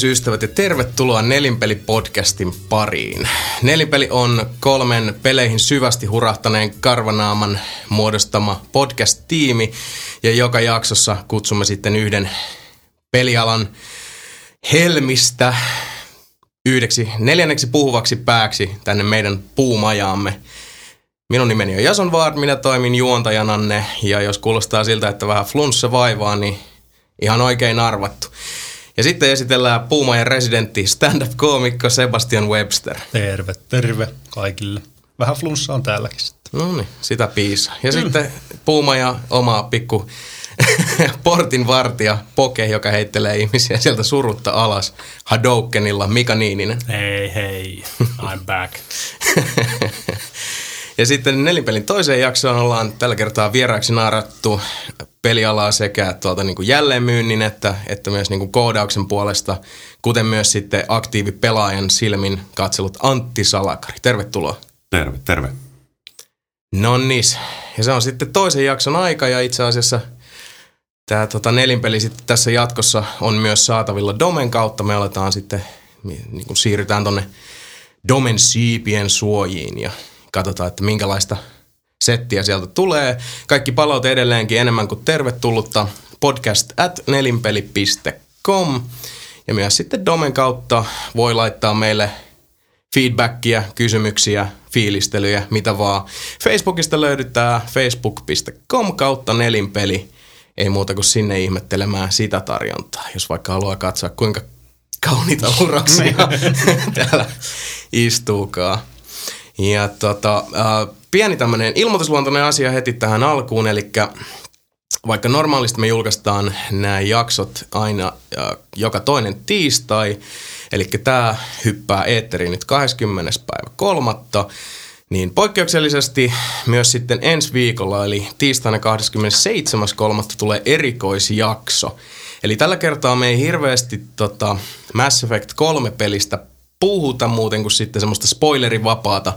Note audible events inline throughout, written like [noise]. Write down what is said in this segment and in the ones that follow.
Tervehdys ystävät ja tervetuloa Nelinpeli-podcastin pariin. Nelinpeli on kolmen peleihin syvästi hurahtaneen karvanaaman muodostama podcast-tiimi ja joka jaksossa kutsumme sitten yhden pelialan helmistä yhdeksi neljänneksi puhuvaksi pääksi tänne meidän puumajaamme. Minun nimeni on Jason Ward, minä toimin juontajananne ja jos kuulostaa siltä, että vähän flunssa vaivaa, niin ihan oikein arvattu. Ja sitten esitellään Puumajan residentti stand-up-koomikko Sebastian Webster. Terve, terve kaikille. Vähän flunssa on täälläkin sitten. No niin, sitä piisaa. Ja mm. sitten Puumaja oma pikku [laughs] portin vartija Poke, joka heittelee ihmisiä sieltä surutta alas Hadoukenilla. Mika Niininen. Hei hei, I'm back. [laughs] ja sitten nelipelin toiseen jaksoon ollaan tällä kertaa vieraaksi naarattu pelialaa sekä tuolta niin kuin jälleenmyynnin että, että myös niin kuin koodauksen puolesta, kuten myös sitten aktiivipelaajan silmin katselut Antti Salakari. Tervetuloa. Terve, terve. No niin, ja se on sitten toisen jakson aika ja itse asiassa tämä tota, nelinpeli sitten tässä jatkossa on myös saatavilla Domen kautta. Me aletaan sitten, niin kuin siirrytään tonne Domen siipien suojiin ja katsotaan, että minkälaista – settiä sieltä tulee. Kaikki palaute edelleenkin enemmän kuin tervetullutta. Podcast at nelinpeli.com ja myös sitten Domen kautta voi laittaa meille feedbackia, kysymyksiä, fiilistelyjä, mitä vaan. Facebookista löydytään facebook.com kautta nelinpeli. Ei muuta kuin sinne ihmettelemään sitä tarjontaa, jos vaikka haluaa katsoa kuinka kauniita uroksia [laughs] täällä istuukaan. Ja tota, äh, pieni tämmöinen ilmoitusluontoinen asia heti tähän alkuun, eli vaikka normaalisti me julkaistaan nämä jaksot aina äh, joka toinen tiistai, eli tämä hyppää eetteriin nyt 20. päivä kolmatta, niin poikkeuksellisesti myös sitten ensi viikolla, eli tiistaina 27.3. tulee erikoisjakso. Eli tällä kertaa me ei hirveästi tota, Mass Effect 3 pelistä puhuta muuten kuin sitten semmoista spoilerivapaata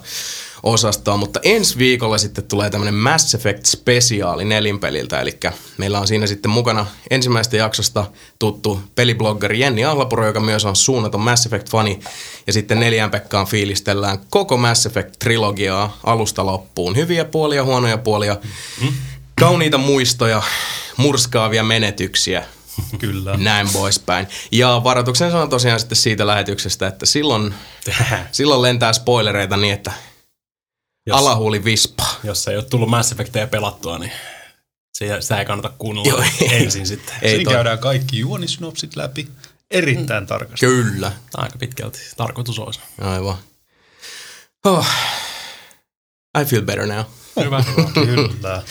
osastoa, mutta ensi viikolla sitten tulee tämmöinen Mass Effect spesiaali nelinpeliltä, eli meillä on siinä sitten mukana ensimmäistä jaksosta tuttu pelibloggeri Jenni Ahlapuro, joka myös on suunnaton Mass Effect-fani, ja sitten neljään Pekkaan fiilistellään koko Mass Effect-trilogiaa alusta loppuun. Hyviä puolia, huonoja puolia, mm-hmm. kauniita muistoja, murskaavia menetyksiä, [laughs] Kyllä. Näin poispäin. Ja varoituksen sanon tosiaan sitten siitä lähetyksestä, että silloin, [laughs] silloin lentää spoilereita niin, että jos, alahuuli vispa. Jos ei ole tullut Mass Effectia pelattua, niin se, sitä ei kannata kuunnella Joo, ei, ensin sitten. Ei Siinä käydään kaikki juonisnopsit läpi erittäin mm. tarkasti. Kyllä. Aika pitkälti tarkoitus olisi. Aivan. Oh. I feel better now. Hyvä. Kyllä.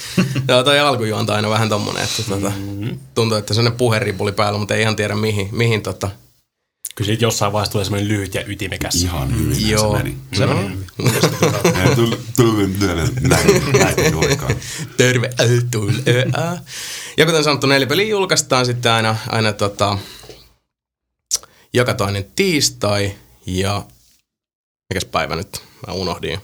Joo, toi alkujuonta aina vähän tommonen, että tuota, mm-hmm. tuntuu, että sellainen puheripuli päällä, mutta ei ihan tiedä mihin, mihin tota, Kyllä siitä jossain vaiheessa tulee semmoinen lyhyt ja ytimekäs. Ihan hyvin Joo. se meni. Se meni hyvin. Terve, Ja kuten sanottu, nelipeli julkaistaan sitten aina, aina tota, joka toinen tiistai ja mikäs päivä nyt? Mä unohdin.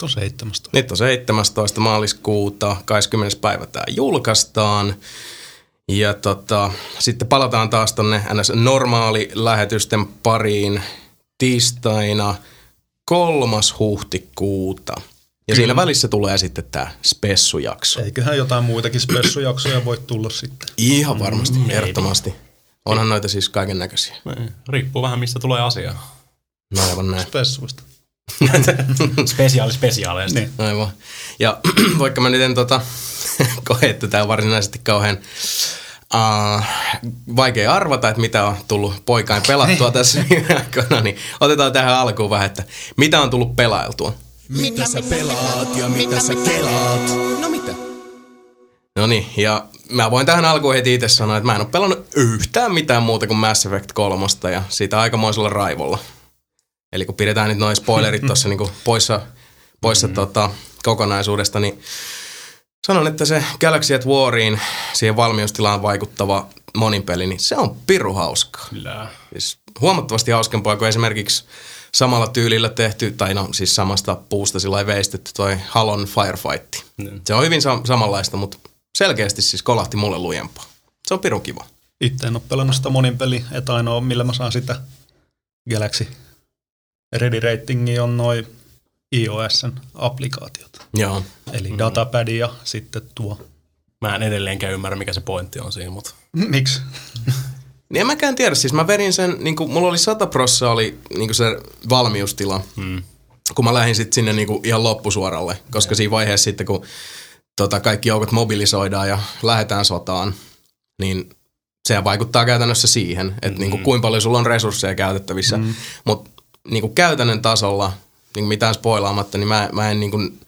Nyt on 17. Nyt on 17. maaliskuuta, 20. päivä tämä julkaistaan. Ja tota, sitten palataan taas tonne ns. normaali lähetysten pariin tiistaina kolmas huhtikuuta. Ja Kyllä. siinä välissä tulee sitten tämä spessujakso. Eiköhän jotain muitakin spessujaksoja voi tulla sitten. Ihan varmasti, mm, ehdottomasti. Onhan noita siis kaiken näköisiä. Niin, riippuu vähän mistä tulee asiaa. No aivan näin. Spessuista. [laughs] Spesiaali spesiaaleista. Niin. Aivan. Ja [clears throat] vaikka mä nyt en tota, [laughs] koe, että tämä varsinaisesti kauhean Uh, vaikea arvata, että mitä on tullut poikain pelattua tässä [laughs] aikana, niin otetaan tähän alkuun vähän, että mitä on tullut pelailtua. Mitä sä pelaat ja mitä sä kelaat? No mitä? No niin, ja mä voin tähän alkuun heti itse sanoa, että mä en ole pelannut yhtään mitään muuta kuin Mass Effect 3 ja siitä aikamoisella raivolla. Eli kun pidetään nyt noin spoilerit tuossa niinku poissa, poissa mm. tota, kokonaisuudesta, niin sanon, että se Galaxy at Wariin, siihen valmiustilaan vaikuttava moninpeli, niin se on piru hauskaa. Kyllä. Siis huomattavasti hauskempaa kuin esimerkiksi samalla tyylillä tehty, tai no siis samasta puusta sillä veistetty toi Halon Firefight. Mm. Se on hyvin sam- samanlaista, mutta selkeästi siis kolahti mulle lujempaa. Se on pirun kiva. Itse en ole pelannut sitä monin peli, että ainoa millä mä saan sitä Galaxy Ready Ratingia on noin iOSn applikaatiot. Joo. Eli mm. datapad ja sitten tuo. Mä en edelleenkään ymmärrä, mikä se pointti on siinä, mutta Miksi? Niin en mäkään tiedä, siis mä verin sen, niin kuin, mulla oli 100 prossa oli niin se valmiustila, mm. kun mä lähdin sitten sinne niin kuin ihan loppusuoralle, koska siinä vaiheessa sitten kun tota, kaikki joukot mobilisoidaan ja lähdetään sotaan, niin se vaikuttaa käytännössä siihen, että mm-hmm. niin kuin, kuinka paljon sulla on resursseja käytettävissä, mm-hmm. mutta niin kuin käytännön tasolla, niin kuin mitään spoilaamatta, niin mä, mä en niin kuin,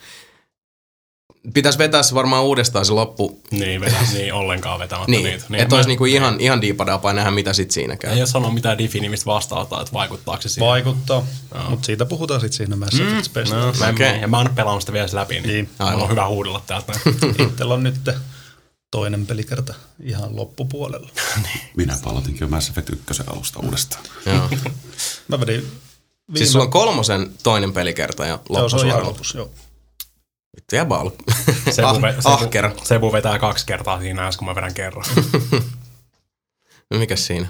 pitäisi vetää se varmaan uudestaan se loppu. Niin, vetä, niin ollenkaan vetämättä Niin, niitä. niin että olisi niinku ihan, ihan diipadapaa nähdä, mitä sit siinä käy. Ei ole sanoa mitään Definimistä vastausta, että vaikuttaako se siihen. Vaikuttaa, mutta siitä puhutaan sitten siinä Mass Effect No, Okei. okay. ja mä oon pelannut sitä vielä läpi, niin, Niin. Aivan. on hyvä huudella täältä. [laughs] Itsellä on nyt toinen pelikerta ihan loppupuolella. [laughs] Minä palatinkin jo Mass Effect 1 alusta uudestaan. Joo. Mä vedin viime... Siis sulla on kolmosen toinen pelikerta ja Joo, se on lopussa, joo. Vittu jäbä on Sebu, ah, ve- ahkera. Sebu, vetää kaksi kertaa siinä äsken, kun mä vedän kerran. [laughs] No mikäs siinä?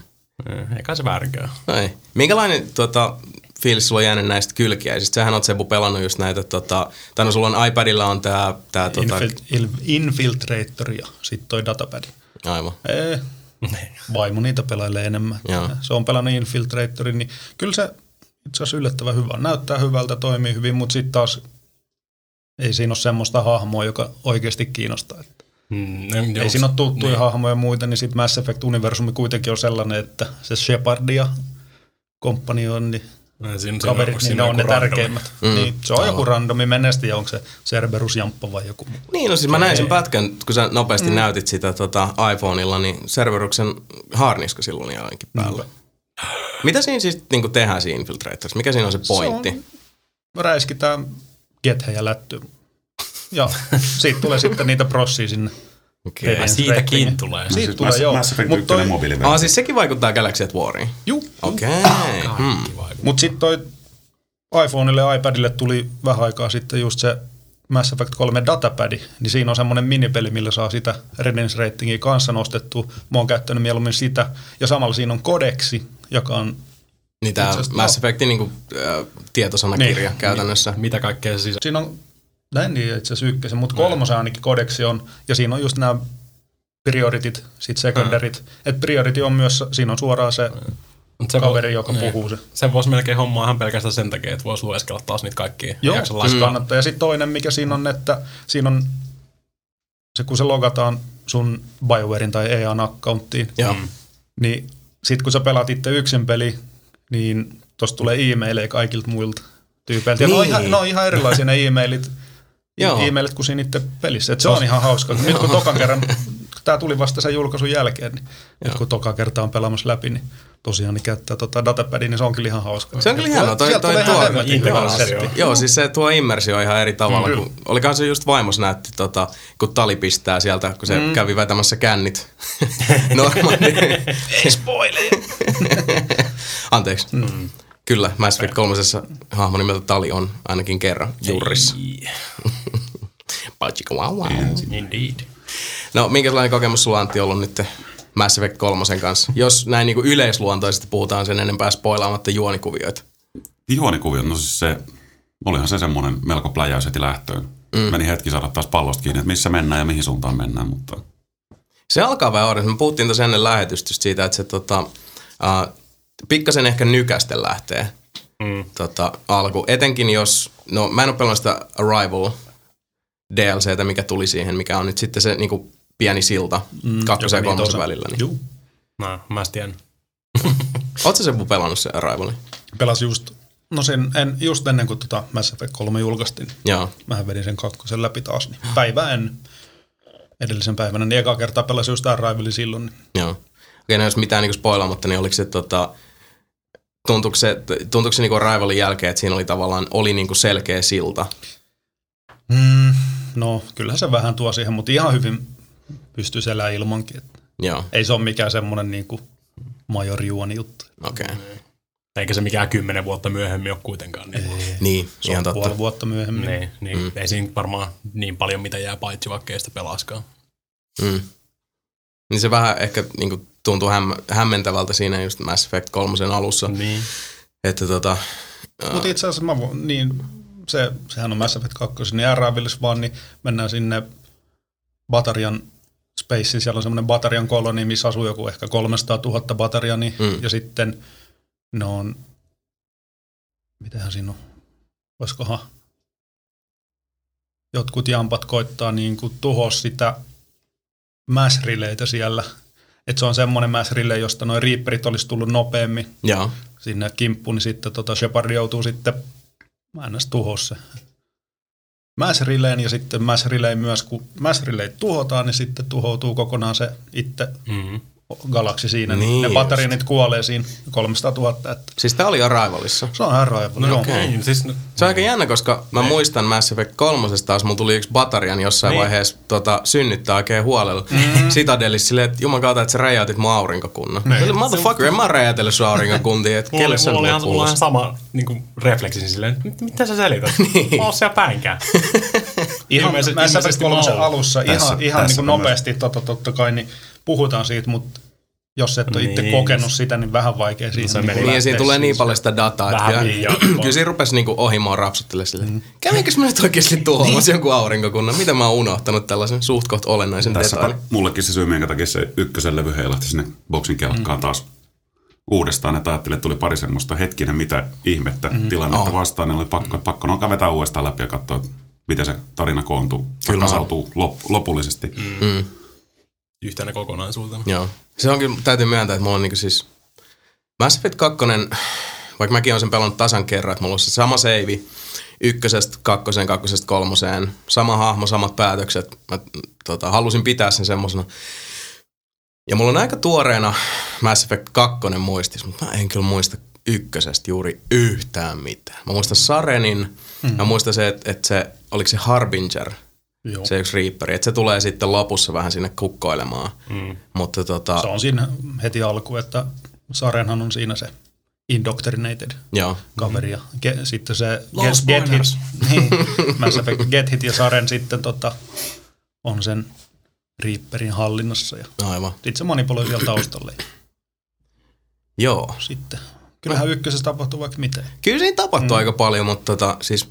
Eh, Eikä se väärinkään. No ei. Minkälainen tota, fiilis sulla on jäänyt näistä kylkiäisistä? Sähän oot Sebu pelannut just näitä, tota, tai no sulla on iPadilla on tää, tää tota, Infil- il- Infiltrator ja sitten toi datapad. aivan. Ei, [laughs] vaimo niitä pelailee enemmän. Joo. Se on pelannut Infiltratorin, niin kyllä se itse asiassa yllättävän hyvä. Näyttää hyvältä, toimii hyvin, mutta sitten taas ei siinä ole semmoista hahmoa, joka oikeasti kiinnostaa. Että Mm, ne- ei jos- siinä ole tuttuja niin. hahmoja ja muita, niin sitten Mass Effect-universumi kuitenkin on sellainen, että se Shepard ja komppani on, niin Siinä- siinä- kaverit, siinä niin ne on ne randomi. tärkeimmät. Mm, Niin, se on aivan. joku randomi, sitten, ja onko se Cerberus Jamppa vai joku muu. Niin, no siis mä näin sen pätkän, kun sä nopeasti mm. näytit sitä tota, iPhoneilla, niin Cerberuksen haarniska silloin oli ainakin päällä. Mitä siinä siis niin tehdään siinä Infiltratorissa? Mikä siinä on se pointti? Se on, räiskitään gethe ja lätty. Ja siitä tulee sitten niitä prossia sinne. Okei. Ai, siitäkin tulee. Siitä Siis tulee, Mass, joo. Mass Effect Mut 1 toi-. Ah, siis sekin vaikuttaa Galaxy at Wariin? Juu. Okei. Hmm. Mutta sitten toi iPhoneille ja iPadille tuli vähän aikaa sitten just se Mass Effect 3 datapad, niin siinä on semmoinen minipeli, millä saa sitä readiness ratingia kanssa nostettua. Mä oon käyttänyt mieluummin sitä. Ja samalla siinä on kodeksi, joka on Niin asiassa- Mass Effectin niin äh, tietosanakirja Niin. käytännössä. Mitä kaikkea se siis Siinä on, näin niin itse asiassa ykkösen, mutta kolmosen ainakin kodeksi on, ja siinä on just nämä prioritit, sit secondarit. Mm. Et priority on myös, siinä on suoraan se Mut se kaveri, voi- joka niin. puhuu se. Sen voisi melkein hommaa ihan pelkästään sen takia, että voisi lueskella taas niitä kaikkia. Joo, jakson mm. kannattaa. Ja sitten toinen, mikä siinä on, että siinä on se, kun se logataan sun BioWarein tai EAN accounttiin, Joo. Mm. niin sitten kun sä pelaat itse yksin peli, niin tosta tulee e-maileja kaikilta muilta tyypeiltä. Ja ne, on Niin. ihan, ne on ihan erilaisia ne e-mailit, Joo. e-mailit kuin siinä itse pelissä. Et se on ihan hauska. Nyt kun tokan kerran, tämä tuli vasta sen julkaisun jälkeen, niin nyt kun toka kertaa on pelaamassa läpi, niin tosiaan niin käyttää tota datapadia, niin se on kyllä ihan hauska. Se on kyllä hienoa. Toi, toi, tulee tuo, setti. Joo, siis se tuo immersio ihan eri tavalla. Mm. Kun, olikohan se just vaimos näytti, tota, kun tali pistää sieltä, kun se mm. kävi vetämässä kännit. [laughs] Normaali. Ei spoile! [laughs] Anteeksi. Mm. Kyllä, Mass Effect 3. hahmo nimeltä Tali on ainakin kerran jurrissa. Wow [laughs] wow. Indeed. No, minkälainen kokemus sulla Antti ollut nyt Mass Effect 3 kanssa? Jos näin niin kuin yleisluontoisesti puhutaan sen enempää spoilaamatta juonikuvioita. Juonikuvio, no siis se, olihan se semmoinen melko pläjäys heti lähtöön. Mm. Meni hetki saada taas pallosta kiinni, että missä mennään ja mihin suuntaan mennään, mutta Se alkaa vähän oudolta. Me puhuttiin tuossa ennen lähetystä siitä, että se tota, uh, pikkasen ehkä nykästen lähtee Mm. tota, alku. Etenkin jos, no mä en ole pelannut sitä Arrival DLCtä, mikä tuli siihen, mikä on nyt sitten se niinku pieni silta mm, kakkosen ja kolmosen välillä. Niin. Juu. No, mä en tiedä. Oletko se pelannut se Arrivalin? Pelas just, no sen, en, just ennen kuin tota Mass Effect 3 julkaistiin, Joo. mähän vedin sen kakkosen läpi taas, niin päivä en edellisen päivänä, niin eka kertaa pelasin just Arrivalin silloin. Niin Joo. Okei, no jos mitään niinku spoilaamatta, niin oliko se tota, tuntuuko se, tuntuuko se niinku Arrivalin jälkeen, että siinä oli tavallaan, oli niinku selkeä silta? mm, no, kyllähän se vähän tuo siihen, mutta ihan hyvin pystyy elämään ilmankin. Joo, ei se ole mikään semmoinen niin kuin major juoni juttu. okei. Okay. Eikä se mikään kymmenen vuotta myöhemmin ole kuitenkaan. Niin, Niin, Se ihan on totta. puoli vuotta myöhemmin. niin, niin mm. ei siinä varmaan niin paljon mitä jää paitsi vaikka ei sitä pelaskaan. Mm. Niin se vähän ehkä niinku tuntui häm, hämmentävältä siinä just Mass Effect 3 alussa. Niin. Että tota, Mutta itse asiassa mä voin, niin, se, sehän on Mass Effect 2, niin Arravilis vaan, niin mennään sinne Batarian Space, siellä on semmoinen Batarian koloni, missä asuu joku ehkä 300 000 Batariani, Mm. mm. ja sitten ne on, mitähän siinä on, olisikohan jotkut jampat koittaa niin kuin tuhoa sitä mass relaytä siellä. Että se on semmoinen relay, josta noin Reaperit olisi tullut nopeammin joo. sinne kimppuun, niin sitten tota Shepard joutuu sitten, mä en edes tuhoa se. Mass Relayn ja sitten Mass Relay myös, kun Mass Relay tuhotaan, niin sitten tuhoutuu kokonaan se itse Mm-hmm. Galaksi siinä. Niin Niin ne just. batterianit kuolee siinä 300 000, että Siis tää oli Arrivalissa. se on Arrival. No okay. siis no, Se on aika jännä, koska mä muistan Mass Effect 3 taas, mulla tuli yksi Batarian jossain Niin. niin. vaiheessa tota, synnyttää oikein huolella. Mm. Citadelissa silleen, että jumakauta, että sä räjäytit mun aurinkokunnan. Niin. Motherfucker, en mä räjäytellyt sun aurinkokuntia, että mulla, kelle oli, se mulla, ihan, mulla oli ihan sama niin kuin, refleksi silleen, että mit, mitä sä selität? [laughs] niin. Mä oon siellä päinkään. [laughs] Ihan Mass Effect ilmeisesti 3 mä oon. alussa Tässä- ihan, ihan niin tässä kuin mä nopeasti totta, totta kai, niin puhutaan siitä, mutta jos et ole itse Niin. kokenut sitä, niin vähän vaikea siitä. Se niin Niin, siinä tulee niin paljon sitä dataa, että kyllä, [clears throat] kyllä siinä rupesi niinku ohimoon rapsuttelemaan silleen, mm. kävinkös mä nyt oikeasti [laughs] tuhoamassa jonkun aurinkokunnan? Mitä mä oon unohtanut tällaisen suht koht olennaisen Tässä detailin? mullekin se syy, minkä takia se ykkösen levy heilahti sinne boksin kelkkaan mm. taas uudestaan. Että ajattelin, että tuli pari semmoista hetkinen, mitä ihmettä mm. tilannetta Oh. vastaan. Niin oli pakko, pakko no vetää uudestaan läpi ja katsoa, miten se tarina koontuu. Kyllä. kasautuu lop, lopullisesti. Mm. Mm. Yhtenä kokonaisuutena. Joo. Se onkin, täytyy myöntää, että mulla on niinku siis Mass Effect 2, vaikka mäkin olen sen pelannut tasan kerran, että mulla on se sama seivi ykkösestä, kakkoseen, kakkosesta, kolmoseen, sama hahmo, samat päätökset. Mä tota, halusin pitää sen semmosena. Ja mulla on aika tuoreena Mass Effect 2 muistis, mutta mä en kyllä muista ykkösestä juuri yhtään mitään. Mä muistan Sarenin, mm. mä muistan se, että, että se, oliko se Harbinger, Joo. se yksi Reaperi, että se tulee sitten lopussa vähän sinne kukkoilemaan. Mm. Mutta tota, Se on siinä heti alku, että Sarenhan on siinä se indoctrinated joo. kaveri ja ge, sitten se Lost Get, get hit, [laughs] niin, Mass Effect Get Hit ja Saren sitten tota, on sen Reaperin hallinnassa ja Aivan. sitten se manipuloi siellä taustalle. Joo. sitten, kyllähän ykkösessä tapahtuu vaikka mitä. Kyllä siinä tapahtuu mm. aika paljon, mutta tota, siis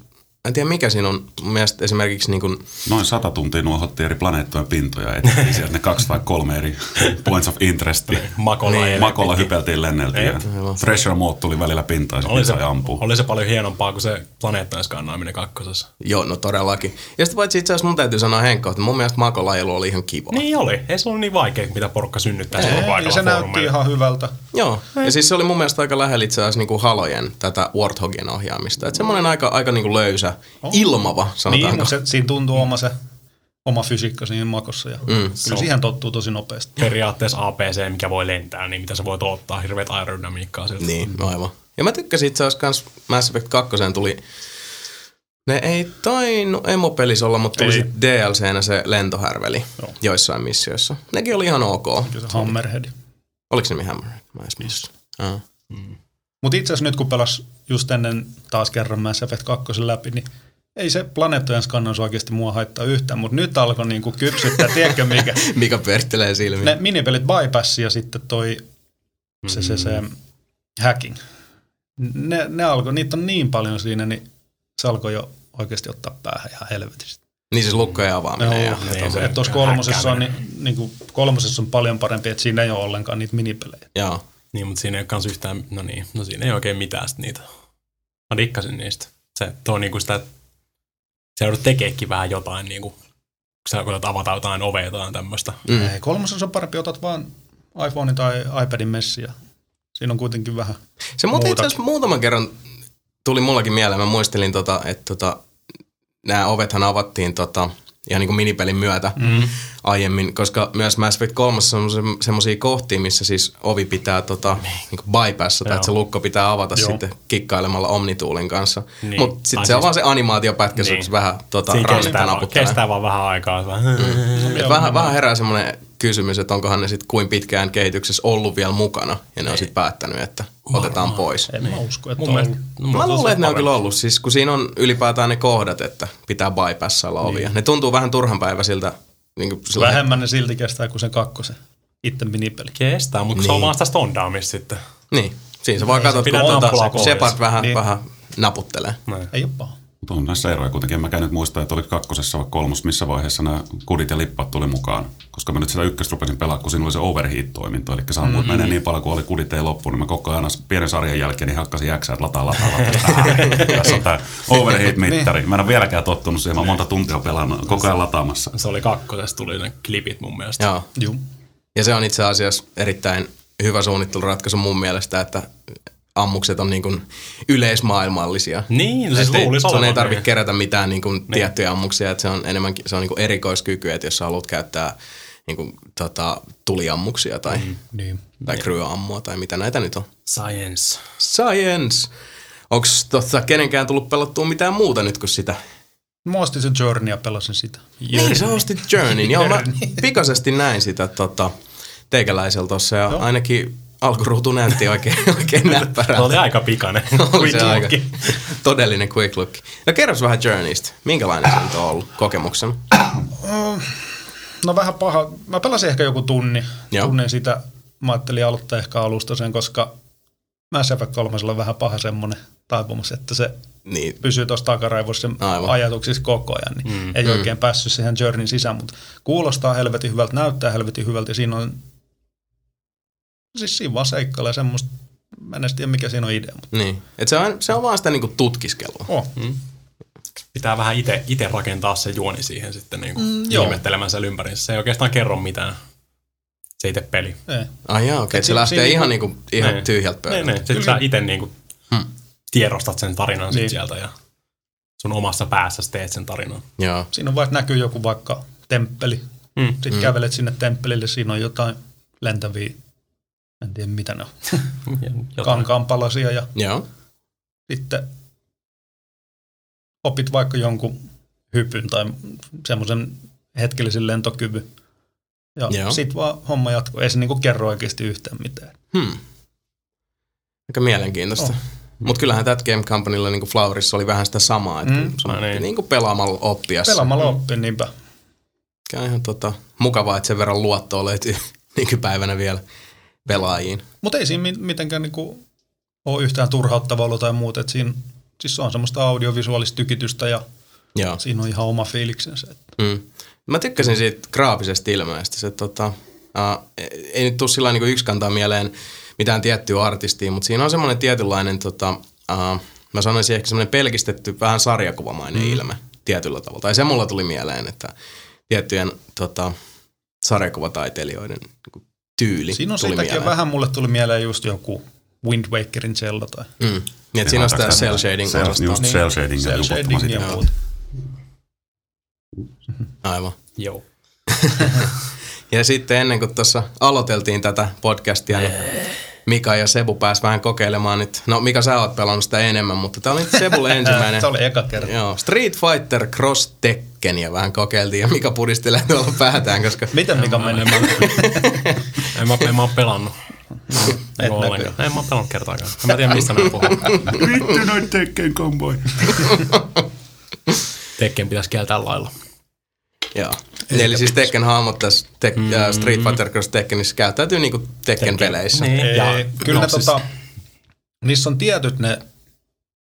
en tiedä mikä siinä on. Mun mielestä esimerkiksi niin kuin, Noin sata tuntia nuohotti eri planeettojen pintoja. Etsittiin [laughs] sieltä ne kaksi tai kolme eri points of interest. Makolla Niin. niin. Makolla hypeltiin, lenneltiin. Ja. Thresher Mode tuli välillä pintaan ja oli, se, sai ampua. oli se paljon hienompaa kuin se planeettojen skannaaminen kakkosessa. joo, no todellakin. Ja sitten paitsi itse asiassa mun täytyy sanoa Henkko, että mun mielestä makolajelu oli ihan kiva. Niin oli. Ei se ollut niin vaikea, mitä porukka synnyttää Ei, ja paikalla se näytti ihan hyvältä. Joo, ja siis se oli mun mielestä aika lähellä itse asiassa niinku Halojen tätä Warthogin ohjaamista. Että semmoinen aika, aika niinku löysä, ilmava, Niin, sanotaanko. mutta se, siinä tuntuu oma se oma fysiikka siinä makossa ja mm, kyllä on- siihen tottuu tosi nopeasti. Periaatteessa APC, mikä voi lentää, niin mitä sä voit ottaa hirveät aerodynamiikkaa sieltä. Niin, aivan. Ja mä tykkäsin itse asiassa kans Mass Effect 2 tuli, ne ei tainnut emopelissä olla, mutta tuli sitten DLCnä se lentohärveli Joo. joissain missioissa. Nekin oli ihan ok. Kyllä se Hammerhead. Oliko se nimi Hammerhead? Mä en edes muista. Ah. Mutta itse asiassa nyt kun pelas just ennen taas kerran Mass Effect 2 läpi, niin ei se planeettojen skannaus oikeasti mua haittaa yhtään, mutta nyt alkoi niinku kypsyttää, tiedätkö mikä, [laughs] Mikä perttelee silmiin. ne minipelit bypass ja sitten toi se, se, se hacking. Ne, ne alkoi, niitä on niin paljon siinä, niin se alkoi jo oikeasti ottaa päähän ihan helvetistä. Niin siis lukkojen avaaminen. Joo, ja, niin, se- että tuossa kolmosessa on, niin, niin kuin, kolmosessa on paljon parempi, että siinä ei ole ollenkaan niitä minipelejä. joo. Niin, mutta siinä ei ole kans yhtään, no niin, no siinä ei oikein mitään niitä. Mä dikkasin niistä. Se tuo niinku sitä, että sä joudut tekeekin vähän jotain niinku, kun sä koetat avata jotain ovea tai tämmöistä. Mm. Ei, kolmosessa on parempi, otat vaan iPhone tai iPadin messiä. Siinä on kuitenkin vähän. Se muuten itse asiassa muutaman kerran tuli mullakin mieleen. Mä muistelin, tota, että tota, nämä ovethan avattiin tota, ihan niin kuin minipelin myötä mm. aiemmin, koska myös Mass Effect 3 on semmoisia kohtia, missä siis ovi pitää tota, niin kuin bypassata, Joo. että se lukko pitää avata Joo. sitten kikkailemalla Omnituulin kanssa. Niin. Mutta sitten se on siis- vaan se animaatiopätkä, niin. Vähän tota, kestää, vaan, kestää vaan vähän aikaa. Joo, vähän, vähän herää semmoinen kysymys, että onkohan ne sitten kuin pitkään kehityksessä ollut vielä mukana, ja ne on sitten päättänyt, että otetaan pois. En mä usko, että Mun on mielestä, ollut. mun Mä luulen, että ne on kyllä ollut, siis kun siinä on ylipäätään ne kohdat, että pitää bypassalla ovia. Ne tuntuu vähän turhanpäiväisiltä. Niin kuin sillä Vähemmän ne silti kestää kuin sen kakkosen. itse minipeli. Kestää, mutta niin. se on Niin. vaan sitä stondaamista sitten. Niin, siinä sä vaan Ei se katsot, kun tuota, pois. Shepard vähän, Niin. vähän naputtelee. Näin. Ei ole paha. Mutta on näissä eroja kuitenkin. En mäkään nyt muista, että oliko kakkosessa vai kolmos, missä vaiheessa nämä kudit ja lippat tuli mukaan. Koska mä nyt sitä ykköstä rupesin pelaa, kun siinä oli se overheat-toiminto. Eli sä ammuit mm-hmm. menee niin paljon, kun oli kudit ei loppu, niin mä koko ajan pienen sarjan jälkeen niin hakkasin jäksää, että lataa, lataa, lataa. [laughs] Tässä on tää overheat-mittari. Mä en ole vieläkään tottunut siihen. Mä oon monta tuntia pelannut koko ajan lataamassa. Se oli kakkosessa, tuli ne klipit mun mielestä. Joo. Juu. Ja se on itse asiassa erittäin hyvä suunnitteluratkaisu mun mielestä, että ammukset on niin kuin yleismaailmallisia. Niin, no siis luulisi sun ei tarvitse niin. kerätä mitään niin kuin tiettyjä ammuksia, että se on enemmänkin se on niin kuin erikoiskyky, että jos sä haluat käyttää niin kuin, tota, tuliammuksia tai, mm. Niin. tai kryoammua tai mitä näitä nyt on. Science. Science! Onko totta kenenkään tullut pelattua mitään muuta nyt kuin sitä? Mä ostin sen Journey ja pelasin sitä. Niin, sä ostit Journeyn. Joo, mä [laughs] pikaisesti näin sitä tota, teikäläisellä tossa ja ainakin alkuruutu näytti oikein, [laughs] oikein Se näppärältä. oli aika pikainen. [laughs] Oli se Quick aika looki. todellinen quick look. No kerros vähän Journeystä. Minkälainen se on ollut kokemuksena? No vähän paha. Mä pelasin ehkä joku tunni. Joo. Tunnin sitä. Mä ajattelin aloittaa ehkä alusta sen, koska Mass Effect 3 on vähän paha semmonen taipumus, että se Niin, pysyy tuossa takaraivossa Aivan. ajatuksissa koko ajan, niin mm. ei oikein päässyt siihen Journeyn sisään, mutta kuulostaa helvetin hyvältä, näyttää helvetin hyvältä ja siinä on, siis siinä vaan seikkailee semmoista, mä en tiedä mikä siinä on idea, mutta niin. Et se, on, se on vaan sitä niinku tutkiskelua. oh. Pitää vähän ite, ite rakentaa se juoni siihen sitten niin kuin mm, joo. ihmettelemään sen ympärissä. Se ei oikeastaan kerro mitään. Se itse peli. ei. Ai jaa, okei. Et Okay. Se lähtee ihan, niinku- niinku, ihan Niin. tyhjältä Niin, pöydältä. niin. Sitten sä itse niin kuin Hmm. tiedostat sen tarinan sit Niin. sieltä ja sun omassa päässä teet sen tarinan. Joo. Siinä on vaikka näkyy joku vaikka temppeli, Mm. sitten mm. kävelet sinne temppelille, siinä on jotain lentäviä, en tiedä mitä ne on, [laughs] kankaanpalasia ja Joo. sitten opit vaikka jonkun hypyn tai semmoisen hetkellisen lentokyvyn. Ja Joo. sit vaan homma jatkuu. Ei se niinku kerro oikeasti yhtään mitään. Hmm. Aika mielenkiintoista. Oh. Mutta kyllähän That Game Companylla niin Flowerissa oli vähän sitä samaa, että Mm. Ah, niin. niin. niin pelaamalla oppia. Pelaamalla oppin, niinpä. Mikä ihan tota, mukavaa, että sen verran luottoa löytyy [laughs] nykypäivänä vielä pelaajiin. Mutta ei siinä mi- mitenkään niinku ole yhtään turhauttavaa ollut tai muuta. Et siinä, siis se on semmoista audiovisuaalista tykitystä ja Joo. siinä on ihan oma fiiliksensä. Mm. Mä tykkäsin siitä graafisesta ilmeestä. Se, tota, uh, ei nyt tule sillä niin yksi kantaa mieleen mitään tiettyä artistia, mutta siinä on semmoinen tietynlainen, tota, uh, mä sanoisin ehkä semmoinen pelkistetty, vähän sarjakuvamainen mm. ilme tietyllä tavalla. Tai se mulla tuli mieleen, että tiettyjen tota, sarjakuvataiteilijoiden niin tyyli Siinä on tuli siitäkin mieleen. vähän mulle tuli mieleen just joku Wind Wakerin Zelda tai Mm. Niin, että siinä on sitä cell shading just Niin. cell shading ja cell jupottama shading ja Joo. muuta. Aivan. Joo. [laughs] Ja sitten ennen kuin tuossa aloiteltiin tätä podcastia, niin Mika ja Sebu pääs vähän kokeilemaan nyt. No Mika, sä oot pelannut sitä enemmän, mutta tämä oli Sebulle [laughs] ensimmäinen. Se oli eka kerta. Joo, Street Fighter Cross Tekkeniä vähän kokeiltiin ja Mika puristelee tuolla päätään, koska Miten Mika meni? En mä, en mä, en mä oo pelannut. Et En, ollenkaan. en mä oo pelannut kertaakaan. En mä tiedä mistä mä puhun. Vittu noit Tekken komboi. Tekken pitäisi kieltää lailla. Joo. Eli siis Tekken hahmot tässä tek, mm. Street Fighter Cross Tekkenissä käyttäytyy niinku Tekken-peleissä. Niin. Ei, Ja, kyllä no siis- tota, niissä on tietyt ne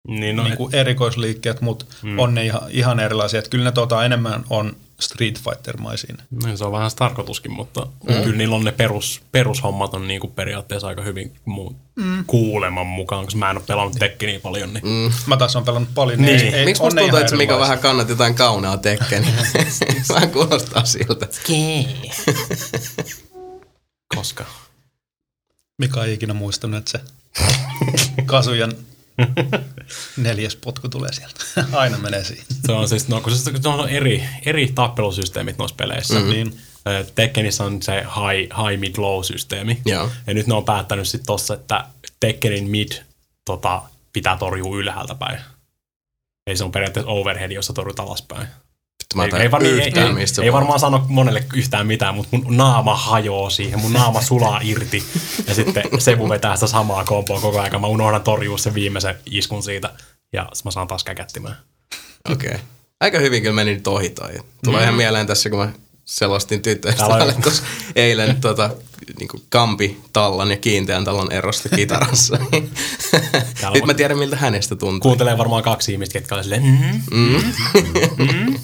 Niin, no, no, niin kuin erikoisliikkeet, mutta mm. on ne ihan, ihan erilaisia. Että kyllä ne tota, enemmän on Street Fighter-maisia. Niin, se on vähän se tarkoituskin, mutta mm. kyllä niillä on ne perus, perushommat on niinku periaatteessa aika hyvin muu, mm. kuuleman mukaan, koska mä en ole pelannut Tekkeniä paljon. Niin. Mm. Mä taas on pelannut paljon. Niin. ei- ei- Miksi on musta tuntuu, että Mika vähän kannat jotain kaunaa Tekkeniä? [laughs] vähän kuulostaa siltä. [laughs] Koska. Mika ei ikinä muistanut, että se [laughs] Kasujan [laughs] neljäs potku tulee sieltä. [laughs] Aina menee siihen. Se on siis, no, kun se, se on eri, eri tappelusysteemit noissa peleissä. Mm-hmm. Niin. Tekkenissä on se high, high mid low systeemi. Joo. Ja nyt ne on päättänyt sitten tossa, että Tekkenin mid tota, pitää torjua ylhäältä päin. Ei se on periaatteessa overhead, jossa torjut alaspäin. Mä ei, ei, var, ei, yhtään, ei, mistä ei puhut. varmaan sano monelle yhtään mitään, mutta mun naama hajoaa siihen, mun naama sulaa irti. Ja sitten Sebu vetää sitä samaa komboa koko ajan. Mä unohdan torjua sen viimeisen iskun siitä. Ja mä saan taas käkättimään. Okei. Okay. Aika hyvin kyllä meni nyt ohi toi. Tulee mm. ihan mieleen tässä, kun mä selostin tyttöystävälle on- tuossa eilen tota, niin kuin kampi tallan ja kiinteän talon erosta kitarassa. [laughs] Nyt mä tiedän, miltä hänestä tuntuu. Kuuntelee varmaan kaksi ihmistä, ketkä on silleen, mm, mm.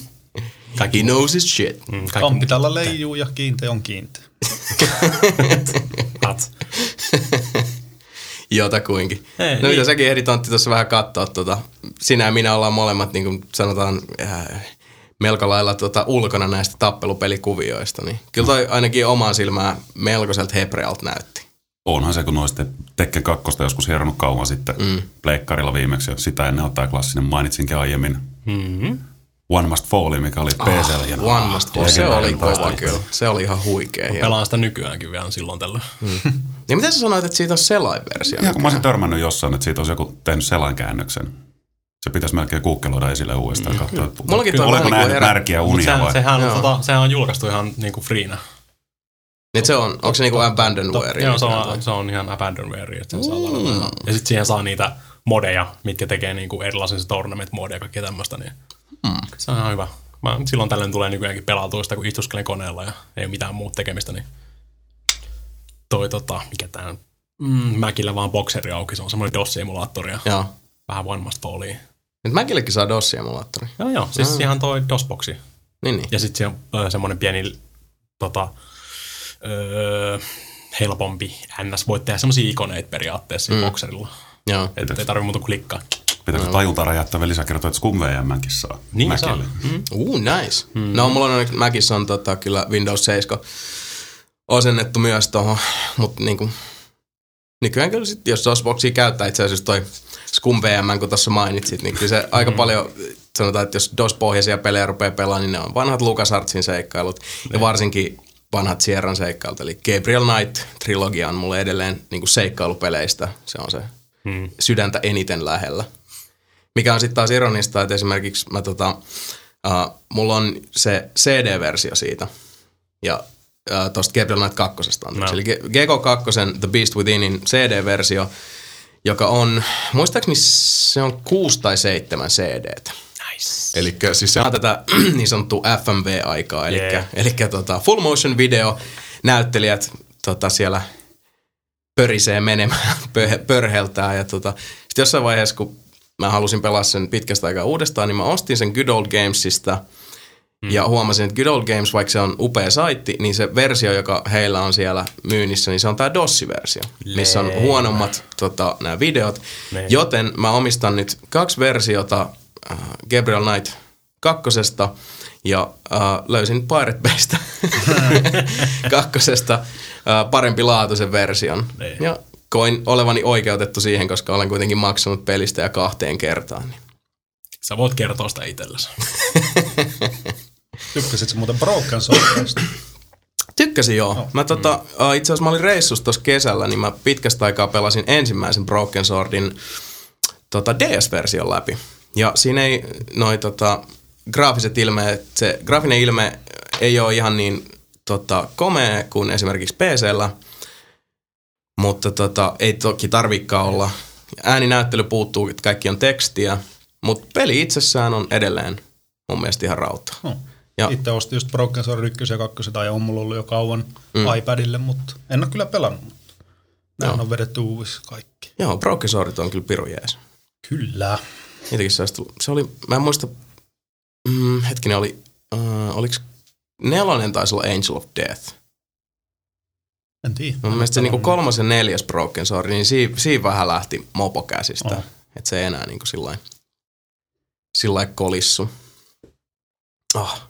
He knows his shit. mm, kaikki Kampitalla leijuu ja kiinteä on kiinteä. [laughs] muut. [laughs] Jotakuinkin. Ei, no mitä niin. säkin ehdit Antti tuossa vähän katsoa, tota, sinä ja minä ollaan molemmat niin kuin sanotaan äh, melko lailla tota, ulkona näistä tappelupelikuvioista, niin kyllä toi ainakin omaan silmään melkoiselta hebrealta näytti. Onhan se, kun noista Tekken 2 joskus hieronnut kauan sitten mm. pleikkarilla viimeksi, ja sitä ennen on tämä klassinen, mainitsinkin aiemmin, Mm-hmm. One Must Fall, mikä oli PCllä. hieno. One Must Fall, se oli kova kyllä. Se oli ihan huikea. hieno. Pelaan sitä nykyäänkin vielä silloin tällöin. Ja mitä sä sanoit, että siitä on selain-versio? Ihan kun mä olisin törmännyt jossain, että siitä olisi joku tehnyt selankäännöksen. Se pitäisi melkein googleoida esille uudestaan. Mm. Katsoa, että Mullakin toi vähän niinku nähnyt herä- märkiä unia sehän, vai? sehän, on, tota, sehän on julkaistu ihan niinku freena. Niin se on, onko se niinku abandonware? Joo, se on, se on ihan abandonware, että sen saa ladata. Ja sitten siihen saa niitä modeja, mitkä tekee niinku erilaisen se tournament-modia ja kaikkea tämmöistä. Niin Se on ihan hyvä. Mä, silloin tällöin tulee nykyäänkin pelautua sitä, kun istuskelen koneella ja ei ole mitään muuta tekemistä, niin toi tota, mikä tää mm, Mäkillä vaan bokseri auki, se on semmoinen DOS-simulaattori ja Joo. vähän Must Fallia. Nyt mäkillekin saa DOS-emulaattori. Joo, joo, siis ihan toi DOS-boksi. Niin, niin. Ja sitten se on ö, semmoinen pieni tota, öö, helpompi NS. Voit tehdä semmoisia ikoneita periaatteessa mm. bokserilla. Joo. Että ei tarvitse muuta kuin klikkaa. Pitääkö tajunta räjäyttää vielä lisäkertoa, että Scum VMnkin saa Niin Macille. saa. Mm. Uh, nice. Mm. No, mulla on Macissa on tota, kyllä Windows 7 osennettu myös tuohon, mutta niinku, nykyään kyllä sit, jos DOS-boksia käyttää itse asiassa toi Scum VM, kun tuossa mainitsit, niin kyllä se aika paljon, sanotaan, että jos DOS-pohjaisia pelejä rupeaa pelaamaan, niin ne on vanhat LucasArtsin seikkailut ja varsinkin vanhat Sierran seikkailut, eli Gabriel Knight-trilogia on mulle edelleen niin seikkailupeleistä, se on se Mm. sydäntä eniten lähellä. Mikä on sitten taas ironista, että esimerkiksi mä tota, uh, mulla on se CD-versio siitä. Ja uh, tosta Gabriel Knight 2. Anteeksi. No. Eli GK2 The Beast Withinin CD-versio, joka on, muistaakseni se on kuusi tai seitsemän CDtä. Nice. Eli siis se on tätä [clears throat] niin sanottua FMV-aikaa, eli, Yeah. eli tota full motion video näyttelijät tota, siellä pörisee menemään, [laughs] pö- pörheltää ja tota, sitten jossain vaiheessa, kun mä halusin pelaa sen pitkästä aikaa uudestaan, niin mä ostin sen Good Old Gamesista ja huomasin, että Good Old Games, vaikka se on upea saitti, niin se versio, joka heillä on siellä myynnissä, niin se on tämä DOS-versio, missä on huonommat tota, nämä videot. Niin. Joten mä omistan nyt kaksi versiota äh, Gabriel Knight kakkosesta ja äh, löysin Pirate Baystä [laughs] kakkosesta äh, parempi laatuisen version. Niin. Ja koin olevani oikeutettu siihen, koska olen kuitenkin maksanut pelistä ja kahteen kertaan. Niin. Sä voit kertoa sitä itsellesi. [laughs] Tykkäsit sä muuten Broken Soulista? [clears throat] Tykkäsin joo. No. Mä tota, äh, itse asiassa mä olin reissussa tuossa kesällä, niin mä pitkästä aikaa pelasin ensimmäisen Broken Swordin tota DS-version läpi. Ja siinä ei noi tota, graafiset ilmeet, se graafinen ilme ei ole ihan niin tota, komea kuin esimerkiksi PCllä, mutta tota, ei toki tarvikaan olla. Ääninäyttely puuttuu, että kaikki on tekstiä, mutta peli itsessään on edelleen mun mielestä ihan rautaa. No. Ja- Itse ostin just Broken Sword 1 ja 2 tai on mulla ollut jo kauan mm. iPadille, mutta en ole kyllä pelannut. Mutta Näin on vedetty uudessa kaikki. Joo, Broken Sword on kyllä piru jees. Kyllä. Niitäkin se oli, mä en muista, mm, hetkinen oli, uh, oliko nelonen taisi olla Angel of Death. En tiedä. Mun mielestä se niinku kolmas ja neljäs Broken Sword, niin siinä, siinä vähän lähti mopo käsistä. Oh. Että se ei enää niinku sillain, sillain kolissu. Oh.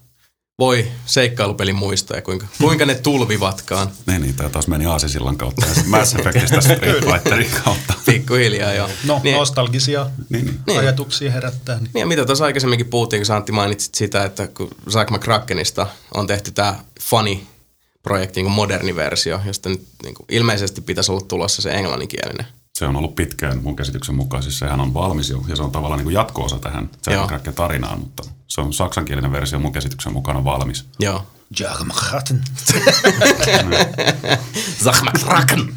Voi seikkailupelin muistoja, kuinka, kuinka ne tulvivatkaan. [laughs] Niin, niin, tää taas meni Aasisillan kautta ja Mass Effectista [laughs] Street Fighterin kautta. [laughs] Pikkuhiljaa joo. No, niin, nostalgisia Niin, niin. Niin. ajatuksia herättää. Niin. Niin ja mitä tuossa aikaisemminkin puhuttiin, kun sä Antti mainitsit sitä, että kun Zack McCrackenista on tehty tämä funny projekti niin kuin moderni versio, josta nyt niin kuin ilmeisesti pitäisi olla tulossa se englanninkielinen. Se on ollut pitkään mun käsityksen mukaan, siis sehän on valmis jo, ja se on tavallaan niin jatko-osa tähän Joo. Jack tarinaan, mutta se on saksankielinen versio mun käsityksen mukaan on valmis. Joo. Zack McCracken! [laughs]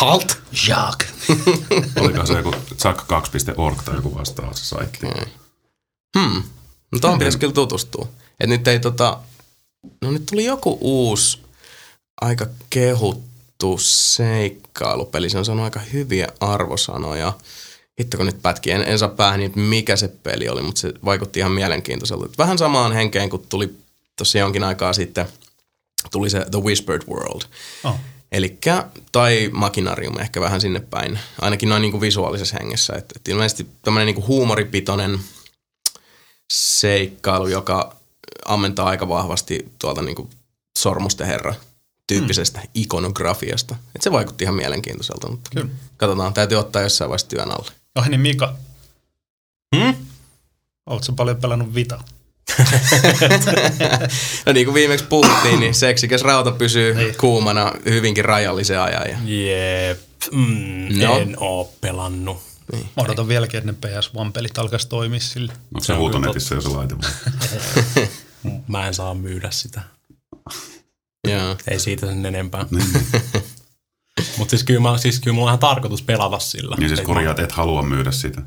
Halt! Jack. [laughs] Oliko se joku Zack2.org tai joku vastaava se saitti? Hmm. No tuohon pitäisi kyllä tutustua. Et nyt ei tota... No nyt tuli joku uusi aika kehuttu seikkailupeli. Se on saanut aika hyviä arvosanoja. Hitto kun nyt pätki, en, en saa päähän niin, mikä se peli oli, mutta se vaikutti ihan mielenkiintoiselta. Vähän samaan henkeen, kun tuli tuossa jonkin aikaa sitten, tuli se The Whispered World. Oh. Elikkä, tai Machinarium ehkä vähän sinne päin, ainakin noin niinku visuaalisessa hengessä. Et, et ilmeisesti tämmöinen niinku huumoripitoinen seikkailu, joka ammentaa aika vahvasti tuolta niinku sormusten herra tyyppisestä mm. ikonografiasta. Et se vaikutti ihan mielenkiintoiselta, mutta Kyllä. katsotaan, täytyy ottaa jossain vaiheessa työn alle. Oh niin Mika, Hmm? oletko paljon pelannut Vita? [laughs] No niin kuin viimeksi puhuttiin, niin seksikäs rauta pysyy Niin. kuumana hyvinkin rajallisen ajan. Ja Jep. Mm, No. En oo pelannut. Mä odotan vieläkin, että ne PS1-pelit alkaisi toimia sille. Onko se huutonetissä jo se laite vai? [laughs] Mä en saa myydä sitä. Joo. Ei siitä sen enempää. [laughs] Mutta siis kyllä, mä, siis kyllä mulla on ihan tarkoitus pelata sillä. Niin siis Et korjaat, et halua myydä sitä. mä-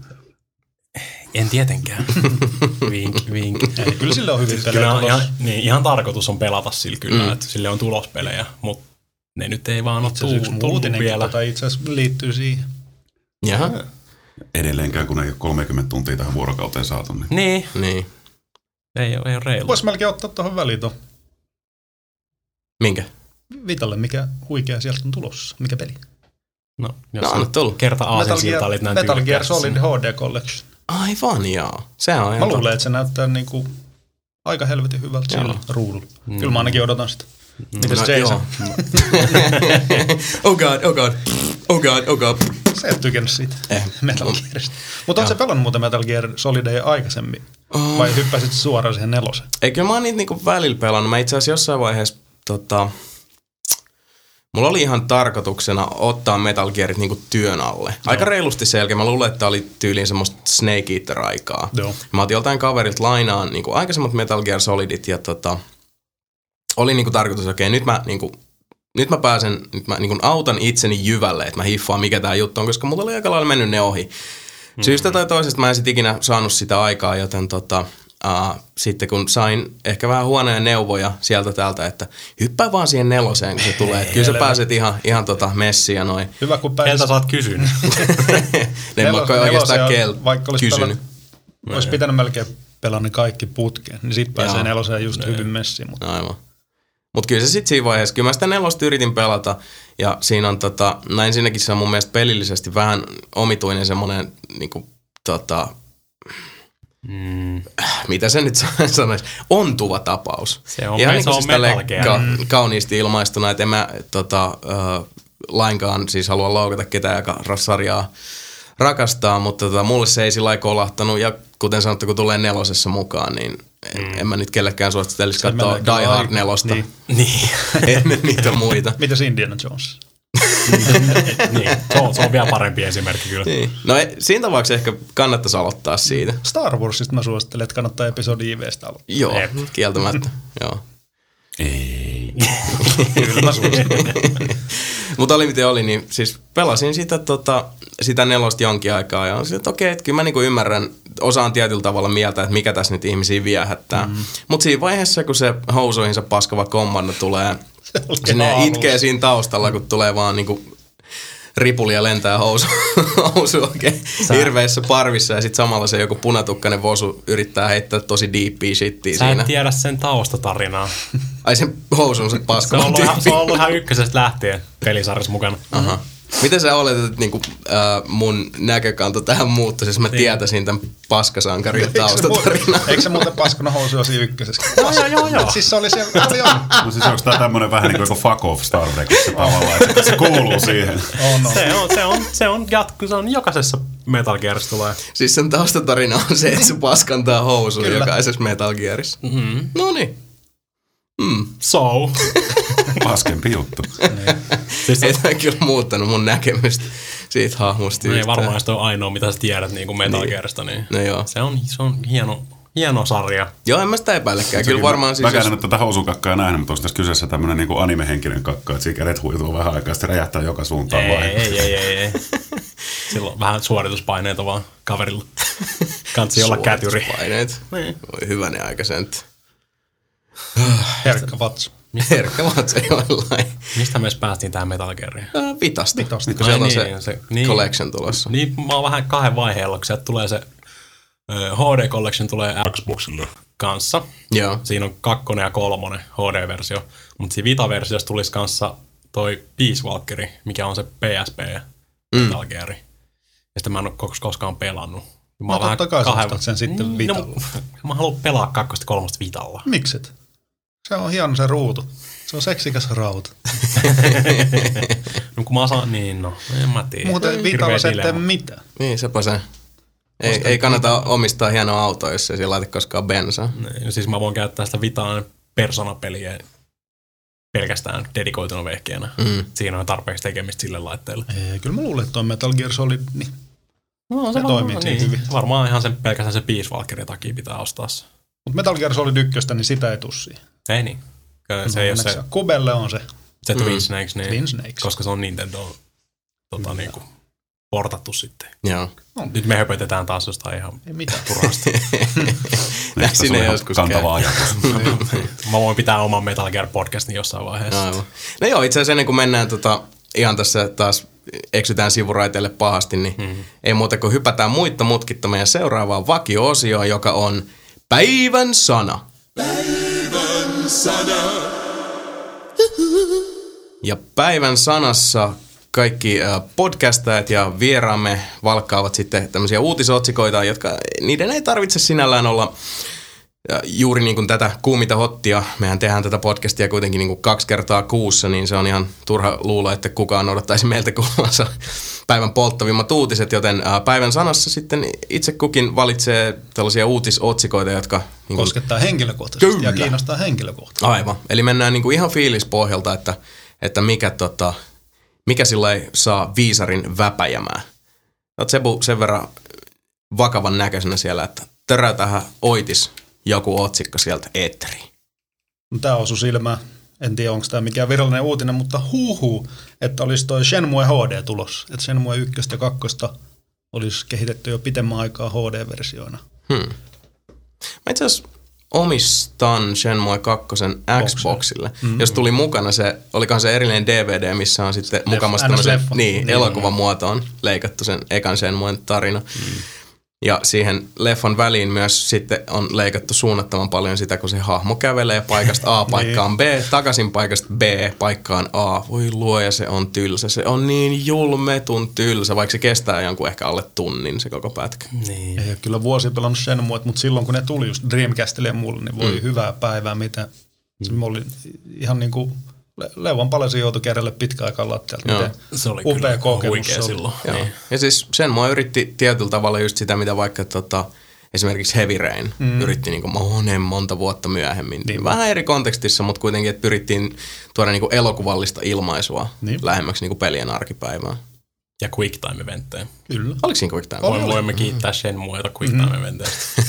En tietenkään. [laughs] vink, vink. Ei, kyllä sillä on hyviä Siis pelejä kyllä on ihan, niin, ihan tarkoitus on pelata sillä kyllä, Mm. mm. että sille on tulospelejä, mutta ne nyt ei vaan ole tullut, tullut vielä. tota itse asiassa liittyy siihen. Jaha. Edelleenkään, kun ei ole 30 tuntia tähän vuorokauteen saatu. Niin. Niin, Niin. Ei, ole- ei ole reilu. Voisi melkein ottaa tuohon väliin tuon Minkä? Vitalle, mikä huikea sieltä on tulossa. Mikä peli? No, jos No, anna tulla. kerta Metal aasinsilta olit näin Metal Gear Solid. HD Collection. Aivan, joo. Sehän on Mä luulen, että se näyttää niinku aika helvetin hyvältä Joo. sillä ruudulla. Kyllä mä ainakin odotan sitä. Mitäs No, Jason? [laughs] oh god, oh god, oh god, oh god. Sä et tykännyt siitä Eh. Metal Gearista. Mutta ootko sä pelannut muuten Metal Gear Solidia aikaisemmin? Vai hyppäsit suoraan siihen neloseen? Ei, kyllä mä oon niitä niinku välillä pelannut. Mä itse asiassa jossain vaiheessa, tota, mulla oli ihan tarkoituksena ottaa Metal Gearit niinku työn alle. Aika reilusti selkeä. Mä luulen, että oli tyyliin semmoista Snake Eater-aikaa. Joo. Mä otin joltain kaverilta lainaan niinku aikaisemmat Metal Gear Solidit ja tota, oli niinku tarkoitus, että okei, nyt mä niinku, nyt mä pääsen, nyt mä niinku autan itseni jyvälle, että mä hiffaan mikä tää juttu on, koska mulla oli aika lailla mennyt ne ohi. Syystä tai toisesta mä en sit ikinä saanut sitä aikaa, joten tota, uh, sitten kun sain ehkä vähän huonoja neuvoja sieltä täältä, että hyppää vaan siihen neloseen, kun se tulee. Että kyllä sä pääset ihan, ihan tota messiin ja noin. Hyvä, kun pääsis Keltä sä oot kysynyt? En mä nelos- oikeastaan neloseen, kel- vaikka olisi kysynyt. pelannut- Olisi pitänyt melkein pelaa ne kaikki putkeen, niin sit pääsee Joo. neloseen just hyvin messiin. Mutta Aivan. Mutta kyllä se sitten siinä vaiheessa, kyllä mä sitä nelosta yritin pelata ja siinä on tota, no ensinnäkin se on mun mielestä pelillisesti vähän omituinen semmoinen niinku, tota, Mm, mitä se nyt [laughs] sanoisi, ontuva tapaus. Se on- Ihan se niin on siis Gear. ka- kauniisti ilmaistuna, että en mä tota, äh, lainkaan siis halua loukata ketään, joka sarjaa rakastaa, mutta tota, mulle se ei sillä lailla kolahtanut ja kuten sanottu, kun tulee nelosessa mukaan, niin en, mm. en mä nyt kellekään suosittelisi katsoa Die Hard aika- nelosta niin. niin, [laughs] ennen niitä muita. [laughs] mitäs Indiana Jones? [laughs] niin. Se, on, se on vielä parempi esimerkki kyllä. Niin. No e- siinä tapauksessa ehkä kannattaisi aloittaa siitä. Star Warsista mä suosittelen, että kannattaa episodi IVstä aloittaa. Joo, Jep. kieltämättä. Joo. Ei. Kyllä [laughs] mä. Mutta oli miten oli, niin siis pelasin sitä, tota, sitä nelosta jonkin aikaa ja on sitten, että okei, että kyllä mä niinku ymmärrän, osaan tietyllä tavalla mieltä, että mikä tässä nyt ihmisiä viehättää. Mm. Mutta siinä vaiheessa, kun se housuihinsa paskava kommando tulee, sinne itkee siinä taustalla, kun tulee vaan niinku ripuli ja lentää housu, [laughs] housu oikein hirveissä parvissa ja sitten samalla se joku punatukkainen vosu yrittää heittää tosi deepia shittiä Sä siinä. et tiedä sen taustatarinaa. Ai sen housun se Se paskava on ollut, se on ollut ihan ykkösestä lähtien pelisarjassa mukana. Aha. Miten sä oletat, että niinku, äh, mun näkökanta tähän muuttuisi, jos mä tietäisin tämän paskasankarin Eikö se mu- taustatarinaa? Eikö se muuten paskana housu siinä ykkösessä? Joo, joo, joo, joo. Siis se oli siellä, oli on. No siis onko tää tämmönen vähän niin kuin joku fuck off Star Trekissa tavallaan, että se kuuluu siihen. On, on. Se on, se on, se on jatku, se on jokaisessa Metal Gearissa tulee. Siis sen taustatarina on se, että se paskantaa Kyllä. jokaisessa Metal Gearissa. Mm-hmm. No niin. Mm. So. Paskempi [laughs] juttu. siis Ei tämä kyllä muuttanut mun näkemystä siitä hahmosta ei yhtään. varmaan toi on ainoa, mitä sä tiedät niin kuin Metal Gearista, niin No joo. se on, se on hieno, hieno sarja. Joo, en mä sitä epäilekään. Kyllä varmaan siis... Mäkään Jos... ole tätä housukakkaa nähnyt, mutta onko tässä kyseessä tämmönen niin animehenkinen kakka, että siinä kädet huituu vähän aikaa, sitten räjähtää joka suuntaan Ei, vai? ei, ei, ei, ei. [laughs] Silloin vähän suorituspaineita vaan kaverilla. Kansi olla kätyri. Suorituspaineet. Niin. Voi hyvänen aika sen. Herkkä vatsa. Herkkä vaan se jollain. Mistä me edes päästiin tähän Metal Geariin? Äh, Vitasta. Vitasta. Kun sieltä on Ai se, niin, se- niin. collection tulossa. Niin, mä oon vähän kahden vaiheella, kun sieltä tulee se HD Collection tulee Xboxille kanssa. Joo. Siinä on kakkonen ja kolmonen HD-versio, mutta siinä Vita-versiossa tulisi kanssa toi Peace Walkeri, mikä on se PSP Metal Gear. Ja sitä mä en ole kos- koskaan pelannut. Mä No oon totta kai ostat sen sitten Mm, Vitalla. No, mä haluan pelaa kakkosta kolmosta Vitalla. Mikset? Se on hieno se ruutu. Se on seksikäs rauta. [laughs] No kun mä saan, niin no, en mä tiedä. Muuten Vitalla se ei tee dilemma. mitään. Niin, sepä se. Ei, ei kannata omistaa hienoa autoa, jos ei siellä laita koskaan bensaa. Niin, Siis mä voin käyttää sitä Vitaan Persona-peliä pelkästään dedikoituna vehkeenä. Mm. Siinä on tarpeeksi tekemistä sille laitteelle. Ei, kyllä mä luulen, että toi Metal Gear Solid, niin No, Se toimii siinä hyvin. Varmaan ihan sen, pelkästään se Peace Walkerin takia pitää ostaa se. Mutta Metal Gear Solid 1, niin sitä ei tuu siihen. Ei niin. Kyllä Se ei ole se, Kubelle on se. se Twin Snakes, niin, Twin Snakes. koska se on Nintendo tota, niin kuin, portattu sitten. Joo. Nyt me höpötetään taas jostain ihan Ei mitään. turhasta. [laughs] Näin sinne joskus kantava käy. ajatus. [laughs] Mä voin pitää oman Metal Gear podcastin jossain vaiheessa. Aivan. No joo, itse asiassa ennen kuin mennään tota, ihan tässä taas eksytään sivuraiteille pahasti, niin mm-hmm. ei muuta kuin hypätään muitta mutkitta meidän seuraavaan vakio-osioon, joka on Päivän sana. Ja päivän sanassa kaikki äh, podcastajat ja vieraamme valkkaavat sitten tämmöisiä uutisotsikoita, jotka niiden ei tarvitse sinällään olla juuri niin kuin tätä kuumita hottia, mehän tehdään tätä podcastia kuitenkin niin kuin kaksi kertaa kuussa, niin se on ihan turha luulla, että kukaan odottaisi meiltä kuulemansa päivän polttavimmat uutiset, joten päivän sanassa sitten itse kukin valitsee tällaisia uutisotsikoita, jotka... Niin kuin, Koskettaa henkilökohtaisesti Kyllä. ja kiinnostaa henkilökohtaisesti. Aivan. Eli mennään niin kuin ihan fiilispohjalta, että, että mikä, tota, mikä sillä ei saa viisarin väpäjämään. Olet Sebu sen verran vakavan näköisenä siellä, että törätähän oitis joku otsikko sieltä eetteriin. No, Tämä osui silmään. En tiedä, onko tämä mikään virallinen uutinen, mutta huuhu, että olisi toi Shenmue HD tulossa. Että Shenmue 1 ja 2 olisi kehitetty jo pitemmän aikaa HD-versioina. Hmm. Mä itse asiassa omistan Shenmue 2 Xboxille. Mm. Jos tuli mukana se, olikohan se erillinen DVD, missä on sitten mukamassa tämmöisen niin, Niin. elokuvan muotoon leikattu sen ekan Shenmuen tarina. Mm. Ja siihen leffan väliin myös sitten on leikattu suunnattoman paljon sitä, kun se hahmo kävelee paikasta A [laughs] paikkaan B, takaisin paikasta B paikkaan A. Voi luoja, se on tylsä. Se on niin julmetun tylsä, vaikka se kestää jonkun ehkä alle tunnin se koko pätkä. Niin. Ei ole kyllä vuosia pelannut Shenmue, mutta silloin kun ne tuli just Dreamcastille ja mulle, niin voi mm. hyvää päivää, mitä se mm. oli ihan niin kuin le- leuan palasi joutui kerralle pitkä aikaa lattialta. Joo. Se oli upea kyllä kokemus huikea se oli. silloin. Joo. Niin. Ja siis sen mua yritti tietyllä tavalla just sitä, mitä vaikka tota, esimerkiksi Heavy Rain mm. yritti niin monen monta vuotta myöhemmin. Niin. Vähän eri kontekstissa, mutta kuitenkin, että pyrittiin tuoda niin elokuvallista ilmaisua Niin. lähemmäksi niin pelien arkipäivää. Ja Quick Time eventtejä. Kyllä. Oliko siinä quick time? Voimme, voimme kiittää Shenmueta Quick Time eventeistä.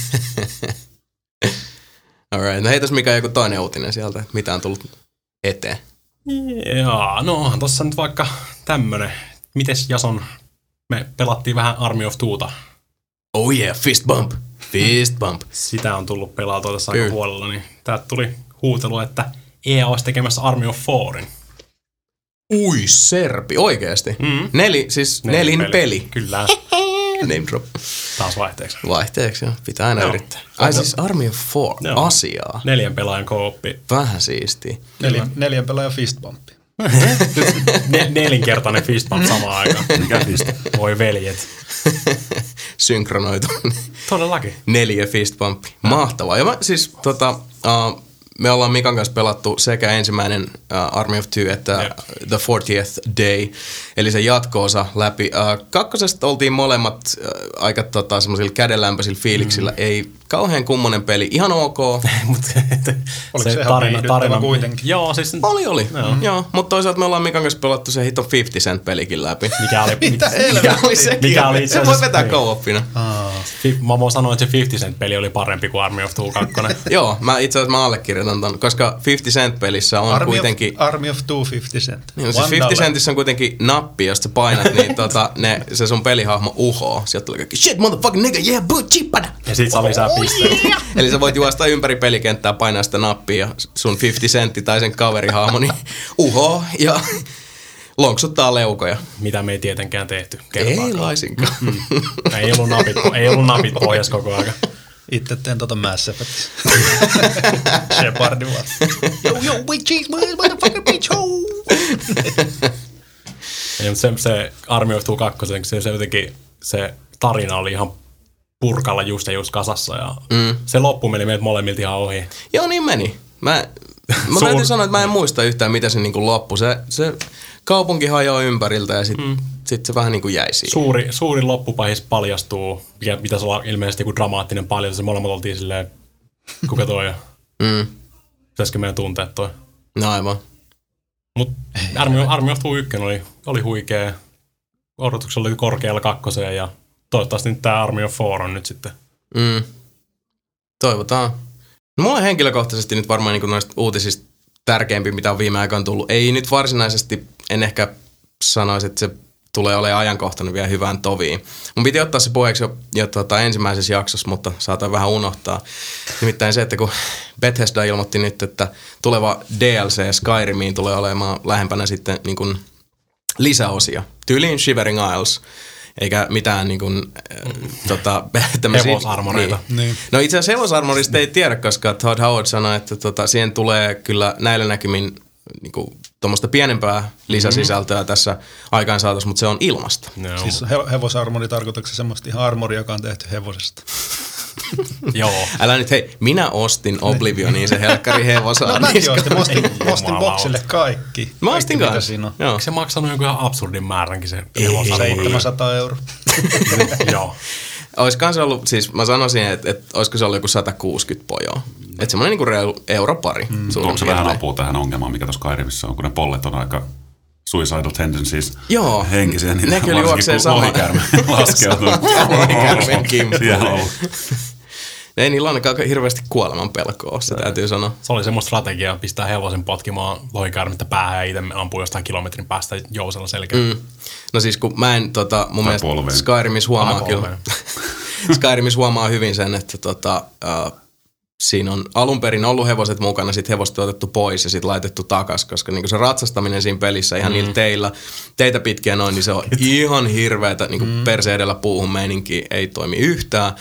[laughs] Alright. No heitäs mikä joku toinen uutinen sieltä, että mitä on tullut eteen. Jaa, no onhan tossa nyt vaikka tämmönen. Mites Jason, me pelattiin vähän Army of Tuuta. Oh yeah, fist bump. Fist bump. Sitä on tullut pelautua tässä aika huolella, niin täältä tuli huutelu, että EA olisi tekemässä Army of Fourin. Ui serpi, oikeesti. Mm. Neli, siis nelin, nelin peli. Kyllä, [laughs] Name drop. taas vaihteeksi. Vaihteeksi, joo. Pitää aina Joo. yrittää. Ai siis Army of Four, Joo. asiaa. Neljän pelaajan kooppi. Vähän siistiä. Neljän, neljän pelaajan fistbumpi. [laughs] Ne, nelinkertainen fist bump samaan aikaan. Mikä pisti? Voi veljet. [laughs] Synkronoitu. Todellakin. Neljä fist bump. Mahtavaa. Ja mä, siis tota, uh, me ollaan Mikan kanssa pelattu sekä ensimmäinen uh, Army of Two että Jep. The 40th Day, eli se jatko-osa läpi. Uh, kakkosesta oltiin molemmat uh, aika tota, semmoisilla kädenlämpöisillä fiiliksillä. Mm. Ei kauhean kummonen peli. Ihan ok. [laughs] Mut, Oliko se ihan viihdyttävä kuitenkin? Joo, siis Oli, oli. Joo. Joo. Mutta toisaalta me ollaan Mikan kanssa pelattu se hiton 50 cent pelikin läpi. mikä oli, [laughs] Mitä mikä, Mikä oli sekin? mikä oli itse Se voi vetää niin. co-opina. Mä voin sanoa, että se 50 Cent peli oli parempi kuin Army of Two 2. [laughs] Joo, mä itse asiassa mä allekirjoitan ton, koska 50 Cent pelissä on Army kuitenkin... Of, Army of 250 cent. Niin, siis One 50 dollar. Centissä on kuitenkin nappi, jos sä painat, niin tota, ne, se sun pelihahmo uhoo. Sieltä tulee kaikki shit motherfucking nigga, yeah, boo, chipada. Ja sit saa lisää pisteitä. Eli sä voit juosta ympäri pelikenttää, painaa sitä nappia ja sun 50 sentti tai sen kaverihahmo, niin uhoo ja lonksuttaa leukoja. Mitä me ei tietenkään tehty. Ei laisinkaan. Ei ollut napit, ei ollut napit pohjassa koko ajan. Itse teen tota Mass Effect. [laughs] Shepardi vaan. Yo, yo, wait, cheese, motherfucker, bitch, ho! Ei, mutta se, se Army of Two 2, se, se jotenkin, se tarina oli ihan purkalla just ja just kasassa ja mm. se loppu meni meiltä molemmilta ihan ohi. Joo, niin meni. Mä, mä [laughs] Suur- täytyy sanoa, että mä en muista yhtään, mitä se niinku loppui. Se, se kaupunki hajoaa ympäriltä ja sitten mm. sit se vähän niinku jäi siihen. Suuri, suuri loppupahis paljastuu, mikä pitäisi olla ilmeisesti joku dramaattinen paljastus. Se molemmat oltiin silleen, kuka toi? [laughs] Mm. Pitäisikö meidän tuntea toi? No aivan. Mutta Army, Army of Two 1 oli, oli huikea. Odotukset oli korkealla kakkoseen ja toivottavasti nyt tämä Army of Four on nyt sitten. Mm. Toivotaan. No, mulla henkilökohtaisesti nyt varmaan niin noista uutisista tärkeimpi, mitä on viime aikoina tullut. Ei nyt varsinaisesti, en ehkä sanoisi, että se tulee olemaan ajankohtainen vielä hyvään toviin. Mun piti ottaa se puheeksi jo, jo tota ensimmäisessä jaksossa, mutta saatoin vähän unohtaa. Nimittäin se, että kun Bethesda ilmoitti nyt, että tuleva DLC Skyrimiin tulee olemaan lähempänä sitten niin kuin lisäosia. Tyyliin Shivering Isles, eikä mitään niin kuin, äh, tota, [laughs] tämmösiä- Hevosarmoreita. Niin. Niin. No itse asiassa hevosarmorista ei tiedä, koska Todd Howard sanoi, että tota, siihen tulee kyllä näillä näkymin niin tuommoista pienempää lisäsisältöä mm-hmm. tässä aikaan saatossa, mutta se on ilmasta. No. Siis he- hevosarmori tarkoitatko se semmoista ihan armori, joka on tehty hevosesta? [laughs] Joo. Älä nyt, hei, minä ostin Oblivioniin se helkkari hevosaa. No mäkin ostin, mä ostin, ostin boksille kaikki. Mä Kaikki, ostin mitä kanssa. siinä on. Joo. Eikö se maksanut jonkun ihan absurdin määränkin se hevosarmori? 700 euroa. Joo. Olisikohan se ollut, siis mä sanoisin, että, että olisiko se ollut joku 160 pojoa. Että semmoinen niinku reilu euro pari. Mm. Onko se vähän apua tähän ongelmaan, mikä tuossa Skyrimissa on, kun ne pollet on aika suicidal tendencies Joo. henkisiä, niin Ne kyllä juoksee sama- lohikärme [laughs] laskeutuu. Kimppuun. [laughs] Ei niillä ainakaan hirveästi kuoleman pelkoa, se täytyy sanoa. Se oli semmoista strategiaa, pistää hevosen potkimaan lohikäärmettä päähän ja itse ampuu jostain kilometrin päästä jousella selkeä. Mm. No siis kun mä en, tota, mun mielestä polveen. Skyrimis huomaa kyllä, [laughs] huomaa hyvin sen, että tota, uh, siinä on alun perin ollut hevoset mukana, sitten hevoset otettu pois ja sitten laitettu takas, koska niinku se ratsastaminen siinä pelissä ihan mm. niillä teillä, teitä pitkiä noin, niin se on ihan hirveätä, niinku mm. perse edellä puuhun meininki ei toimi yhtään,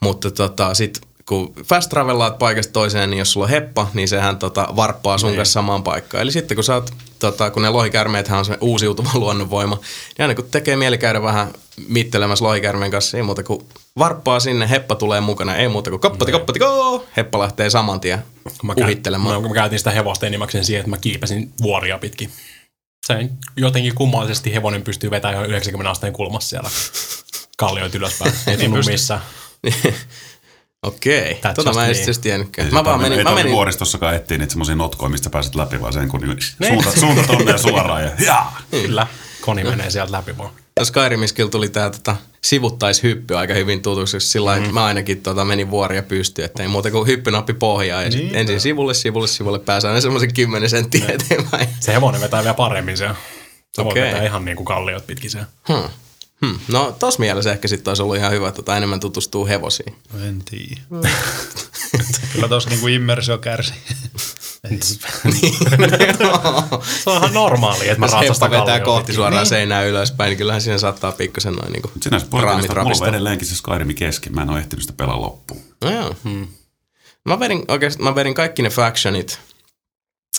mutta tota, sitten kun fast travelaat paikasta toiseen, niin jos sulla on heppa, niin sehän tota, varppaa sun kanssa samaan paikkaan. Eli sitten kun sä oot, tota, kun ne lohikärmeethän on se uusiutuva [laughs] luonnonvoima, niin aina kun tekee mieli käydä vähän mittelemässä lohikärmeen kanssa, ei muuta kuin varppaa sinne, heppa tulee mukana, ei muuta kuin koppati, koppati, koo, heppa lähtee saman tien Kun mä, käyn, uhittelemaan. mä, mä käytin sitä hevosta enimmäkseen siihen, että mä kiipesin vuoria pitkin. Se jotenkin kummallisesti hevonen pystyy vetämään ihan 90 asteen kulmassa siellä kallioita ylöspäin. [laughs] Ei tunnu missään. [laughs] Okei, That's tota mä en me. sitten tiennytkään. Mä vaan menin, ei mä menin, vuoristossakaan etsiä niitä semmoisia notkoja, mistä pääset läpi, vaan sen kun niin suunta, suunta tonne ja suoraan ja jaa. [laughs] Kyllä. Koni menee sieltä läpi vaan. Skyrimissa kyllä tuli tää tota, sivuttaishyppy aika hyvin tutuksi, sillä mm. mä ainakin tota, menin vuoria pystyyn, että ei muuta kuin hyppynappi pohjaa ja niin, ensin sivulle, sivulle, sivulle pääsee aina semmoisen 10 senttiä eteenpäin. Se hevonen vetää vielä paremmin se. Se voi Okei. vetää ihan niin kuin kalliot pitkin se. Hmm. Hmm. No tos mielessä ehkä sitten olisi ollut ihan hyvä, että tota, enemmän tutustuu hevosiin. En tiedä. [laughs] Kyllä tuossa niinku immersio kärsi. [laughs] [laughs] Se on ihan normaali, että mä ratsastan vetää kallioita kohti suoraan seinään ylöspäin, niin kyllähän siinä saattaa pikkasen noin niinku Sinänsä raamit poikkeasta, mulla on edelleenkin se Skyrimi kesken, mä en ole ehtinyt sitä pelaa loppuun. No joo. Hmm. Mä vedin oikeastaan, mä vedin kaikki ne factionit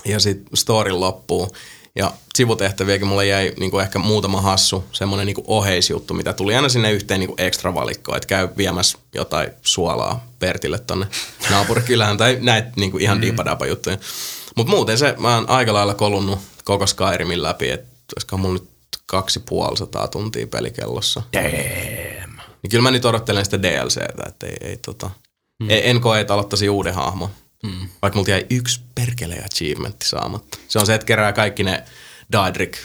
ja sit storin loppuun. Ja sivutehtäviäkin mulle jäi niinku ehkä muutama hassu, semmonen niinku oheisjuttu, mitä tuli aina sinne yhteen niinku ekstra valikkoon, että käy viemässä jotain suolaa Pertille tonne [laughs] naapurikylään tai näitä niinku ihan mm. diipadapa juttuja. Mutta muuten se, mä oon aika lailla kolunnut koko Skyrimin läpi, että olisiko mulla nyt kaksi puoli sataa tuntia pelikellossa. Damn. Niin kyllä mä nyt odottelen sitä DLCtä, että ei, ei tota, mm. en koe, että aloittaisin uuden hahmon. Mm. Vaikka multa jäi yksi perkele achievementti saamatta. Se on se, että kerää kaikki ne Daedric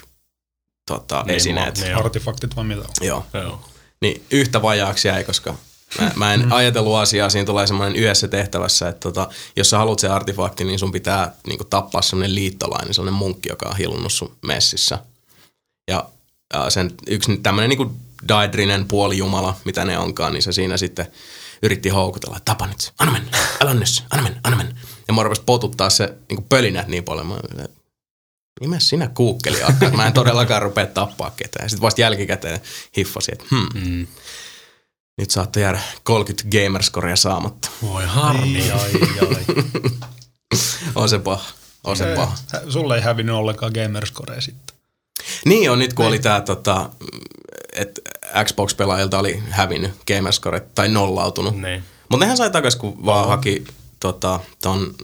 tota, Niin, esineet. niin. Artefaktit vai mitä on? Joo. Joo. Niin yhtä vajaaksi jäi, koska Mä, mä en ajatellut asiaa, siinä tulee semmoinen yhdessä tehtävässä, että tota, jos sä haluat se artefakti, niin sun pitää niin tappaa semmoinen liittolainen, sellainen munkki, joka on hilunnut sun messissä. Ja, sen yksi tämmöinen niin daedrinen puolijumala, mitä ne onkaan, niin se siinä sitten yritti houkutella, että tapa nyt, anna mennä, älä nyt, anna mennä, anna mennä. Ja mä rupesi potuttaa se niin pölinät niin paljon. Mä, Ime sinä kuukkeli akka, mä en todellakaan rupea tappaa ketään. Sitten vasta jälkikäteen hiffasin, että hmm, Mm. nyt saatte jäädä 30 gamerscorea saamatta. Voi harmi. Ai, ai, ai. [laughs] On se paha. On se paha. Hä- Sulle ei hävinnyt ollenkaan Gamerscore sitten. Niin on nyt, kun oli tää, tota, että Xbox-pelaajilta oli hävinnyt gamerscore tai nollautunut. Niin. Mutta nehän sai takas, kun vaan haki tota, ton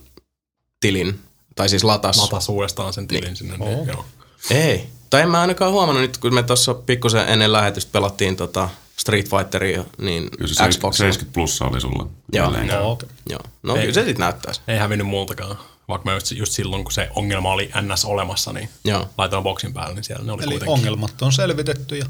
tilin, tai siis latas. Latas uudestaan sen tilin Niin. sinne. Oo. Niin, joo. Ei. Tai en mä ainakaan huomannut nyt, kun me tuossa pikkusen ennen lähetystä pelattiin tota Street Fighteria, niin Kyllä se Xbox. 70 plussa oli sulla. Joo. No, okay. Joo. No Ei. kyllä se sitten näyttäisi. Ei hävinnyt multakaan. Vaikka mä just, just silloin, kun se ongelma oli NS olemassa, niin Joo. laitoin boksin päälle, niin siellä ne oli Eli kuitenkin. ongelmat on selvitetty ja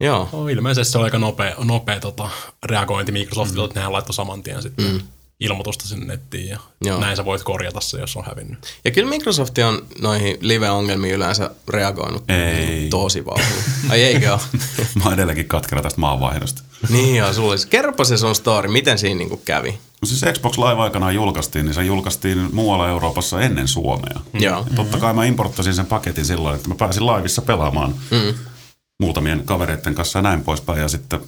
Joo. No, ilmeisesti se oli aika nopea, nopea tota, reagointi Microsoftilta, mm. että nehän laittoi saman tien sitten mm. ilmoitusta sinne nettiin ja Joo. näin sä voit korjata se, jos on hävinnyt. Ja kyllä Microsoft on noihin live-ongelmiin yleensä reagoinut Ei. tosi vauhdilla. Ai eikö ole? [laughs] Mä oon edelleenkin katkera tästä maanvaihdosta. niin joo, sulla olisi. Kerropa se sun story, miten siinä niinku kävi. No siis Xbox Live aikanaan julkaistiin, niin se julkaistiin muualla Euroopassa ennen Suomea. Joo. Ja totta kai mä importtasin sen paketin silloin, että mä pääsin laivissa pelaamaan mm. Muutamien kavereiden kanssa ja näin poispäin. Ja sitten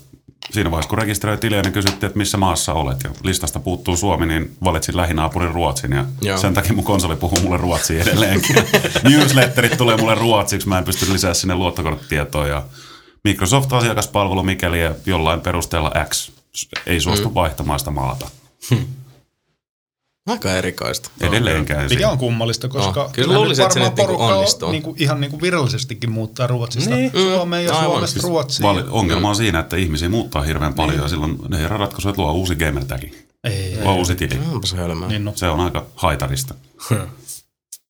siinä vaiheessa, kun rekisteröi tiliä, niin kysyttiin, että missä maassa olet. Ja listasta puuttuu Suomi, niin valitsin lähinaapurin Ruotsin. Ja Joo. sen takia mun konsoli puhuu mulle ruotsia edelleenkin. [laughs] Newsletterit tulee mulle ruotsiksi, mä en pysty lisää sinne luottokorttitietoa. Ja Microsoft-asiakaspalvelu, mikäli jollain perusteella X ei suostu mm. vaihtamaan sitä maata. Aika erikoista. Edelleenkään. mikä on kummallista, koska Oh, kyllä luulisin, että se nyt niinku onnistuu. Niinku, ihan niinku virallisestikin muuttaa Ruotsista Niin. Suomeen ja Aivan. Suomesta Siis Ruotsiin. vali- ongelma on siinä, että ihmisiä muuttaa hirveän paljon ja silloin ne herran ratkaisu, että luo uusi gamer tagi. Ei, Luo uusi tili. Onpas hölmää. niin no. Se on aika haitarista.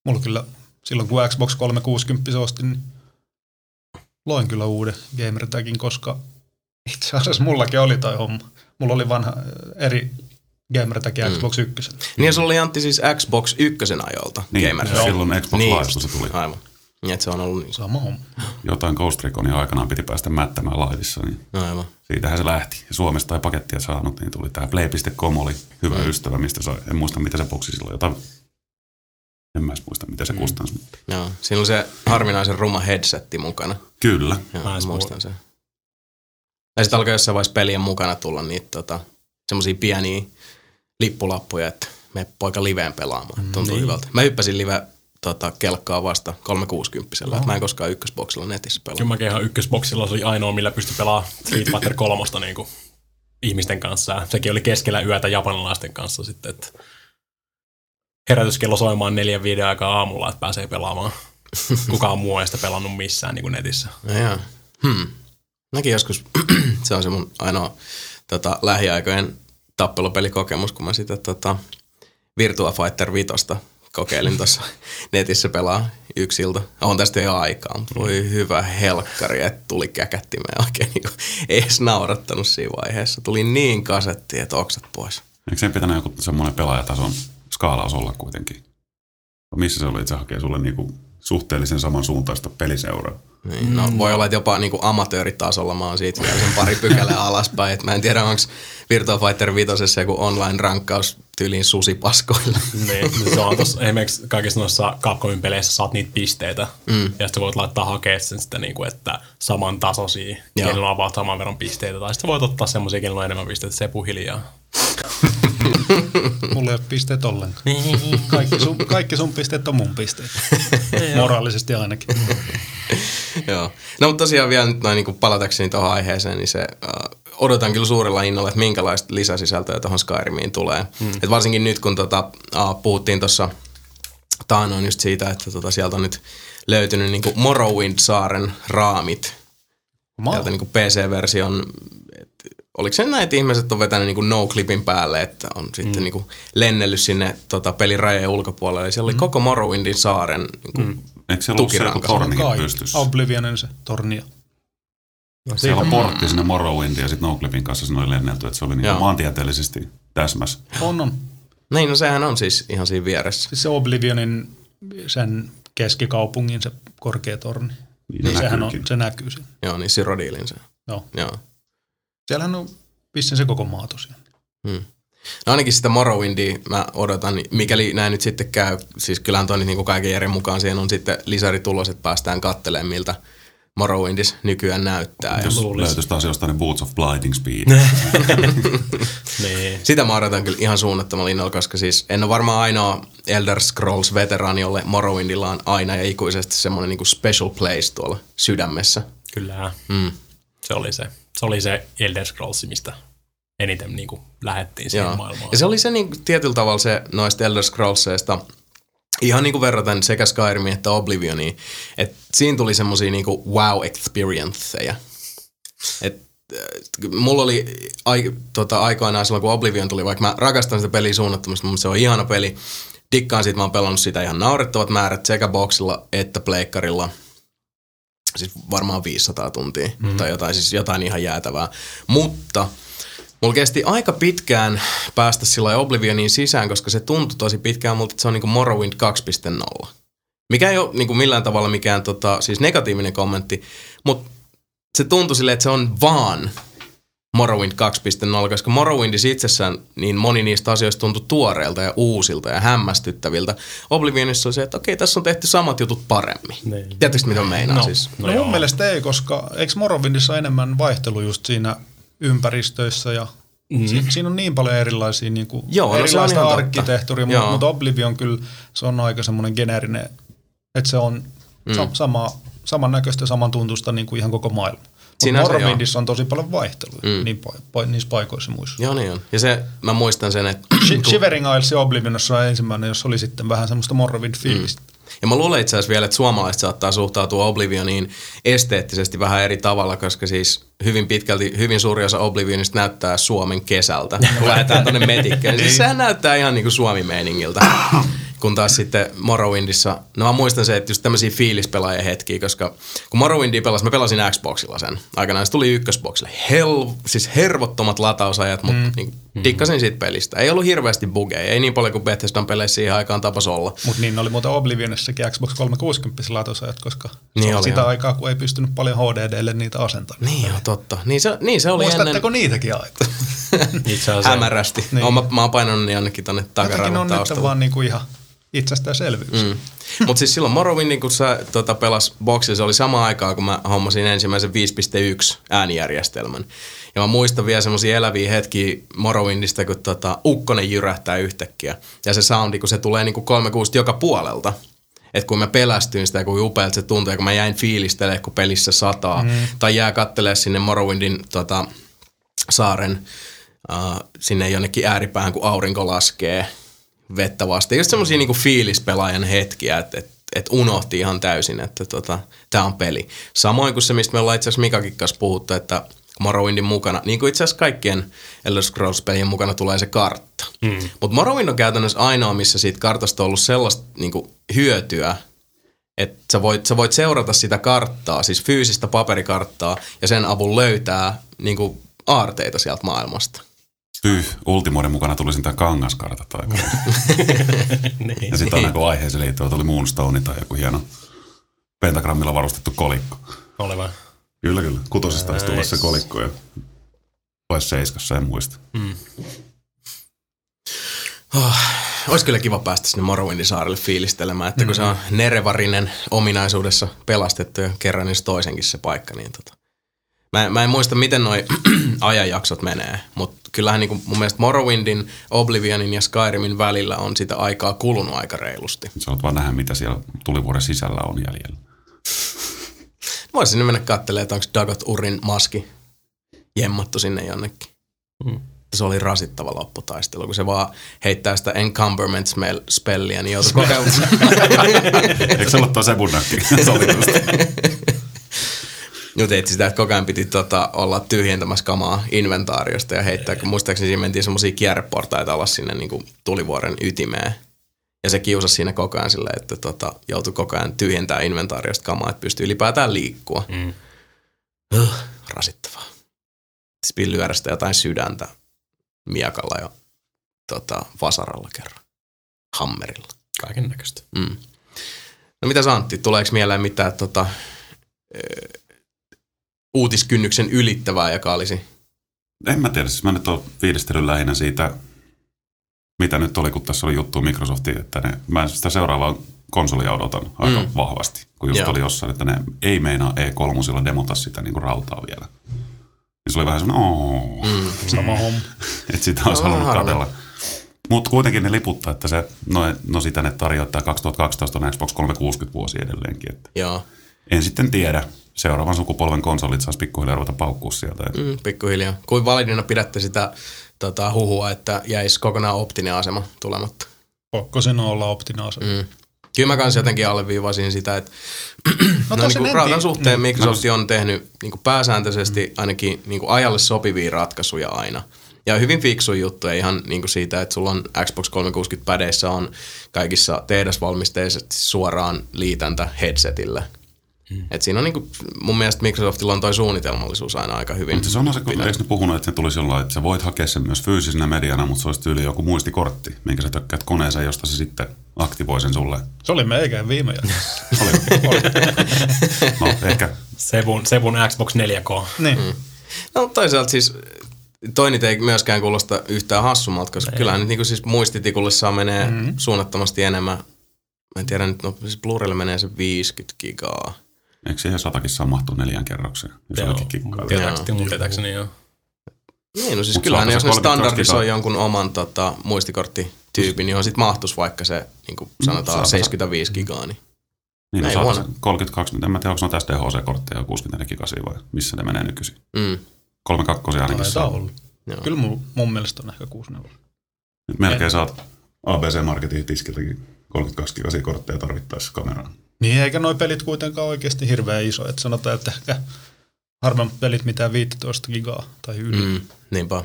Mulla kyllä silloin kun Xbox 360 ostin, niin loin kyllä uuden gamertagin, koska itse asiassa mullakin oli toi homma. Mulla oli vanha äh, eri gamertagi Mm. Xbox 1. Niin sulla oli Antti siis Xbox ykkösen ajolta Niin, Gamer. silloin Xbox niin, Live, kun se tuli. Aivan. Niin, että se on ollut niin. Sama homma. Jotain Ghost Reconia aikanaan piti päästä mättämään laivissa, niin Aivan. siitähän se lähti. Ja Suomesta ei pakettia saanut, niin tuli tämä play.com oli hyvä mm. ystävä, mistä sai, en muista mitä se boksi silloin, jotain, en mä muista mitä se mm. kustansi, mutta Joo. Siinä on se harvinaisen ruma headsetti mukana. kyllä. Joo, Mä muistan sen. Ja sitten alkoi jossain vaiheessa pelien mukana tulla niitä tota, semmoisia pieniä lippulappuja, että me poika liveen pelaamaan. Tuntuu niin. hyvältä. Mä hyppäsin live tota, kelkkaa vasta 360 oh. Mä en koskaan ykkösboksilla netissä pelaa. Kyllä mäkin ihan ykkösboksilla se oli ainoa, millä pystyi pelaamaan Street Fighter 3 niin kuin ihmisten kanssa. Ja sekin oli keskellä yötä japanilaisten kanssa sitten, että herätyskello soimaan neljän viiden aikaa aamulla, että pääsee pelaamaan. [laughs] Kukaan muu ei sitä pelannut missään niin kuin netissä. No joo. Hmm. Mäkin joskus, [clears throat] se on se mun ainoa tota, lähiaikojen tappelupelikokemus, kun mä sitä tota, Virtua Fighter 5 kokeilin [laughs] tuossa netissä pelaa yksiltä. On tästä jo aikaa, mutta voi hyvä helkkari, että tuli käkättimeen oikein niin [laughs] ei edes naurattanut siinä vaiheessa. Tuli niin kasetti, että oksat pois. Eikö sen pitänyt joku semmoinen pelaajatason skaalaus olla kuitenkin? Missä se oli, että se hakee sulle niinku suhteellisen samansuuntaista peliseuraa? Niin, no, voi olla, että jopa niin amatööritasolla mä oon siitä vielä sen pari pykälää alaspäin. Et mä en tiedä, onko Virtua Fighter 5 joku online-rankkaus tyyliin susipaskoilla. Niin, se on tossa, esimerkiksi kaikissa noissa Capcomin peleissä saat niitä pisteitä, mm. ja sitten voit laittaa hakea sen sitten, niin kuin, että saman tasoisia, kenellä on about saman verran pisteitä, tai sitten voit ottaa semmoisia, kenellä on enemmän pisteitä, sepu hiljaa. [laughs] [laughs] Mulla ei ole pisteet ollenkaan. Kaikki sun, kaikki sun pisteet on mun pisteet. Moraalisesti ainakin. [laughs] Joo. No mutta tosiaan vielä nyt noin niin kuin palatakseni tuohon aiheeseen, niin se äh, odotan kyllä suurella innolla, että minkälaista lisäsisältöä tuohon Skyrimiin tulee. Mm. Et varsinkin nyt, kun tota, äh, puhuttiin tuossa taanoin just siitä, että tota, sieltä on nyt löytynyt niin Morrowind-saaren raamit. Maa. Sieltä niin PC-version, oliko se näin, että ihmiset on vetänyt niin no-clipin päälle, että on sitten niin kuin lennellyt sinne tota, pelin rajojen ulkopuolelle. Ja siellä oli koko Morrowindin saaren niin kuin, Eikö siellä ollut Kai. pystyssä? Oblivionin se tornio. No, Siellä on portti sinne Morrowindiin ja sitten Noclifin kanssa sinne oli lennelty, että se oli Joo. niin maantieteellisesti täsmäs. On, on. Niin, no sehän on siis ihan siinä vieressä. Siis se Oblivionin sen keskikaupungin se korkea torni. Niin, Niin se sehän on, se näkyy siinä. Joo, niin Cyrodiilin se. Joo. Joo. Siellähän on vissiin se koko maa tosiaan. Hmm. No ainakin sitä Morrowindia mä odotan, niin mikäli näin nyt sitten käy, siis kyllähän toi niin kuin kaiken järjen mukaan siihen on sitten lisäri tulos, että päästään kattelemaan miltä Morrowindis nykyään näyttää. Jos löytyisi taas jostain niin Boots of Blinding Speed. [laughs] Niin. sitä mä odotan kyllä ihan suunnattomalla innolla, koska siis en ole varmaan ainoa Elder Scrolls-veteraani, jolle Morrowindilla on aina ja ikuisesti semmoinen niin kuin special place tuolla sydämessä. Kyllä. Mm. Se oli se. Se oli se Elder Scrolls, mistä eniten niin kuin lähettiin siihen Joo. maailmaan. Ja se oli se niin, tietyllä tavalla se noista Elder Scrollsista, ihan niin kuin verraten sekä Skyrimiin että Oblivioniin, että siinä tuli semmosia niin kuin wow experienceja. Et, äh, mulla oli ai, tota, aikoinaan silloin, kun Oblivion tuli, vaikka mä rakastan sitä peliä suunnattomasti, mutta se on ihana peli. Dikkaan siitä, mä oon pelannut sitä ihan naurettavat määrät sekä boxilla että pleikkarilla. Siis varmaan 500 tuntia mm. tai jotain, siis jotain ihan jäätävää. Mutta Mulla kesti aika pitkään päästä sillä Oblivioniin sisään, koska se tuntui tosi pitkään multa, että se on niinku Morrowind 2.0. Mikä ei ole niinku millään tavalla mikään tota, siis negatiivinen kommentti, mutta se tuntui silleen, että se on vaan Morrowind 2.0, koska Morrowindissa itsessään niin moni niistä asioista tuntui tuoreelta ja uusilta ja hämmästyttäviltä. Oblivionissa on se, että okei, tässä on tehty samat jutut paremmin. Niin. Tiedättekö, mitä mä meinaan No, siis? No, no, no mun joo. mielestä ei, koska eikö Morrowindissa enemmän vaihtelu just siinä ympäristöissä ja mm. si- siinä on niin paljon erilaisia niin kuin Joo, no erilaista totta. arkkitehtuuria, mutta, mutta Oblivion kyllä se on aika semmoinen geneerinen, että se on mm. sa- sama, samannäköistä ja samantuntuista niin kuin ihan koko maailma. Mutta Morrowindissa on tosi paljon vaihtelua Mm. niin, pa- pa- niissä paikoissa muissa. Joo, niin on. Ja se, mä muistan sen, että Shi- Shivering Isles ja Oblivionissa on ensimmäinen, jos oli sitten vähän semmoista Morrowind-fiilistä. Mm. Ja mä luulen itse asiassa vielä, että suomalaiset saattaa suhtautua Oblivioniin esteettisesti vähän eri tavalla, koska siis hyvin pitkälti, hyvin suuri osa Oblivionista näyttää Suomen kesältä, kun lähdetään tonne metikkään. Siis sehän näyttää ihan niin kuin Suomi-meiningiltä. [coughs] Kun taas sitten Morrowindissa, no mä muistan se, että just tämmöisiä fiilispelaajia hetkiä, koska kun Morrowindia pelasin, mä pelasin Xboxilla sen. Aikanaan se tuli ykkösboxille. Hel, siis hervottomat latausajat, mutta mm. niin, dikkasin siitä pelistä. Ei ollut hirveästi bugeja, ei niin paljon kuin Bethesdan peleissä siihen aikaan tapas olla. Mutta niin oli muuten Oblivionissakin Xbox 360 latusajat, koska Niin se oli sitä joo. aikaa, kun ei pystynyt paljon HDDlle niitä asentamaan. Niin joo, totta. Niin se, niin se oli Muistatteko ennen niitäkin aikaa? [laughs] Itse asiassa hämärästi. Niin. Niin. Oon, mä, mä oon painanut ne jonnekin tonne Jotenkin ne takaraivan on nyt vaan niinku ihan itsestäänselvyys. Mm. Mutta siis silloin Morrowindin, kun sä tota, pelas boxilla, se oli sama aikaa, kun mä hommasin ensimmäisen 5.1 äänijärjestelmän. Ja mä muistan vielä semmoisia eläviä hetkiä Morrowindista, kun tota, ukkonen jyrähtää yhtäkkiä. Ja se soundi, kun se tulee niinku 36 joka puolelta. Että kun mä pelästyin sitä, kun upealta se tuntui, ja kun mä jäin fiilistelemään, kun pelissä sataa. Mm. Tai jää kattelee sinne Morrowindin tota, saaren uh, sinne jonnekin ääripäähän, kun aurinko laskee vettä vastaan. Just semmosia niinku fiilispelaajan hetkiä, että et, et unohti ihan täysin, että tota, tämä on peli. Samoin kuin se, mistä me ollaan itse asiassa Mikakin kanssa puhuttu, että Morrowindin mukana, niin kuin itse asiassa kaikkien Elder Scrolls-pelien mukana tulee se kartta. Mm. Mutta Morrowind on käytännössä ainoa, missä siitä kartasta on ollut sellaista niinku, hyötyä, että sä voit, sä voit seurata sitä karttaa, siis fyysistä paperikarttaa, ja sen avun löytää niinku, aarteita sieltä maailmasta. Hyh, Ultimoiden mukana tuli sitä kangaskartat aikaan. [laughs] niin. Ja sitten aina kun aiheeseen liittyvä tuli Moonstone tai joku hieno pentagrammilla varustettu kolikko. Oleva. Kyllä, kyllä. Kutosesta taisi tulla se kolikko ja vai seiskassa, en muista. Oh, olisi kyllä kiva päästä sinne Morrowindin saarelle fiilistelemään, että kun se on nerevarinen ominaisuudessa pelastettu ja kerran niin se toisenkin se paikka, niin tota. Mä, mä en muista, miten noi [clears throat] ajanjaksot menee, mutta kyllähän niin mun mielestä Morrowindin, Oblivionin ja Skyrimin välillä on sitä aikaa kulunut aika reilusti. Sä oot vaan nähdä, mitä siellä tulivuoren sisällä on jäljellä. [laughs] Voisin mennä katselemaan, että onko Dagot Urin maski jemmattu sinne jonnekin. Mm. Se oli rasittava lopputaistelu, kun se vaan heittää sitä encumberment spelliä, niin joutuu koko [laughs] Eikö se ollut tuo Sebunakki? Nyt etsi sitä, että koko ajan piti tota, olla tyhjentämässä kamaa inventaariosta ja heittää, kun muistaakseni siinä mentiin semmoisia kierreportaita alas sinne niin kuin tulivuoren ytimeen. Ja se kiusasi siinä koko ajan silleen, että tota, joutui koko ajan tyhjentää inventaariosta kamaa, että pystyy ylipäätään liikkua. Mm. Uh, rasittavaa. Siis lyödä sitä jotain sydäntä miakalla ja tota, vasaralla kerran. Hammerilla. Kaiken näköistä. Mm. No mitä Antti, tuleeko mieleen mitään tota, ö, uutiskynnyksen ylittävää, joka olisi En mä tiedä, siis mä nyt oon lähinnä siitä, mitä nyt oli, kun tässä oli juttu Microsoftiin, että ne, mä sitä seuraavaa konsolia odotan aika Mm. vahvasti, kun just Joo. oli jossain, että ne ei meinaa E3 demota sitä niin kuin rautaa vielä. Niin se oli vähän semmoinen, ooo, mm. Sama homma. [laughs] että sitä olisi No, halunnut harmi. katsella. Mutta kuitenkin ne liputtaa, että se, no, no sitä ne tarjoaa 2012 on Xbox 360 vuosi edelleenkin. Että Joo, en sitten tiedä. Seuraavan sukupolven konsolit saisi pikkuhiljaa ruveta paukkua sieltä. Et mm, pikkuhiljaa. Kuin validina pidätte sitä tota, huhua, että jäisi kokonaan optinen asema tulematta? Pakko sen olla optinaasa. Mm. Mm. Kyllä mä kanssa jotenkin alleviivasin sitä, että no, [clears throat] no niin rautan tiedä. suhteen Niin. Microsoft on tehnyt niin kuin pääsääntöisesti ainakin niin kuin ajalle sopivia ratkaisuja aina. Ja hyvin fiksu juttu, ihan niin kuin siitä, että sulla on Xbox 360 pädeissä on kaikissa tehdasvalmisteisesti suoraan liitäntä headsetille. Hmm. Et siinä on niin kuin, mun mielestä Microsoftilla on toi suunnitelmallisuus aina aika hyvin. Mutta se on se, kun eikö ne puhunut, että se tulisi jollain, että sä voit hakea sen myös fyysisenä mediana, mutta se olisi tyyli joku muistikortti, minkä sä tökkäät koneeseen, josta se sitten aktivoi sen sulle. Se oli meikään viime jaksossa. [laughs] Oli. no, ehkä Sevun, Sevun Xbox 4K. niin. Mm. No toisaalta siis toi nyt ei myöskään kuulosta yhtään hassummalta, koska ei. kyllähän nyt niin siis muistitikulle saa menee mm-hmm. suunnattomasti enemmän. Mä en tiedä nyt, no siis Blu-raylle menee se 50 gigaa. Eikö siihen satakin saa mahtua neljän kerrokseen, jos Joo, tietääkseni, joo. Niin, no siis Mut kyllähän jos ne 32 standardisoi jonkun oman tota, muistikorttityypin, niin on sit mahtus vaikka se, niin kuin sanotaan, saako se- 75 gigaa. Niin. Niin, no se 32, en mä tiedä, onko noita SDHC-kortteja 64 gigasia vai missä ne menee nykyisin. Mm. 32 ainakin Taitaa saa. olla. Joo. Kyllä mun, mun mielestä on ehkä 64. Nyt melkein saat ABC Marketin tiskiltäkin 32 gigasia kortteja tarvittaessa kameraan. Niin, eikä noi pelit kuitenkaan oikeasti hirveän iso. Että sanotaan, että ehkä harvemmat pelit mitään 15 gigaa tai yli. Mm. Niinpä.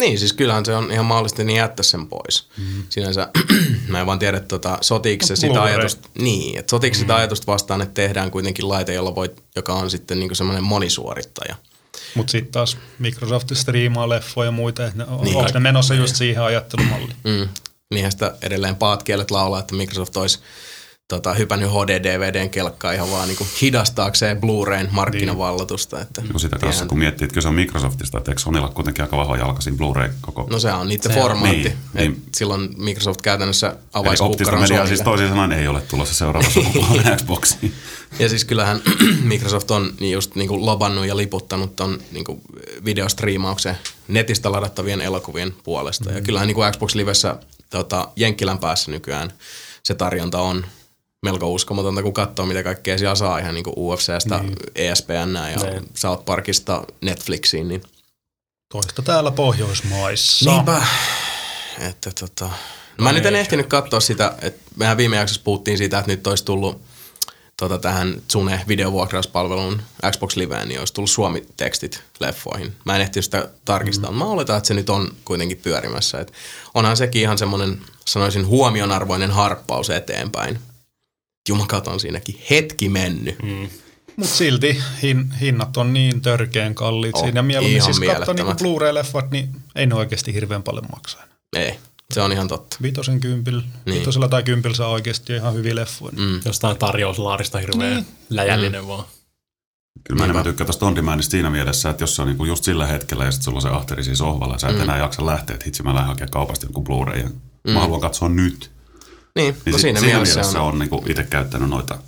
Niin, siis kyllähän se on ihan mahdollista niin jättää sen pois. Mm. Sinänsä [clears throat] mä en vaan tiedä, tota, sotiiko se No, sitä Blu-ray. ajatusta, niin, että sotiiko mm. sitä ajatusta vastaan, että tehdään kuitenkin laite, jolla voit, joka on sitten niinku semmoinen monisuorittaja. Mutta sitten taas Microsoft striimaa leffoja ja muita. että Niin, onko ne menossa just siihen ajattelumalliin? Mm. Niinhän sitä edelleen paatkielet laulaa, että Microsoft olisi tota, hypännyt HD-DVDn kelkkaa ihan vaan niinku hidastaakseen Blu-rayn markkinavallatusta. Että, No sitä kanssa, kun miettii, että kyllä se on Microsoftista, että eikö Sonilla kuitenkin aika vahva jalka siinä Blu-ray koko No se on niiden Se on. formaatti. Niin, Niin, niin. Silloin Microsoft käytännössä Eli avaisi optista kukkaron mediaa siis toisin sanoen ei ole tulossa seuraava sukupolven [laughs] Xboxiin. Ja siis kyllähän [clears throat] Microsoft on niin just niin kuin lobannut ja liputtanut ton niin kuin videostriimauksen netistä ladattavien elokuvien puolesta. Mm-hmm. Ja kyllähän niin kuin Xbox Livessä tota, Jenkkilän päässä nykyään se tarjonta on melko uskomatonta, kun katsoo, mitä kaikkea siellä saa ihan niin kuin UFCstä, niin. ESPN ja Niin. South Parkista Netflixiin. Niin Toista täällä Pohjoismaissa. Niinpä. Että tota... No mä nyt en ehtinyt katsoa sitä, että mehän viime jaksossa puhuttiin siitä, että nyt olisi tullut tota, tähän Zune videovuokrauspalvelun Xbox Liveen, niin olisi tullut suomi-tekstit leffoihin. Mä en ehtinyt sitä tarkistaa, mm. mä oletan, että se nyt on kuitenkin pyörimässä. Et onhan sekin ihan semmoinen, sanoisin, huomionarvoinen harppaus eteenpäin. Jumakaat on siinäkin hetki mennyt. Mm. Mutta silti hin, hinnat on niin törkeän kalliit Oh, siinä. Ja mieluummin ihan siis katsoo niinku. Blu-ray-leffat, niin ei ne oikeasti hirveän paljon maksaa. Ei, se on ihan totta. Viitosen kympil, niin. viitosella tai kympillä saa oikeasti ihan hyviä leffoja. Mm. Mm. Jostain tarjouslaarista hirveän niin. läjällinen vaan. Kyllä mä enemmän tykkään tuosta on demandista siinä mielessä, että jos se on niinku just sillä hetkellä ja sitten sulla on se ahteri siinä sohvalla ja sä et mm. enää jaksa lähteä, että hitsi mä lähden hakemaan kaupasta jonkun Blu-ray ja mm. mä haluan katsoa nyt. Niin, Niin no siinä, siinä mielessä, mielessä on. on niinku itse käyttänyt noita.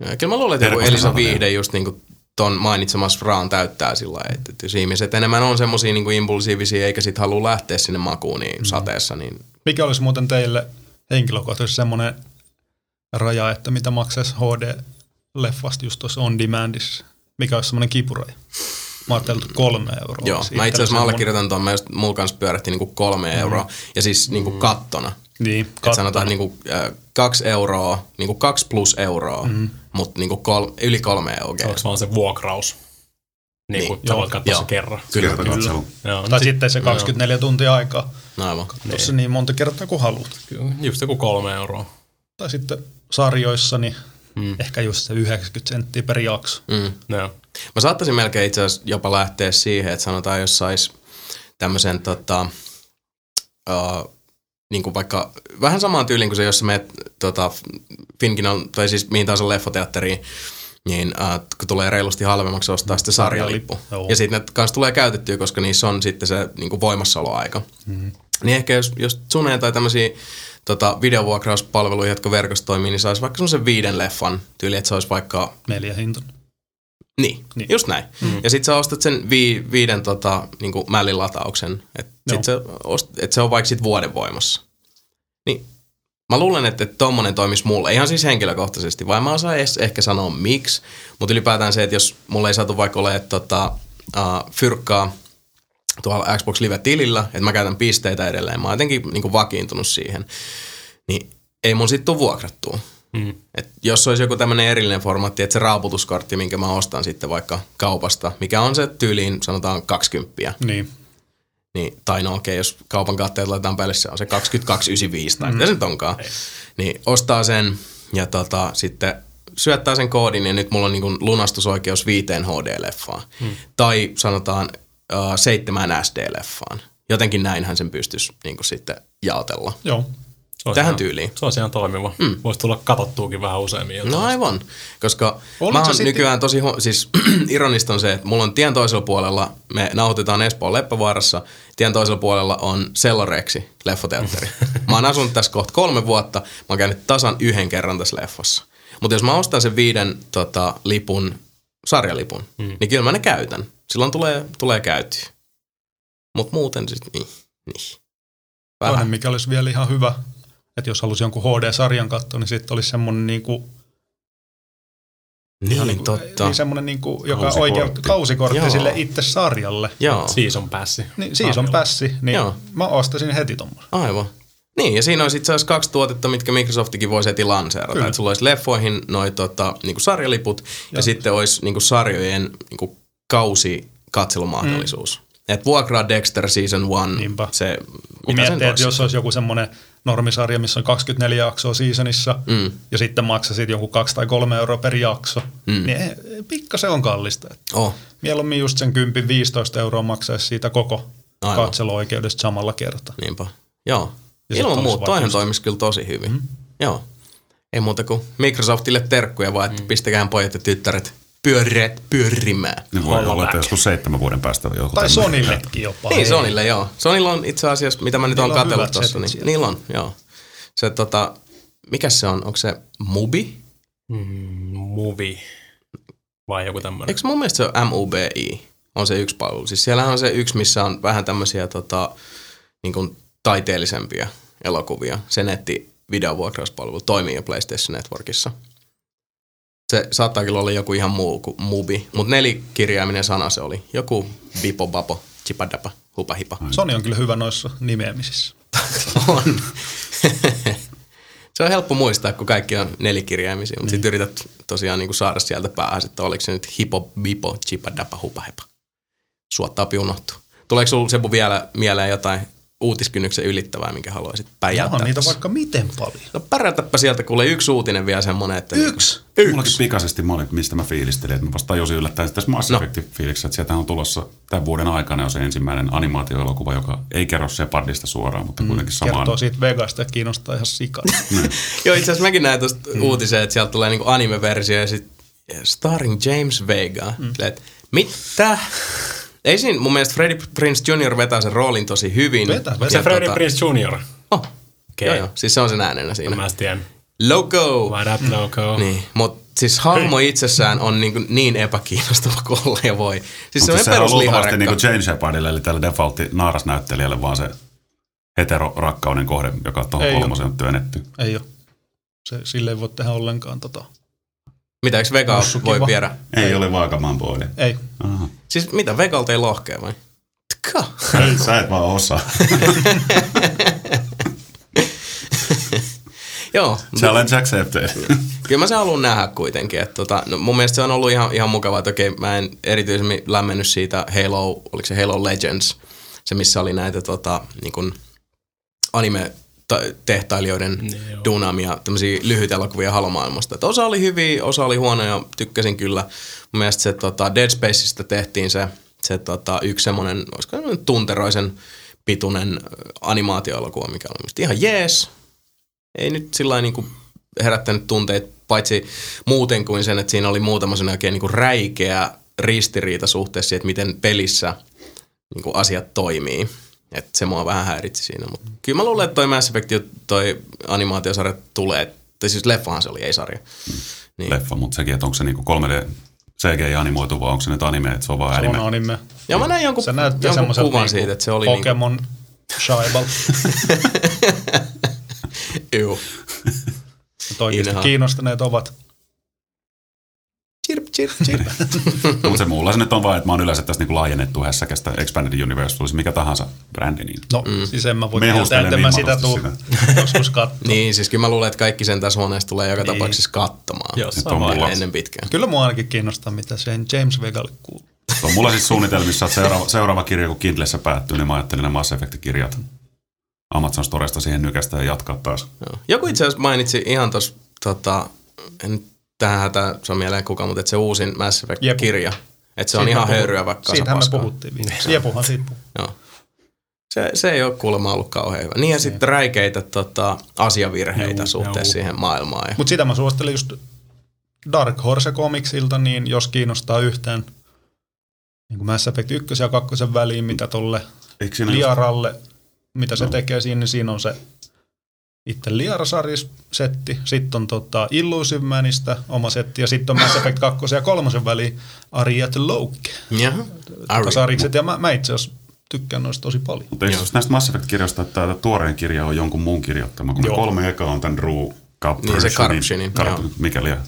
Ja kyllä mä luulen, että Elisa Viihde just niinku ton mainitsemassa Fraan täyttää sillä lailla, että, että jos ihmiset enemmän on semmosia niinku impulsiivisia eikä sit halua lähteä sinne makuun niin mm. sateessa, niin Mikä olisi muuten teille henkilökohtaisesti semmoinen raja, että mitä maksaisi HD-leffasta just tuossa on demandissa? Mikä olisi semmoinen kipuraja? Mä ajattelin, että kolme euroa. joo. Mä itse asiassa mä allekirjoitan ton, mä just mulla kanssa pyörähti niinku kolme mm. euroa ja siis niinku kattona. Niin, Että kattona. sanotaan niinku äh, kaksi euroa, niinku kaksi plus euroa, mm. mutta niinku kol, yli kolme euroa. Onko vaan se vuokraus? Niin Niin, kuin joo, sä voit katsoa joo. se kerran. Kyllä, kyllä. katselu. Joo, Tai no sitten se 24 tuntia aikaa. No aivan. Tuossa niin monta kertaa kuin haluat. Kyllä, just joku kolme euroa. Tai sitten sarjoissa, niin Mm. ehkä just se 90 senttiä per jakso. Mm. No, joo. Mä saattaisin melkein itse asiassa jopa lähteä siihen, että sanotaan, jos sais tämmöisen tota, uh, niin kuin vaikka vähän samaan tyyliin kuin se, jos sä menet tota, Finkinan, tai siis mihin tahansa leffoteatteriin, niin uh, kun tulee reilusti halvemmaksi ostaa sitten sarjalippu. Joo. Ja sitten ne kanssa tulee käytettyä, koska niissä on sitten se niin kuin voimassaoloaika. Mm. Niin ehkä jos, jos Zune tai tämmöisiä tota, videovuokrauspalveluja, jotka verkossa toimii, niin saisi vaikka semmoisen viiden leffan tyyli, että se olisi vaikka Neljä hinta. Niin, niin. Just näin. Mm. Ja sit sä ostat sen vi, viiden tota, niin mällilatauksen, että sit sä ost, et se on vaikka sit vuoden voimassa. Niin mä luulen, että, että tommonen toimisi mulle, ihan siis henkilökohtaisesti, vai mä osaan edes ehkä sanoa miksi, mutta ylipäätään se, että jos mulle ei saatu vaikka ole tota, uh, fyrkkaa tuolla Xbox Live-tilillä, että mä käytän pisteitä edelleen, mä oon jotenkin niin kuin vakiintunut siihen, niin ei mun sit tuu vuokrattua. Mm. Et jos olisi joku tämmöinen erillinen formaatti, että se raaputuskortti, minkä mä ostan sitten vaikka kaupasta, mikä on se tyyliin sanotaan 20, Niin. niin, tai no okei, jos kaupan katteet laitetaan päälle, se on se 2295 tai mitä se nyt onkaan, niin ostaa sen ja tota, sitten syöttää sen koodin ja nyt mulla on niin lunastusoikeus viiteen HD-leffaan. Tai sanotaan uh, seitsemään SD-leffaan. Jotenkin näinhän sen pystyisi niin sitten jaotella. Joo. Se Tähän ihan- tyyliin. Se olisi ihan toimiva. Mm. Voisi tulla katottuukin vähän useammin. No jotain. aivan, koska Oliko mä oon sitten- nykyään tosi, ho- siis [clears throat] ironista on se, että mulla on tien toisella puolella, me nauhoitetaan Espoon Leppävaarassa, tien toisella puolella on Selloreksi leffoteatteri. [laughs] mä oon asunut tässä kohta kolme vuotta, mä oon käynyt tasan yhden kerran tässä leffassa. Mutta jos mä ostan sen viiden tota, lipun, sarjalipun, mm. niin kyllä mä ne käytän. Silloin tulee, tulee käytyä. Mutta muuten siis, niin, niin. Toinen, Vähän. mikä olisi vielä ihan hyvä, että jos halusi jonkun HD-sarjan katsoa, niin sitten olisi semmoinen niinku, Niin, ihan niin, niinku, totta. niin semmoinen niinku, joka Kausikortti. oikein kausikortti Joo. sille itse sarjalle. Joo. Season passi. Niin, siis on pässi, niin Joo. mä ostaisin heti tommosen. Aivan. Niin, ja siinä olisi itse asiasi kaksi tuotetta, mitkä Microsoftikin voisi heti lanseerata. Kyllä. Että sulla olisi leffoihin noi tota, niinku sarjaliput, ja, ja sitten olisi niinku sarjojen niinku kausi katselumahdollisuus. Mm. Et vuokraa Dexter Season 1, Niinpä. se, Kun miettii, että jos olisi joku semmoinen normisarja, missä on 24 jaksoa seasonissa, Mm. ja sitten maksasit joku kaksi tai kolme euroa per jakso, Mm. niin ei- pikkasen on kallista. Oh, Mieluummin just sen 10 15 euroa maksaisi siitä koko Aivan. katseluoikeudesta samalla kertaa. niinpä. Joo. Ja Ilman muuta, toihan toimisi kyllä tosi hyvin. Mm. Joo. Ei muuta kuin Microsoftille terkkuja vaan, että mm. pistäkään pojat ja tyttäret pyöreät pyörimään. Niin voi Olla että joskus seitsemän vuoden päästä joku Tai. Sonillekin jopa. Niin, Hei. Sonille joo. Sonilla on itse asiassa, mitä mä nyt oon on katsellut tuossa, niin siellä. niillä on, joo. Se tota, mikä se on? Onko se Mubi? Mm, movie. Vai joku tämmöinen. Eikö mun mielestä se on MUBI? On se yksi palvelu. Siis siellähän on se yksi, missä on vähän tämmöisiä tota, niin kuin taiteellisempia elokuvia. Se netti videovuokrauspalvelu toimii jo PlayStation Networkissa. Se saattaa kyllä olla joku ihan muu kuin Mubi, mutta nelikirjaiminen sana se oli. Joku bipo bapo, chipadapa, hupa hipa. Sony on kyllä hyvä noissa nimeämisissä. [laughs] On. se on helppo muistaa, kun kaikki on nelikirjaimisia, mutta sitten yrität tosiaan niin kuin saada sieltä päähän, että oliko se nyt hipo, bipo, chipa, dapa, hupa, hepa. Suottaa unohtuu. Tuleeko sinulla Sebu vielä mieleen jotain uutiskynnyksen ylittävää, minkä haluaisit päijättää? Onhan niitä vaikka miten paljon. No pärjätäpä sieltä, kuule yksi uutinen vielä semmoinen, että... Yksi? Mullakin pikaisesti mä olin, mistä mä fiilistelin, että mä vasta tajusin yllättäen tässä Mass No. Effect fiiliksessä, että sieltä on tulossa tämän vuoden aikana jo se ensimmäinen animaatioelokuva, joka ei kerro Shepardista suoraan, mutta kuitenkin samaan. Kertoo siitä Vegasta ja kiinnostaa ihan sikana. [laughs] [laughs] Joo, itse asiassa mäkin näin tuosta mm. uutisen, että sieltä tulee niinku anime-versio ja sit starring James Vega. Mm. Mitä? Ei siinä, mun mielestä Freddie Prince Jr. vetää sen roolin tosi hyvin. Vetää, vetää. Se Freddie tota- Prince Jr. Oh, Okei. joo, joo. Siis se on sen äänenä siinä. Mä en tiedä. Loco! What up, loco? Niin, mutta siis hahmo itsessään on niin, niin epäkiinnostava kuin olla ja voi. Siis se Mutta on luultavasti perusliharekka. niin kuin Jane Shepardille, eli tälle defaultti naarasnäyttelijälle, vaan se heterorakkauden kohde, joka tuohon kolmoseen on työnnetty. Ei ole. Se, sille ei voi tehdä ollenkaan tota. Mitä, eikö Vega Hassu voi kiva. viedä? Ei ole vaakamaan boy. Ei. Aha. Siis mitä, Vegalta ei lohkea vai? Tka. Sä et vaan osaa. [laughs] Joo, Challenge accepted. [laughs] Kyllä mä sen haluan nähdä kuitenkin. Että tota, no mun mielestä se on ollut ihan, ihan mukavaa, että okei, mä en erityisemmin lämmennyt siitä Halo, oliko se Halo Legends, se missä oli näitä tota, niin kuin anime tehtailijoiden Niin, joo. duunaamia tämmöisiä lyhyitä elokuvia halomaailmasta. Et osa oli hyviä, osa oli huonoja, tykkäsin kyllä. Mun mielestä se tota, Dead Spaceista tehtiin se, se tota, yksi semmoinen, olisiko semmoinen tunteroisen pituinen animaatioelokuva, mikä oli musta ihan jees. Ei nyt sillä niin herättänyt tunteita, paitsi muuten kuin sen, että siinä oli muutama sen oikein niin räikeä ristiriita suhteessa siihen, että miten pelissä niin kuin asiat toimii. Et se mua vähän häiritsi siinä, mutta kyllä mä luulen, että toi Mass Effect, toi animaatiosarja tulee, tai siis leffahan se oli, ei sarja. Niin. leffa, mutta sekin, että onko se niinku 3D CGI-animoitu vai onko se nyt anime, että se on vaan Se on anime. anime. Ja mä näin jonkun, Se näyttää jonkun kuvan niinku siitä, että se oli niin Pokemon Shaibal. [laughs] Juu. Oikeasti Inha. kiinnostuneet ovat. Chirp, chirp. [laughs] Mutta se mulla se nyt on vaan, että mä oon yleensä tästä niinku laajennettu hässäkästä Expanded Universe, tulisi mikä tahansa brändi, niin No, mm. siis en mä voi tietää, että mä sitä tuu joskus katsomaan. [laughs] niin, siis kyllä mä luulen, että kaikki sen tässä huoneessa tulee joka Niin. tapauksessa katsomaan. Jossain. Ennen pitkään. Kyllä mua ainakin kiinnostaa, mitä sen James Vegalle kuuluu. Se on mulla siis suunnitelmissa, että seuraava, seuraava kirja, kun Kindlessä päättyy, niin mä ajattelin ne Mass Effect-kirjat Amazon Storesta siihen nykästä ja jatkaa taas. Joo. Joku itse asiassa mainitsi ihan tuossa, tota, en tähän hätä, se on mieleen kuka, mutta että se uusin Mass. Effect-kirja. Että se on Siitä ihan puhut- höyryä vaikka Siitähän me puhuttiin viimeksi. Jepuhan siitä. Joo. Se, se ei ole kuulemma ollut kauhean hyvä. Niin ja sitten räikeitä tota, asiavirheitä Juu, suhteessa juu. siihen maailmaan. Ja, Mutta sitä mä suosittelin just Dark Horse komiksilta, niin jos kiinnostaa yhtään niin kuin Mass Effect 1 ja 2 väliin, mitä tolle Liaralle, mitä se No. tekee siinä, niin siinä on se itse Liara-setti, sitten on tota Illusive Manista oma setti, ja sitten on Mass Effect 2 ja 3 väliin Ariat Louke, Jaha. Ari. sarikset, ja mä, mä itse asiassa tykkään noista tosi paljon. mutta eikö näistä Mass Effect-kirjoista, että tämä tuoreen kirja on jonkun muun kirjoittama, kun ne Joo. kolme eka on tämän Drew Carpenter. Niin, se Karpshinin, Karp, joo. mikä liian?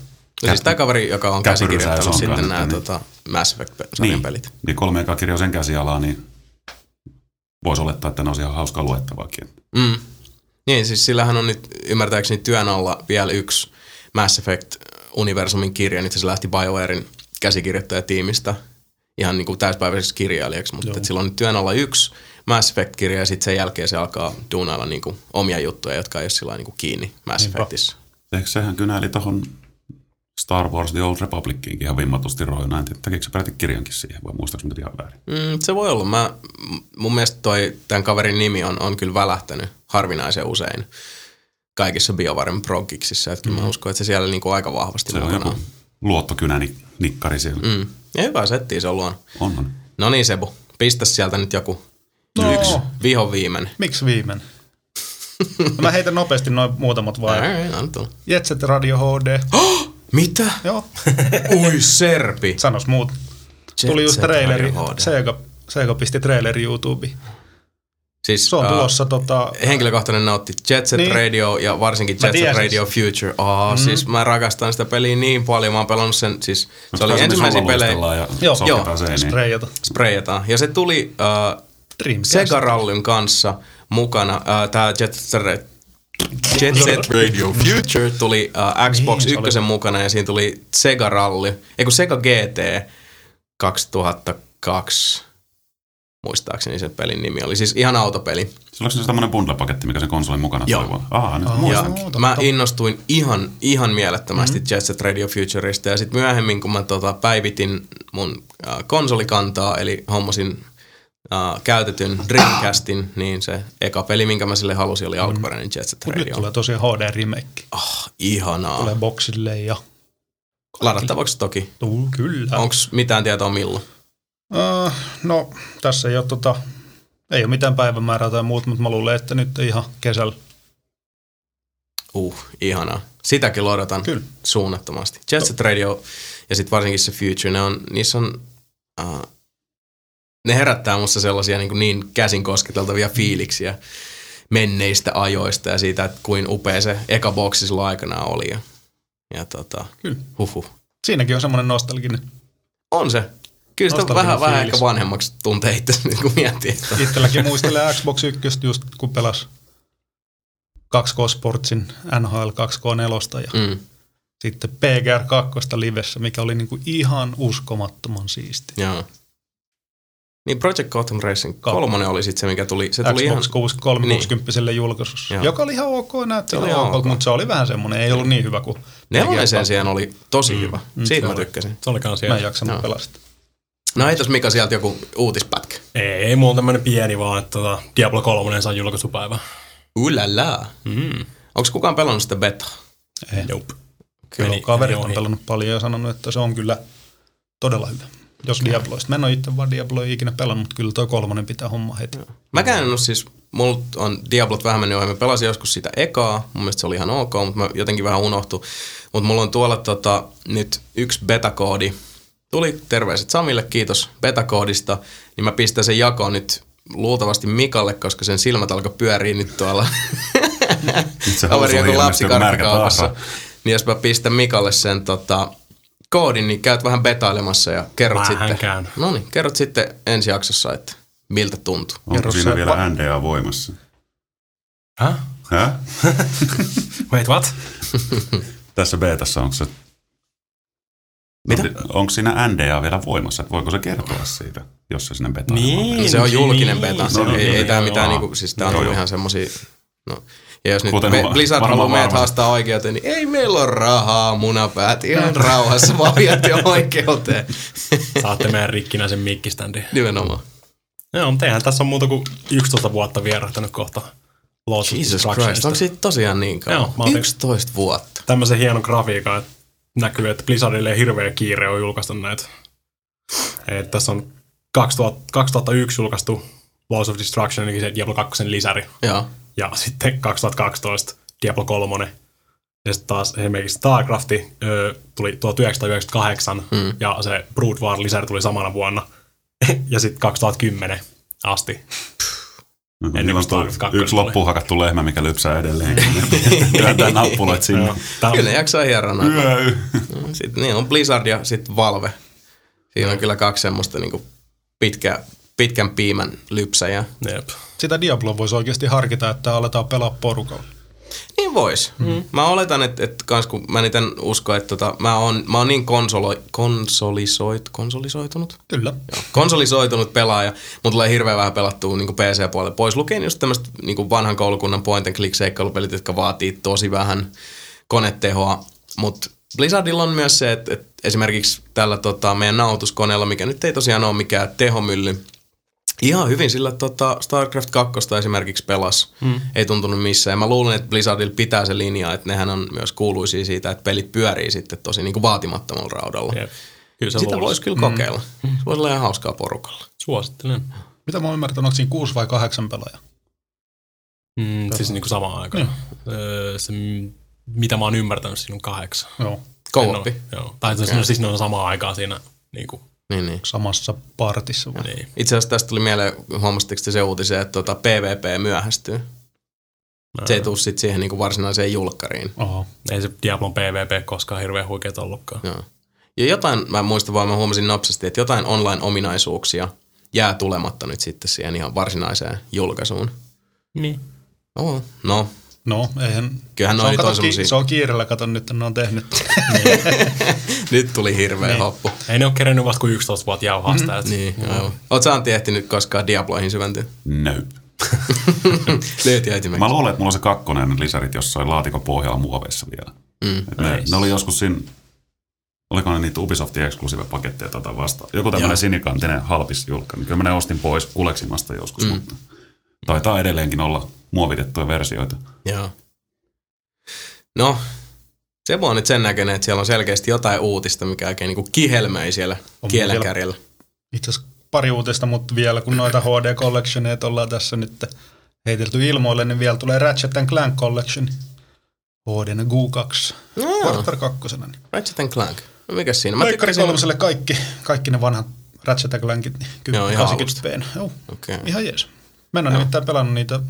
No siis tämä kaveri, joka on käsikirjoittanut sitten nämä niin. tota, Mass Effect-sarjan niin, pelit. niin kolme eka kirja on sen käsialaa, niin voisi olettaa, että ne olisi ihan hauskaa luettavaakin. Mm. Niin, siis sillähän on nyt ymmärtääkseni työn alla vielä yksi Mass Effect-universumin kirja. Nyt se lähti BioWarein käsikirjoittajatiimistä ihan niin kuin täyspäiväiseksi kirjailijaksi, mutta sillä on nyt työn alla yksi Mass Effect-kirja ja sitten sen jälkeen se alkaa duunailla niin kuin omia juttuja, jotka ei ole sillä niin kuin kiinni Mass Niinpä. Effectissä. Eikö sehän kynäili tuohon Star Wars The Old Republiciinkin ihan vimmatusti että tekikö se peräti kirjankin siihen, vai muistaaks nyt ihan väärin? Mm, se voi olla. Mä, mun mielestä toi, tämän kaverin nimi on, on kyllä välähtänyt harvinaisen usein kaikissa BioWaren progiksissa. Että mm. mä uskon, että se siellä niin kuin aika vahvasti Se on mukana joku luottokynäni nikkari siellä. Mm. Ja hyvä settiä se on luonut. On, on. No niin Sebu, pistä sieltä nyt joku No, yksi viho viimeinen. miksi viimeinen? No mä heitän nopeasti noin muutamat vaan. Ai, anna tulla. Jet Set Radio HD. Mitä? Joo, Ui serpi. sanos muut. Jet Tuli just traileri. Sega, Sega pisti traileri YouTubeen. Siis, Se on äh, tulossa tota... Henkilökohtainen nautti Jet Set Niin. Radio ja varsinkin Jet Set. Radio Future. Oh, mm. Siis mä rakastan sitä peliä niin paljon. Mä oon pelannut sen, siis se oli ensimmäisiä pelejä, Ja Joo. Joo. seiniin. Sprayata. sprayataan. Ja se tuli Dreamcast. Sega Rallyn kanssa mukana. Äh, Tämä Jet Set Jet Set [laughs] Radio Future tuli äh, Xbox Niin, se oli. 1 mukana ja siinä tuli Sega Rally, ei kun Sega GT 2002 muistaakseni sen pelin nimi oli. Siis ihan autopeli. Se oliko se tämmöinen bundle-paketti, mikä sen konsolin mukana Joo. tuli? Aha, nyt Aha. Ja muistankin. totta. mä innostuin ihan, ihan mielettömästi mm-hmm. Jet Set Radio Futurista ja sitten myöhemmin kun mä tota, päivitin mun äh, konsolikantaa eli hommasin äh, käytetyn [coughs] Dreamcastin, niin se eka peli, minkä mä sille halusin, oli alkuperäinen Jet Set Mut nyt Radio. tulee tosiaan HD remake. Ah, ihanaa. Tulee boxille ja... Ladattavaksi toki. Tuu, kyllä. Onko mitään tietoa milloin? Uh, no, tässä ei ole tota... Ei ole mitään päivämäärää tai muuta, mutta mä luulen, että nyt ihan kesällä. Uh, ihanaa. Sitäkin odotan Kyllä. suunnattomasti. Jet Set Radio ja sitten varsinkin se Future, ne on, niissä on, uh, ne herättää musta sellaisia niin, niin käsin kosketeltavia fiiliksiä menneistä ajoista ja siitä, että kuin upea se eka boksi silloin aikanaan oli. Ja, ja tota, Kyllä. huhhuh. Siinäkin on semmoinen nostalginen. On se. Kyllä sitä vähän, vähän ehkä vanhemmaksi tuntee itse, [laughs] nyt kun miettii. Että Itselläkin muistelee Xbox 1 just kun pelas 2K Sportsin NHL 2K4 ja mm, sitten PGR 2 livessä, mikä oli niinku ihan uskomattoman siisti. joo. Niin Project Gotham Racing kolmonen oli sitten se, mikä tuli. Se tuli ihan, Xbox 360 julkaisussa, Joo. joka oli ihan ok, näytti oli ihan ihan ok, ok. mutta se oli vähän semmoinen, ei ollut niin hyvä kuin nelonen sen sijaan oli tosi hyvä. Siitä mä tykkäsin. Se oli kans Mä en jaksanut sitä. No heitäs Mika sieltä joku uutispätkä. Ei, ei mulla on tämmönen pieni vaan, että tota, Diablo 3 saa julkaisupäivä. Ulala. Mm. Onko kukaan pelannut sitä beta? Ei. Nope. Kyllä Meni- kaverit meni on ohi. pelannut paljon ja sanonut, että se on kyllä todella hyvä. Jos Diabloista. Mä en ole itse vaan Diabloa ikinä pelannut, mutta kyllä toi kolmonen pitää homma heti. Mäkään en ole siis, mulla on Diablot vähän mennyt ohi. Mä pelasin joskus sitä ekaa, mun mielestä se oli ihan ok, mutta mä jotenkin vähän unohtu. Mutta mulla on tuolla tota, nyt yksi betakoodi. Tuli terveiset Samille, kiitos betakoodista. Niin mä pistän sen jakoon nyt luultavasti Mikalle, koska sen silmät alkoi pyöriä nyt tuolla kaveri joku taaka. Niin jos mä pistän Mikalle sen tota, koodin, niin käyt vähän betailemassa ja kerrot Vähän sitten. käyn. No niin, kerrot sitten ensi jaksossa, että miltä tuntuu. Onko Kerro siinä se vielä va- NDA voimassa? Häh? Häh? [laughs] Wait, what? [laughs] [laughs] Tässä betassa onko se... Mitä? Onko siinä NDA vielä voimassa? Voiko se kertoa siitä, jos se sinne beta Niin. Se on julkinen niin, beta. se No, ei, ei julkinen, tää joo. mitään niinku, siis tää on Joo, joo. ihan semmosia, no. Ja jos nyt Kuten me, va- Blizzard haluaa meidät haastaa oikeuteen, niin ei meillä ole rahaa, munapäät, ihan rauhassa, vaan viette [laughs] oikeuteen. Saatte meidän rikkinäisen mikkiständin. Nimenomaan. Joo, mutta eihän tässä on muuta kuin 11 vuotta vierähtänyt kohta Lost Jesus. Christ, onko siitä tosiaan niin kauan? Joo, mä otin- 11 vuotta. Tämmöisen hienon grafiikan, että näkyy, että Blizzardille hirveä kiire on julkaista näitä. Et tässä on 2000, 2001 julkaistu Laws of Destruction, eli se Diablo 2 lisäri. Joo. Ja sitten 2012 Diablo 3. Ja sitten taas esimerkiksi StarCrafti ö, tuli 1998 mm. ja se Brood War lisäri tuli samana vuonna. [laughs] ja sitten 2010 asti. No, Ennen kuin tuo yksi tuli. loppuhakattu lehmä, mikä lypsää edelleen. [laughs] Työntää nappuloit sinne. On- Kyllä ne jaksaa hierona. Yö. Sitten niin on Blizzard ja sitten Valve. Siinä on kyllä kaksi semmoista niinku pitkä, pitkän piimän lypsäjää. Jep. Sitä Diablo voisi oikeasti harkita, että aletaan pelaa porukalla. Niin vois. Mm. Mä oletan, että, että kans kun mä niitä usko, että tota, mä, oon, mä oon niin konsolo, konsolisoit, konsolisoitunut? Kyllä. Joo. Konsolisoitunut pelaaja, mutta tulee hirveän vähän pelattua niin PC-puolelle pois lukien just tämmöistä niin vanhan koulukunnan point and click seikkailupelit, jotka vaatii tosi vähän konetehoa. Mutta Blizzardilla on myös se, että, että esimerkiksi tällä tota, meidän nautuskoneella, mikä nyt ei tosiaan ole mikään tehomylly, Ihan hyvin sillä tota, StarCraft 2 esimerkiksi pelas. Mm. Ei tuntunut missään. Ja mä luulen, että Blizzardilla pitää se linja, että nehän on myös kuuluisia siitä, että pelit pyörii sitten tosi niin kuin vaatimattomalla raudalla. Jep. Kyllä se Sitä luulisi. voisi kyllä kokeilla. Se voisi olla ihan hauskaa porukalla. Suosittelen. Mitä mä oon ymmärtänyt, onko siinä kuusi vai kahdeksan pelaajaa? Mm, siis niinku samaan aikaan. Öö, se, mitä mä oon ymmärtänyt, siinä on kahdeksan. Joo. Oo- Joo. Tai okay. siis ne on samaan aikaan siinä. Niinku, Niin, niin. Samassa partissa vai? niin. Itse asiassa tästä tuli mieleen, huomasitteko te se uutisen, että tota PvP myöhästyy. Se ei tuu sit siihen niin kuin varsinaiseen julkkariin. Oho. Ei se Diablon PvP koskaan hirveän huikeet ollutkaan. Joo. Ja jotain, mä muistan vaan, mä huomasin nopsasti, että jotain online-ominaisuuksia jää tulematta nyt sitten siihen ihan varsinaiseen julkaisuun. Niin. No, no No, eihän... Kyllähän se noi on, kato, ki- se on kiireellä, kato nyt ne on tehnyt. nyt tuli hirveä niin. hoppu. Ei ne ole kerennyt vasta kuin 11 vuotta jauhaa sitä. Mm-hmm. Niin, joo. Oot sä Antti ehtinyt koskaan Diabloihin syventyä? No. Äitimeksi. [laughs] Mä luulen, että mulla on se kakkonen ne lisärit jossain laatikon pohjalla muoveissa vielä. Mm. Et ne, ne, oli joskus siinä, oliko ne niitä Ubisoftin exclusive paketteja tätä vastaan. Joku tämmöinen Joo. sinikantinen halpis julkka, niin kyllä mä ne ostin pois kuleksimasta joskus, mm. mutta taitaa edelleenkin olla muovitettuja versioita. Joo. No, se on nyt sen näköinen, että siellä on selkeästi jotain uutista, mikä oikein niin kihelmöi siellä On kielenkärjellä. Itse asiassa pari uutista, mutta vielä kun noita [laughs] HD Collectioneita ollaan tässä nyt heitelty ilmoille, niin vielä tulee Ratchet and Clank Collection. HD Goo 2. No, joo. Quarter 2. Niin. Ratchet and Clank. No mikäs siinä? Mä Leikkari tykkäsin... kolmoselle kaikki, kaikki ne vanhat Ratchet and Clankit, niin Joo, 10 ihan 80 Joo, Okei. Okay. ihan jees. Mä en ole nimittäin pelannut niitä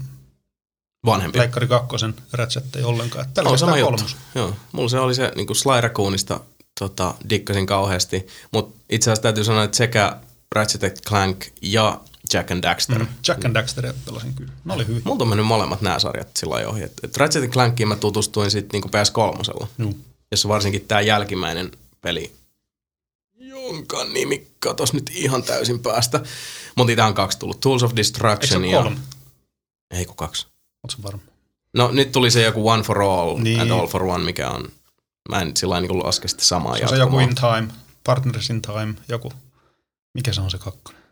Vanhempi. Leikkari kakkosen Ratchetteja ollenkaan. että On sama juttu. Joo. Mulla se oli se niin Sly Raccoonista tota, dikkasin kauheasti. Mutta itse asiassa täytyy sanoa, että sekä Ratchet Clank ja Jack and Daxter. Mm. Jack and Daxteria pelasin kyllä. Ne oli hyviä. Mulla on mennyt molemmat nämä sarjat sillä ohi. Et, et Ratchet Clankiin mä tutustuin sitten niinku PS3, Juu. jossa varsinkin tämä jälkimmäinen peli, onkaan nimi, katos nyt ihan täysin päästä. Mutta on kaksi tullut, Tools of Eikö se Destruction ja... kolme? Ei kun kaksi. Oletko varma? No nyt tuli se joku One for All Niin. and All for One, mikä on, mä en sillä lailla niin laske sitä samaa Se on se joku in time, partners in time, joku. Mikä se on se kakkonen?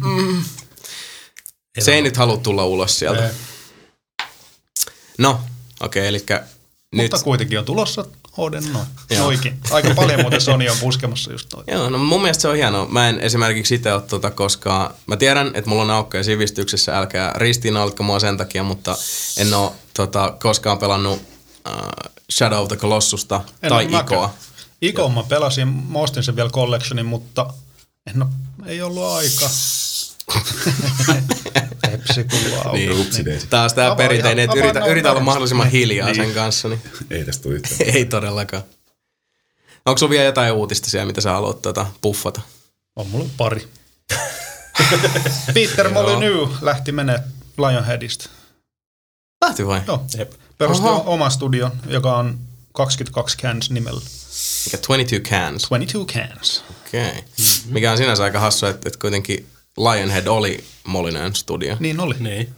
Mm. [laughs] Se ei nyt halua tulla ulos sieltä. Ei. No, okei, okay, eli nyt... Mutta kuitenkin on tulossa HD noin. [laughs] Noikin. Aika paljon muuten Sony on puskemassa just noin. Joo, no mun mielestä se on hienoa. Mä en esimerkiksi itse ole tota koskaan... Mä tiedän, että mulla on aukkoja sivistyksessä, älkää ristiinnaulitko mua sen takia, mutta en ole tota, koskaan pelannut äh, Shadow of the Colossusta En tai mäkään. Ikoa. Iko mä pelasin, mä ostin sen vielä collectionin, mutta en oo, ei ollut aikaa. [laughs] Pepsi kuvaa. Niin. Upsideisi. Taas tää Avaa perinteinen, että yritä, yritä olla mahdollisimman hiljaa Niin. sen kanssa. Niin. Ei tästä tule yhtään. [laughs] Ei todellakaan. Onko sulla vielä jotain uutista siellä, mitä sä haluat tota, puffata? On mulla pari. [laughs] Peter Molyneux lähti menee Lionheadista. Lähti vai? Joo. Jep. Perusti Aha. oma studio, joka on 22 Cans nimellä. Mikä 22 Cans? 22 Cans. Okei. Okay. Mikä on sinänsä aika hassu, että, että kuitenkin Lionhead oli Molinön studio. Niin oli. Niin.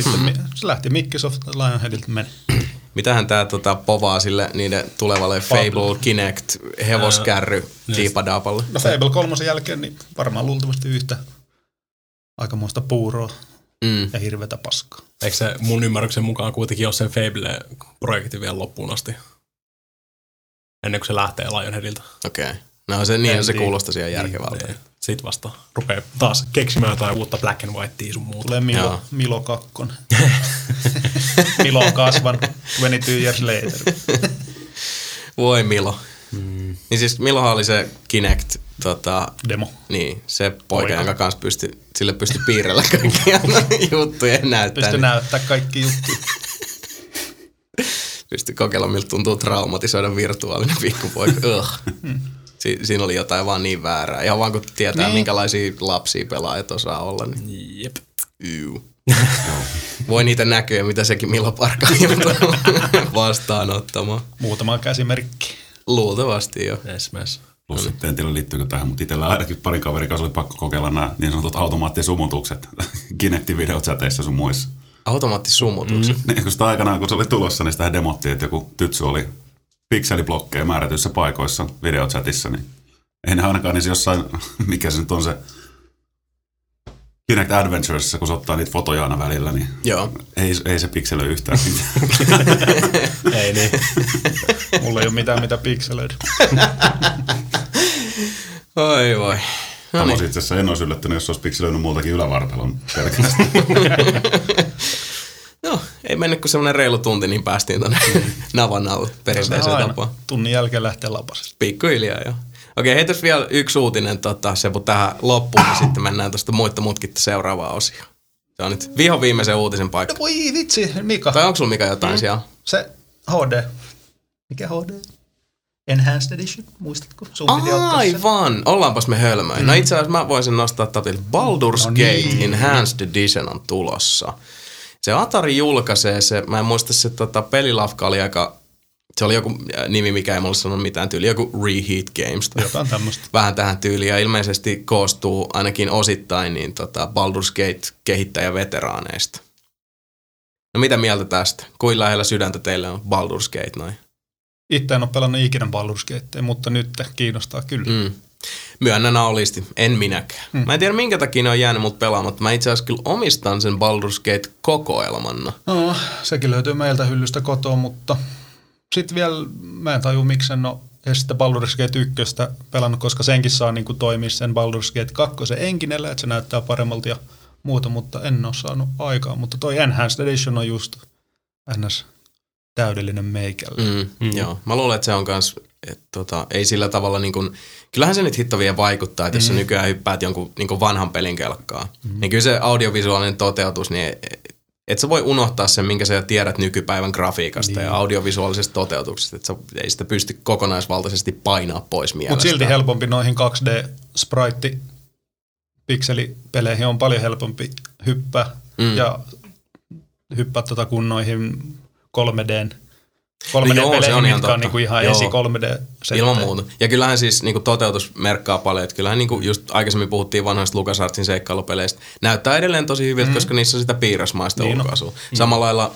Sitten mi- se lähti Microsoft Lionheadilta meni. Mitähän tää tota, povaa sille niiden tulevalle Fable, Kinect, hevoskärry, diipadaapalle? No Fable kolmosen jälkeen niin varmaan luultavasti yhtä aikamoista puuroa Mm. ja hirvetä paskaa. Eikö se mun ymmärryksen mukaan kuitenkin ole sen Fable-projekti vielä loppuun asti? Ennen kuin se lähtee Lionheadilta. Okei. Okay. No se, niin se kuulostaa ihan järkevältä. Niin. Sit vasta rupeaa taas keksimään jotain uutta Black and Whitea sun muuta. Tulee Milo, Joo. Milo kakkonen. [laughs] Milo on kasvanut 22 years later. Voi Milo. Mm. Niin siis Milohan oli se Kinect, tota, Demo. niin, se poika, Poika. jonka kanssa pysty, sille pystyi piirrellä kaikkia [laughs] juttuja ja näyttää. Pysty niin näyttää kaikki juttuja. [laughs] pystyi kokeilemaan, miltä tuntuu traumatisoida virtuaalinen pikkupoika. Si- siinä oli jotain vaan niin väärää. Ihan vaan kun tietää, Niin. niin. minkälaisia lapsia pelaajat osaa olla. Niin Jep. Yuu. [laughs] Voi niitä näkyä, mitä sekin Milo Parka on [laughs] joutunut vastaanottamaan. Muutama käsimerkki. Luultavasti jo. Yes, yes. Plus sitten en tiedä liittyykö tähän, mutta itsellä ainakin pari kaverin kanssa oli pakko kokeilla nämä niin sanotut automaattisumutukset [laughs] Kinectin videochateissa sun muissa. Automaattisumutukset. Mm. Niin, kun sitä aikanaan, kun se oli tulossa, niin sitä demottiin, että joku tytsy oli pikseliblokkeja määrätyissä paikoissa videochatissa, niin ei ne ainakaan niissä jossain, [laughs] mikä se nyt on se Kinect Adventuresissa, kun se ottaa niitä fotoja aina välillä, niin Joo. ei, ei se pikselöi yhtään mitään. [laughs] Ei niin. Mulla ei ole mitään mitä pikselöidä. [laughs] Oi voi. No niin. itse asiassa en olisi yllättynyt, jos olisi pikselöinyt muultakin ylävartalon pelkästään. No, ei mennyt kuin semmoinen reilu tunti, niin päästiin tonne [laughs] navan alle perinteiseen tapaan. Tunnin jälkeen lähtee lapasesta. Pikkuhiljaa joo. Okei, heitäs vielä yksi uutinen tota, Sepu tähän loppuun, niin sitten mennään tuosta muitta mutkitta seuraavaan osioon. Se on nyt viho viimeisen uutisen paikka. No voi vitsi, Mika. Tai onko sulla mikä jotain mm. siellä? Se HD. Mikä HD? Enhanced Edition, muistatko? Sun se. Aivan, ollaanpas me hölmöjä. Mm. No itse asiassa mä voisin nostaa tatille. Baldur's No no niin. Gate Enhanced Edition on tulossa. Se Atari julkaisee se, mä en muista se tota, pelilafka oli aika, se oli joku äh, nimi, mikä ei mulle sanonut mitään tyyli, joku Reheat Games tai Jotain tämmöistä. vähän tähän tyyliin ja ilmeisesti koostuu ainakin osittain niin tota Baldur's Gate kehittäjäveteraaneista. No mitä mieltä tästä? Kuin lähellä sydäntä teille on Baldur's Gate noin? Itse en ole pelannut ikinä Baldur's Gatea, mutta nyt kiinnostaa kyllä. Mm. Myönnän naulisti, en minäkään. Mm. Mä en tiedä minkä takia ne on jäänyt mut pelaamatta. Mä itse asiassa kyllä omistan sen Baldur's Gate kokoelmana. No, sekin löytyy meiltä hyllystä kotoa, mutta sitten vielä mä en taju, miksi en ole edes sitä Baldur's Gate 1 pelannut, koska senkin saa niin kuin toimia sen Baldur's Gate 2 enkinellä, että se näyttää paremmalta ja muuta, mutta en ole saanut aikaa. Mutta toi Enhanced Edition on just ns. täydellinen meikälle. Mm. Mm. Joo, mä luulen, että se on kans, et, tota, ei sillä tavalla niin kuin, kyllähän se nyt hitto vielä vaikuttaa, että jos sä nykyään hyppäät jonkun niin kuin vanhan pelin kelkkaa, mm. niin kyllä se audiovisuaalinen toteutus, niin et sä voi unohtaa sen, minkä sä tiedät nykypäivän grafiikasta niin. ja audiovisuaalisesta toteutuksesta, että ei sitä pysty kokonaisvaltaisesti painaa pois mielestä. Mutta silti helpompi noihin 2D sprite pikselipeleihin on paljon helpompi hyppää Mm. ja hyppää tota kuin noihin 3Dn Joo, se 3D-peleihin, on ihan mitkä on niinku ihan Joo. esi 3D Ilman muuta. Ja kyllähän siis niin toteutus merkkaa paljon. Että kyllähän niin just aikaisemmin puhuttiin vanhoista LucasArtsin seikkailupeleistä. Näyttää edelleen tosi hyviltä, mm. koska niissä on sitä piirrosmaista Niin ulkoasua. Mm. Samalla lailla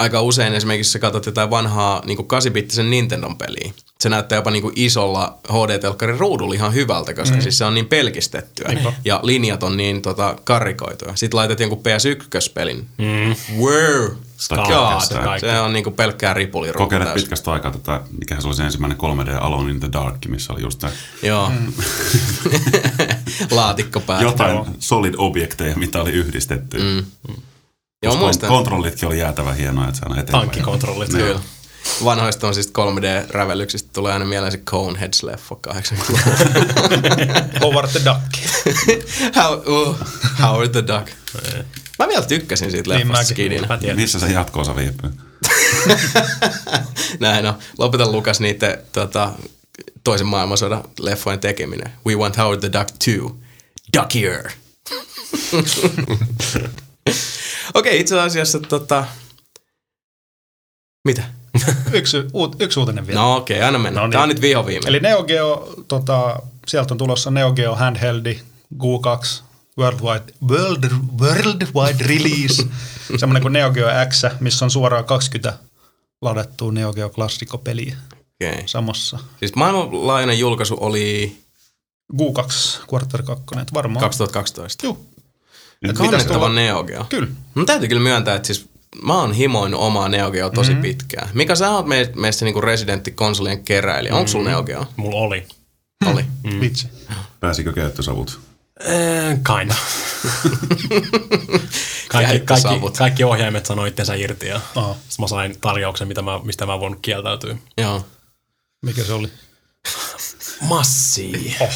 aika usein esimerkiksi sä katsot jotain vanhaa niin 8-bittisen Nintendon peliä. Se näyttää jopa niin isolla HD-telkkarin ruudulla ihan hyvältä, koska mm. siis se on niin pelkistettyä. Niinpä. Ja linjat on niin tota, karrikoituja. Sitten laitat jonkun PS1-pelin. Mm. Wow! God, kaikki. se on niinku pelkkää ripuliruutua. Kokeilet pitkästä aikaa tätä, mikä se oli se ensimmäinen 3D Alone in the Dark, missä oli just se Joo. Mm. [laughs] Laatikko päällä. jotain solid objekteja, mitä oli yhdistetty. Mm. Joo, muistan. kontrollitkin oli jäätävän hienoja, että se on eteenpäin. Tankkikontrollit. Kyllä. Vanhoista on siis 3D-rävellyksistä tulee aina mieleen se Coneheads-leffa 80-luvulla. [laughs] Howard the Duck. [laughs] How, uh, Howard the Duck. Mä vielä tykkäsin siitä Niin leffasta skidinä. Tiedän. Missä se jatkoosa viipyy? [laughs] Näin on. Lopeta Lukas niiden tota, toisen maailmansodan leffojen tekeminen. We want Howard the Duck 2. Duckier. [laughs] Okei, itse asiassa tota... Mitä? [laughs] Yksi, uut, yksi uutinen vielä. No okei, okay, anna mennä. No niin. Tää on nyt viho viimeinen. Eli Neo Geo, tota, sieltä on tulossa Neo Geo Handheldi Gu2 Worldwide, World, worldwide Release. [laughs] Semmoinen kuin Neo Geo X, missä on suoraan 20 ladattua Neo Geo klassikkopeliä Okay. samassa. Siis maailmanlaajuinen julkaisu oli Gu2, Quarter 2, että varmaan. 2012. Juu. Et pitäisi tulla- Neo Geo. Kyllä. Mun täytyy kyllä myöntää, että siis mä oon himoinut omaa Neo Geo tosi mm-hmm. pitkään. Mikä sä oot me, meistä niinku residentti-konsolien keräilijä? Onko sulla Neo Geo? Mulla oli. Oli. Mm. Vitsi. Pääsikö käyttösavut? Eh, Kinda. [laughs] kaikki, kaikki, kaikki ohjaimet sanoi itsensä irti ja Aha. mä sain tarjouksen, mitä mä, mistä mä en voinut kieltäytyä. Joo. Mikä se oli? Massi. Oh.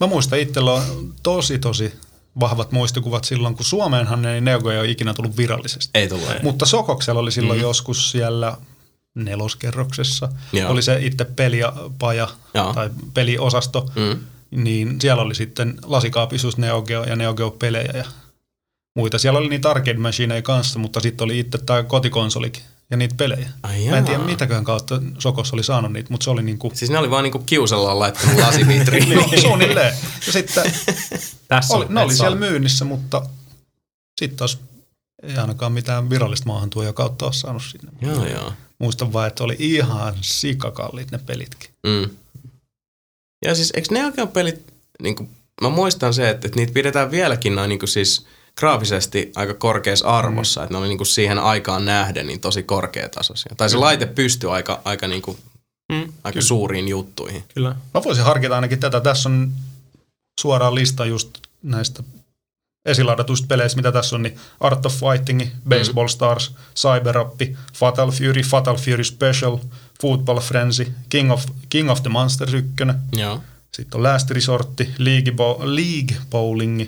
Mä muistan itsellä on tosi tosi vahvat muistikuvat silloin, kun Suomeenhan ei Geo ei ikinä tullut virallisesti. Ei tullut. Mutta Sokoksella oli silloin mm. joskus siellä neloskerroksessa, Joo. oli se itse pelipaja Joo. tai peliosasto, Mm. niin siellä oli sitten lasikaapisuus Neo Geo ja Neo Geo pelejä ja muita. Siellä oli niitä arcade machineja kanssa, mutta sitten oli itse tämä kotikonsolikin ja niitä pelejä. Ai Mä en tiedä mitäkään kautta Sokos oli saanut niitä, mutta se oli niinku Siis ne oli vaan niinku kiusallaan laittanut lasivitriin. [laughs] no, suunnilleen. Ja sitten [laughs] Tässä oli, ne oli siellä myynnissä, mutta sitten taas ei ainakaan mitään virallista maahantuoja kautta ole saanut sinne. joo, joo. Muistan vaan, että oli ihan sikakalliit ne pelitkin. Mm. Ja siis eikö Neo Geo pelit, niinku, mä muistan se, että, että niitä pidetään vieläkin noin niinku siis graafisesti aika korkeassa arvossa, mm. että ne oli niinku siihen aikaan nähden niin tosi korkeatasoisia. Tai se laite pystyi aika, aika, niinku, Mm, aika suuriin juttuihin. kyllä. Mä voisin harkita ainakin tätä. Tässä on suoraan lista just näistä esiladatuista peleistä, mitä tässä on, niin Art of Fighting, Baseball Stars, Cyber Up, Fatal Fury, Fatal Fury Special, Football Frenzy, King of, King of the Monsters 1, Joo. sitten on Last Resortti, League, Bo- League Bowling,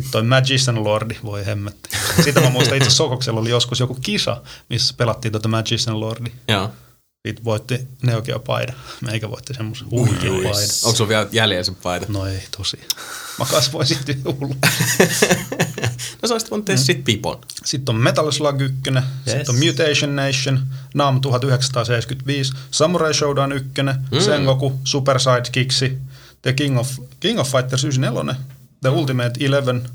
sitten on Magician Lordi, voi hemmetti. Sitä mä muistan itse Sokoksella oli joskus joku kisa, missä pelattiin tuota Magician Lordi. Joo. Siitä voitti Neo Geo paida. Meikä voitti semmoisen huikean paida. Onko sulla vielä jäljellä se paita? No ei tosi. Mä kasvoin sitten hullu. [laughs] No sä olisit voinut tehdä mm. sit pipon. Sitten on Metal Slug 1, yes. sitten on Mutation Nation, Nam 1975, Samurai Showdown 1, mm. Sengoku, Super Sidekicksi, The King of, King of Fighters 94, The Ultimate Eleven,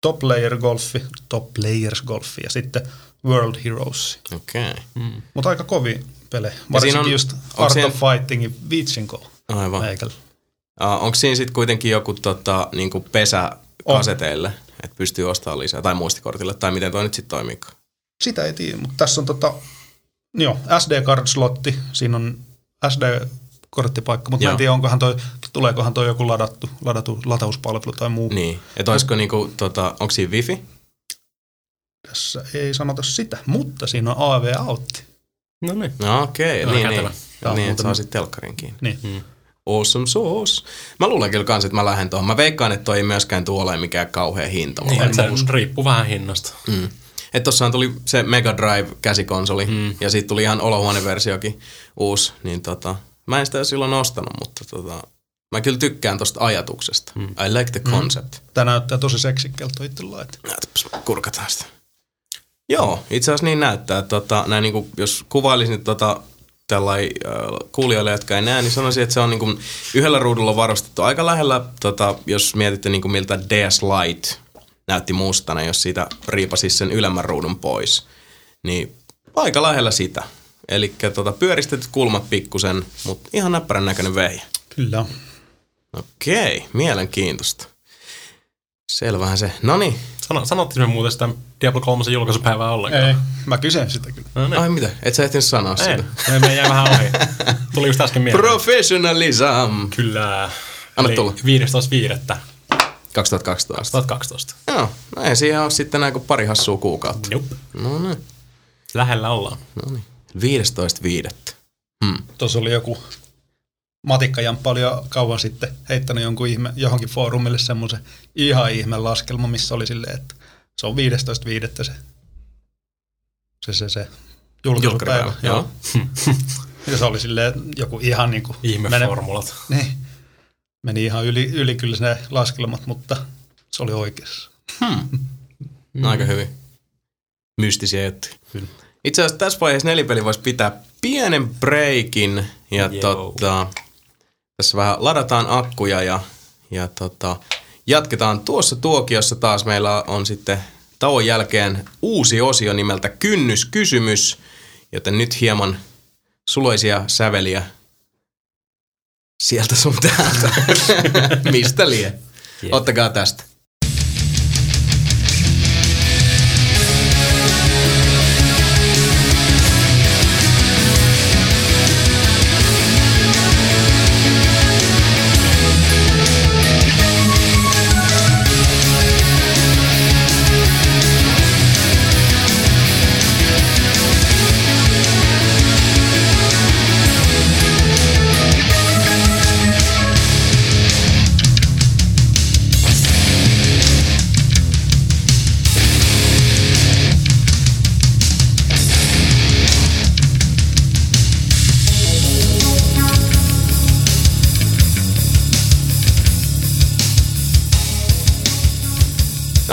Top Layer Golfi, Top Players Golfi ja sitten World Heroes. Okei. Okay. Mutta aika kovia pelejä. siinä Varsinkin on- just Art siinä- of Fightingin vitsinko. Aivan. Meikällä. Uh, onko siinä sitten kuitenkin joku tota, niinku pesä kaseteille, että pystyy ostamaan lisää, tai muistikortille, tai miten toi nyt sitten toimii? Sitä ei tiedä, mutta tässä on tota, joo, SD-card-slotti, siinä on SD-korttipaikka, mutta en tiedä, onkohan toi, tuleekohan toi joku ladattu, ladattu latauspalvelu tai muu. Niin. Että olisiko niinku, tota, onko siinä wifi? Tässä ei sanota sitä, mutta siinä on AV-autti. No niin. No okei, Joo, niin, niin. On niin, että saa sitten telkkarin kiinni. Niin. Mm. Awesome sauce. Mä luulen kyllä kans, että mä lähden tuohon. Mä veikkaan, että toi ei myöskään tule olemaan mikään kauhean hinta. Niin, vaan. se riippuu vähän hinnasta. Mm. Että tossahan tuli se Mega Drive käsikonsoli mm. ja sitten tuli ihan olohuoneversiokin uusi, niin tota, mä en sitä silloin ostanut, mutta tota, mä kyllä tykkään tosta ajatuksesta. Mm. I like the concept. Mm. Tämä näyttää tosi seksikkeltä itse laite. Näytäpäs, kurkataan sitä. Joo, itse asiassa niin näyttää. Tota, näin niin kuin, jos kuvailisin tota, tällai, äh, kuulijoille, jotka ei näe, niin sanoisin, että se on niin kuin, yhdellä ruudulla varustettu aika lähellä, tota, jos mietitte niin kuin, miltä DS Lite näytti mustana, jos siitä riipasi sen ylemmän ruudun pois. Niin aika lähellä sitä. Eli tota, pyöristetyt kulmat pikkusen, mutta ihan näppärän näköinen vehje. Kyllä. Okei, mielenkiintoista. Selvähän se. No niin. Sano, sanottiin me muuten sitä Diablo 3 julkaisupäivää ollenkaan. Ei, mä kysyn sitä kyllä. No niin. Ai mitä? Et sä ehtinyt sanoa Ei, sitä? me, me jäi vähän ohi. Tuli just äsken mieleen. Professionalism. Kyllä. Anna tulla. 15.5. 2012. 2012. Joo, no ei siihen ole sitten näin kuin pari hassua kuukautta. Jup. No niin, Lähellä ollaan. no niin. 15.5. Hmm. Tuossa oli joku matikkajamppa oli jo kauan sitten heittänyt jonkun ihme, johonkin foorumille semmoisen ihan ihme laskelma, missä oli silleen, että se on 15.5. se, se, se, se julkaisupäivä. Joo. Ja se oli silleen että joku ihan niin kuin Ihmeformulat. niin, meni ihan yli, yli kyllä ne laskelmat, mutta se oli oikeassa. Mm. Aika hyvin. Mystisiä juttuja. Kyllä. Itse asiassa tässä vaiheessa nelipeli voisi pitää pienen breikin ja tota, tässä vähän ladataan akkuja ja, ja tota, jatketaan tuossa tuokiossa taas meillä on sitten tauon jälkeen uusi osio nimeltä Kynnyskysymys, joten nyt hieman suloisia säveliä sieltä sun täältä. [laughs] Mistä lie? Ottakaa tästä.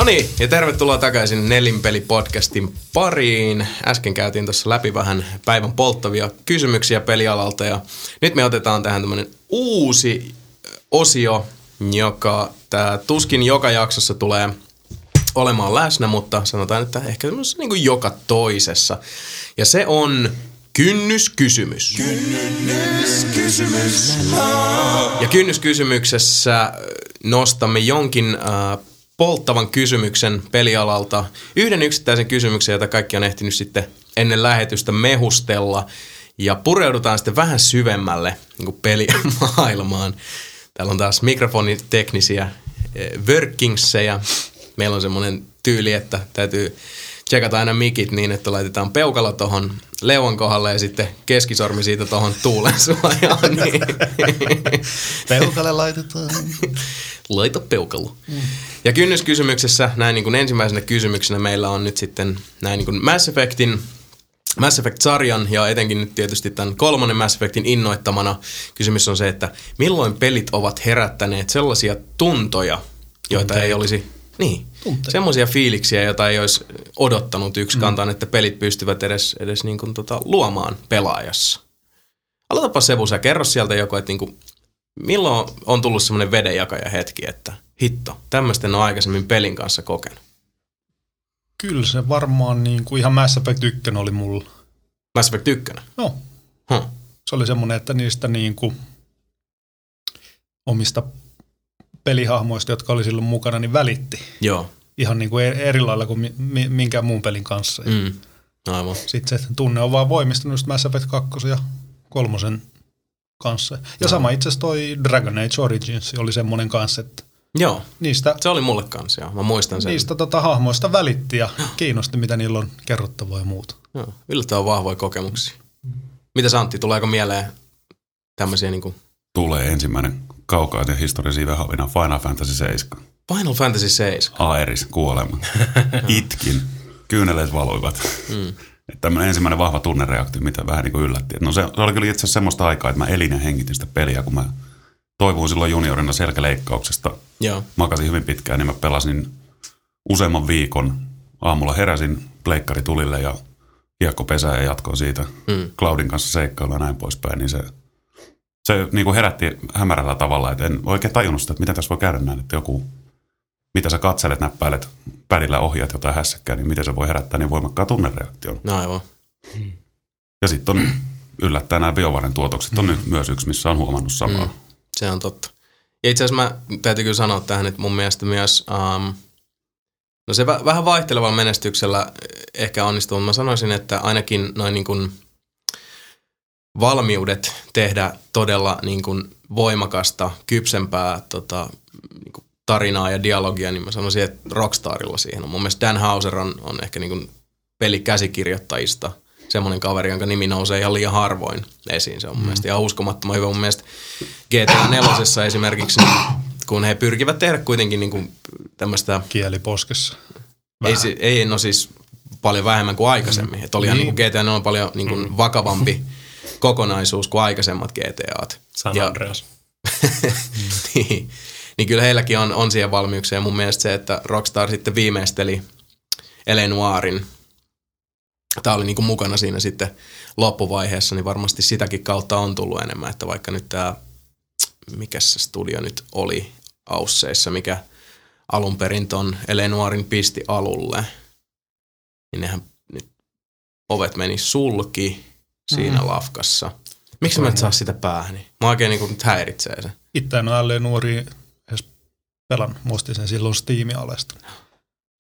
No niin, ja tervetuloa takaisin Nelinpeli-podcastin pariin. Äsken käytiin tuossa läpi vähän päivän polttavia kysymyksiä pelialalta ja nyt me otetaan tähän tämmönen uusi osio, joka tää tuskin joka jaksossa tulee olemaan läsnä, mutta sanotaan, että ehkä semmoisessa niin joka toisessa. Ja se on kynnyskysymys. Ja kynnyskysymyksessä nostamme jonkin äh, polttavan kysymyksen pelialalta. Yhden yksittäisen kysymyksen, jota kaikki on ehtinyt sitten ennen lähetystä mehustella. Ja pureudutaan sitten vähän syvemmälle niin kuin pelimaailmaan. Täällä on taas mikrofoniteknisiä eh, workingseja. Meillä on semmoinen tyyli, että täytyy tsekata aina mikit niin, että laitetaan peukalo tuohon leuan kohdalle ja sitten keskisormi siitä tuohon tuulen suojaan. Niin. [laughs] Peukalle laitetaan. [laughs] Laita peukalo. Mm. Ja kynnyskysymyksessä näin niin kuin ensimmäisenä kysymyksenä meillä on nyt sitten näin niin kuin Mass Effectin Mass Effect-sarjan ja etenkin nyt tietysti tämän kolmannen Mass Effectin innoittamana kysymys on se, että milloin pelit ovat herättäneet sellaisia tuntoja, joita Tunteita. ei olisi, niin, Tunteita. semmoisia fiiliksiä, joita ei olisi odottanut yksi kantaan, että pelit pystyvät edes, edes niin kuin tota, luomaan pelaajassa. Aloitapa Sevu, sä kerro sieltä joku, että niin kuin, milloin on tullut semmoinen vedenjakaja hetki, että hitto, tämmöistä en ole aikaisemmin pelin kanssa kokenut. Kyllä se varmaan niin kuin ihan Mass Effect 1 oli mulla. Mass Effect 1. No, Huh. se oli semmoinen, että niistä niin kuin omista pelihahmoista, jotka oli silloin mukana, niin välitti. Joo. Ihan niin kuin eri lailla kuin mi- mi- minkään muun pelin kanssa. Mm. Aivan. Sitten se tunne on vaan voimistunut just Mass Effect 2 ja 3 kanssa. Ja sama itse asiassa toi Dragon Age Origins oli semmoinen kanssa, että Joo, niistä, se oli mulle kanssa, joo. Mä muistan sen. niistä tota, hahmoista välitti ja kiinnosti, mitä niillä on kerrottavaa ja muuta. Joo, yllättävän vahvoja kokemuksia. Mitä Santti, tuleeko mieleen tämmöisiä niinku Tulee ensimmäinen kaukaisen historiallisia vehhovina Final Fantasy 7. Final Fantasy 7? Aeris kuolema. [laughs] Itkin. Kyyneleet valuivat. Mm. Tämmöinen ensimmäinen vahva tunnereaktio, mitä vähän niin kuin yllätti. No se, se oli kyllä itse asiassa semmoista aikaa, että mä elin ja hengitin sitä peliä, kun mä toivuin silloin juniorina selkäleikkauksesta. Joo. Makasin hyvin pitkään, niin mä pelasin useamman viikon. Aamulla heräsin, pleikkari tulille ja kiekko pesää ja jatkoi siitä Mm. Cloudin kanssa seikkailla ja näin poispäin, niin se, se niin kuin herätti hämärällä tavalla, että en oikein tajunnut sitä, että miten tässä voi käydä näin, että joku, mitä sä katselet, näppäilet, pädillä ohjaat jotain hässäkkää, niin miten se voi herättää niin voimakkaan tunnereaktion. No aivan. Ja sitten on yllättäen nämä biovaren tuotokset on nyt myös yksi, missä on huomannut samaa. Mm. Se on totta. Ja itse asiassa mä täytyy kyllä sanoa tähän, että mun mielestä myös, um, no se vä- vähän vaihtelevalla menestyksellä ehkä onnistuu, mutta mä sanoisin, että ainakin noin niin kuin valmiudet tehdä todella niin kuin voimakasta, kypsempää tota, niin kuin tarinaa ja dialogia, niin mä sanoisin, että Rockstarilla siihen on. Mun mielestä Dan Hauser on, on ehkä niin kuin pelikäsikirjoittajista semmoinen kaveri, jonka nimi nousee ihan liian harvoin esiin. Se on mun mm. mielestä ihan uskomattoman hyvä. Mun mielestä GTA 4 esimerkiksi, niin kun he pyrkivät tehdä kuitenkin niin kuin tämmöistä, Kieli poskessa. ei, ei no siis paljon vähemmän kuin aikaisemmin. Mm. Että oli niin. niin GTA 4 on paljon niin kuin vakavampi kokonaisuus kuin aikaisemmat GTAt. San Ja- Andreas. [laughs] niin, niin kyllä heilläkin on, on siihen valmiuksia. Ja mun mielestä se, että Rockstar sitten viimeisteli Ele Noirin, tämä oli niin kuin mukana siinä sitten loppuvaiheessa, niin varmasti sitäkin kautta on tullut enemmän, että vaikka nyt tämä, mikä se studio nyt oli Ausseissa, mikä alun perin ton Ele Noirin pisti alulle, niin nehän nyt ovet meni sulki siinä mm. lafkassa. Miksi mä et saa sitä päähän? Mä oikein niin kuin nyt häiritsee se. Itse en ole nuori pelannut. Muistin sen silloin Steamin alesta.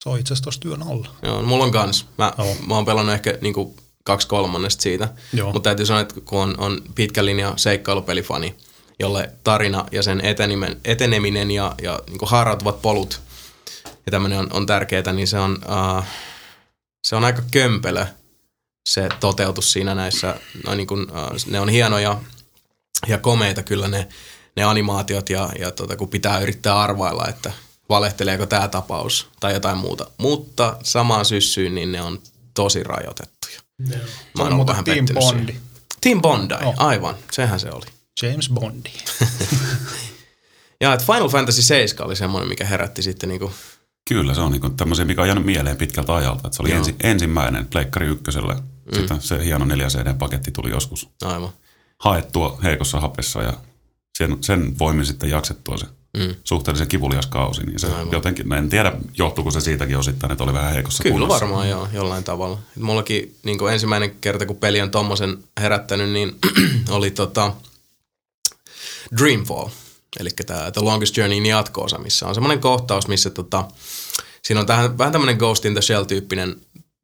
Se on itse asiassa tuossa työn alla. Joo, mulla on kans. Mä, Joo. mä oon pelannut ehkä niinku kaksi kolmannesta siitä. Mutta täytyy sanoa, että kun on, on pitkä linja seikkailupelifani, jolle tarina ja sen eteneminen, eteneminen ja, ja niinku haarautuvat polut ja tämmöinen on, on tärkeää, niin se on, uh, se on aika kömpelö se toteutus siinä näissä. No niin kuin, uh, ne on hienoja ja komeita kyllä ne, ne animaatiot ja, ja tota, kun pitää yrittää arvailla, että valehteleeko tämä tapaus tai jotain muuta. Mutta samaan syssyyn niin ne on tosi rajoitettuja. Mä Se oon vähän Team pettynyt siihen. Bondi. Team Bondi, Joo. aivan. Sehän se oli. James Bondi. [laughs] Ja että Final Fantasy 7 oli semmoinen, mikä herätti sitten niinku, Kyllä, se on niin tämmöisiä, mikä on jäänyt mieleen pitkältä ajalta. Että se oli Joo. ensi, ensimmäinen Pleikkari ykköselle. Mm. Sitten se hieno 4 CD-paketti tuli joskus aivan. haettua heikossa hapessa ja sen, sen voimin sitten jaksettua se Mm. suhteellisen kivulias kausi. Niin se Aivan. jotenkin, en tiedä johtuuko se siitäkin osittain, että oli vähän heikossa Kyllä kunnossa. varmaan joo, jollain tavalla. Mullakin niin ensimmäinen kerta, kun peli on tommosen herättänyt, niin [clears throat] oli tota Dreamfall. Eli tämä The Longest Journeyin jatko-osa, missä on semmoinen kohtaus, missä tota, siinä on tähän, vähän tämmöinen Ghost in the Shell-tyyppinen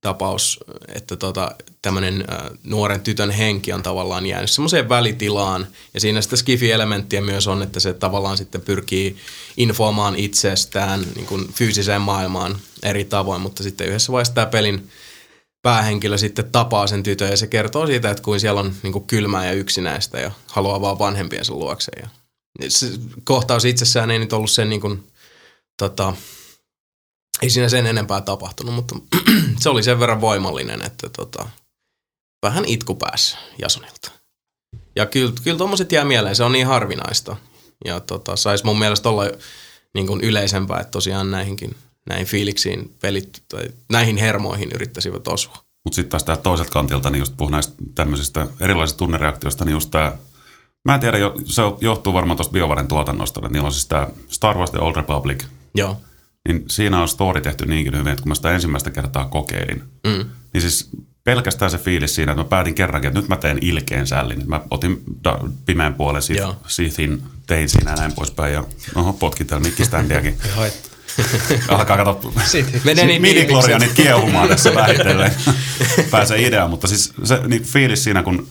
tapaus, että tota, tämmöinen äh, nuoren tytön henki on tavallaan jäänyt semmoiseen välitilaan. Ja siinä sitä skifi-elementtiä myös on, että se tavallaan sitten pyrkii informoimaan itsestään niin kuin fyysiseen maailmaan eri tavoin, mutta sitten yhdessä vaiheessa tämä pelin päähenkilö sitten tapaa sen tytön ja se kertoo siitä, että kuin siellä on niin kuin kylmää ja yksinäistä ja haluaa vaan vanhempiensa luokse. Ja se kohtaus itsessään ei nyt ollut sen niin kuin, tota, ei siinä sen enempää tapahtunut, mutta [clears throat] se oli sen verran voimallinen, että tota, vähän itku pääsi Jasonilta. Ja kyllä, kyllä tuommoiset jää mieleen, se on niin harvinaista. Ja tota, saisi mun mielestä olla niin kuin yleisempää, että tosiaan näihinkin näihin fiiliksiin pelit tai näihin hermoihin yrittäisivät osua. Mutta sitten taas täältä toiselta kantilta, niin just puhun näistä tämmöisistä erilaisista tunnereaktioista, niin just tämä, mä en tiedä, jo- se johtuu varmaan tuosta BioVaren tuotannosta, että niillä on siis tämä Star Wars The Old Republic, Joo. Niin siinä on story tehty niinkin hyvin, että kun mä sitä ensimmäistä kertaa kokeilin, Mm. niin siis pelkästään se fiilis siinä, että mä päätin kerrankin, että nyt mä teen ilkeen sällin. Mä otin da- pimeän puolen Joo. Sithin, tein siinä ja näin poispäin ja oho, potkin täällä mikkiständiäkin. [laughs] [laughs] Alkaa katsoa [laughs] Menee niin midi kiehumaan tässä vähitellen. Pääsee ideaan, mutta siis se niin fiilis siinä, kun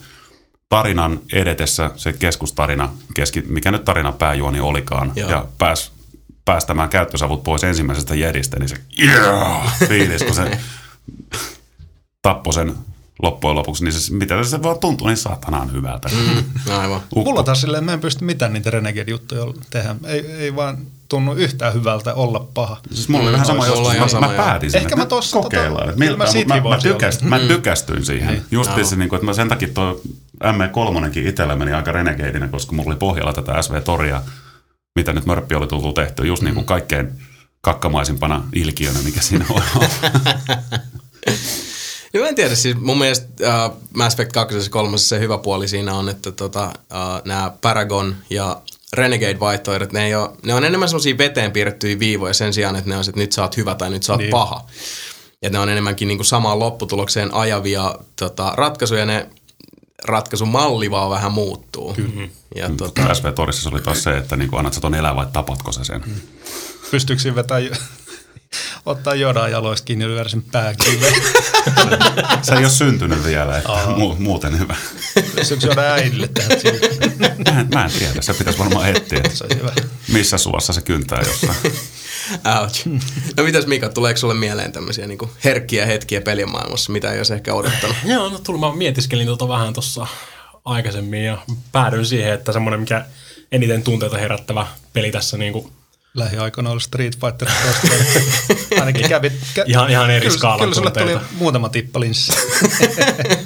tarinan edetessä se keskustarina, keski, mikä nyt tarinan pääjuoni olikaan, Joo. ja pääs päästämään käyttösavut pois ensimmäisestä jedistä, niin se yeah, fiilis, kun se tappoi sen loppujen lopuksi, niin se, mitä se vaan tuntui niin satanaan hyvältä. Mm. Aivan. Mulla taas silleen, mä en pysty mitään niitä Renegade-juttuja tehdä. Ei, ei vaan tunnu yhtään hyvältä olla paha. Siis mulla oli vähän sama Voisi olla joskus, mä, sama, mä päätin sen, Ehkä mä tossa tota- kokeillaan. että kyllä mä mä, mä, tykäst, mä tykästyin siihen. Just se, niin kuin, että mä sen takia tuo ME3 itsellä meni aika renegadina, koska mulla oli pohjalla tätä SV-toria, mitä nyt mörppi oli tullut tehty, just niin kuin kaikkein kakkamaisimpana ilkiönä, mikä siinä on. [laughs] No mä en tiedä, siis mun mielestä uh, Mass Effect 2 ja 3 se hyvä puoli siinä on, että tota, uh, nämä Paragon ja Renegade-vaihtoehdot, ne, ei ole, ne on enemmän semmoisia veteen piirrettyjä viivoja sen sijaan, että ne on, että nyt sä oot hyvä tai nyt sä oot. Niin. paha. Ja ne on enemmänkin niin kuin samaan lopputulokseen ajavia tota, ratkaisuja, ne ratkaisumalli vaan vähän muuttuu. Kyllä. Ja tota, SV Torissa se oli taas se, että niin annat sä ton elää vai tapatko sä sen. Pystyykö siinä vetää, [laughs] ottaa jodan jaloista kiinni ja lyödä sen pääkiveen? Se ei ole syntynyt vielä, että mu- muuten hyvä. Pystyykö jodan äidille [laughs] sille? Mä en, mä en tiedä, se pitäisi varmaan etsiä, Se olisi hyvä. missä suossa se kyntää jossain. [laughs] ouch. No mitäs Mika, tuleeko sulle mieleen tämmöisiä niin herkkiä hetkiä pelimaailmassa, mitä ei olisi ehkä odottanut? [laughs] Joo, no tuli, mä mietiskelin tota vähän tuossa aikaisemmin ja päädyin siihen, että semmoinen mikä eniten tunteita herättävä peli tässä niinku Lähiaikoina oli Street Fighter 2. [laughs] Ainakin kävi... Kä- Ihan- ihan eri kyllä, Kyllä sulle tuli muutama tippa linssi.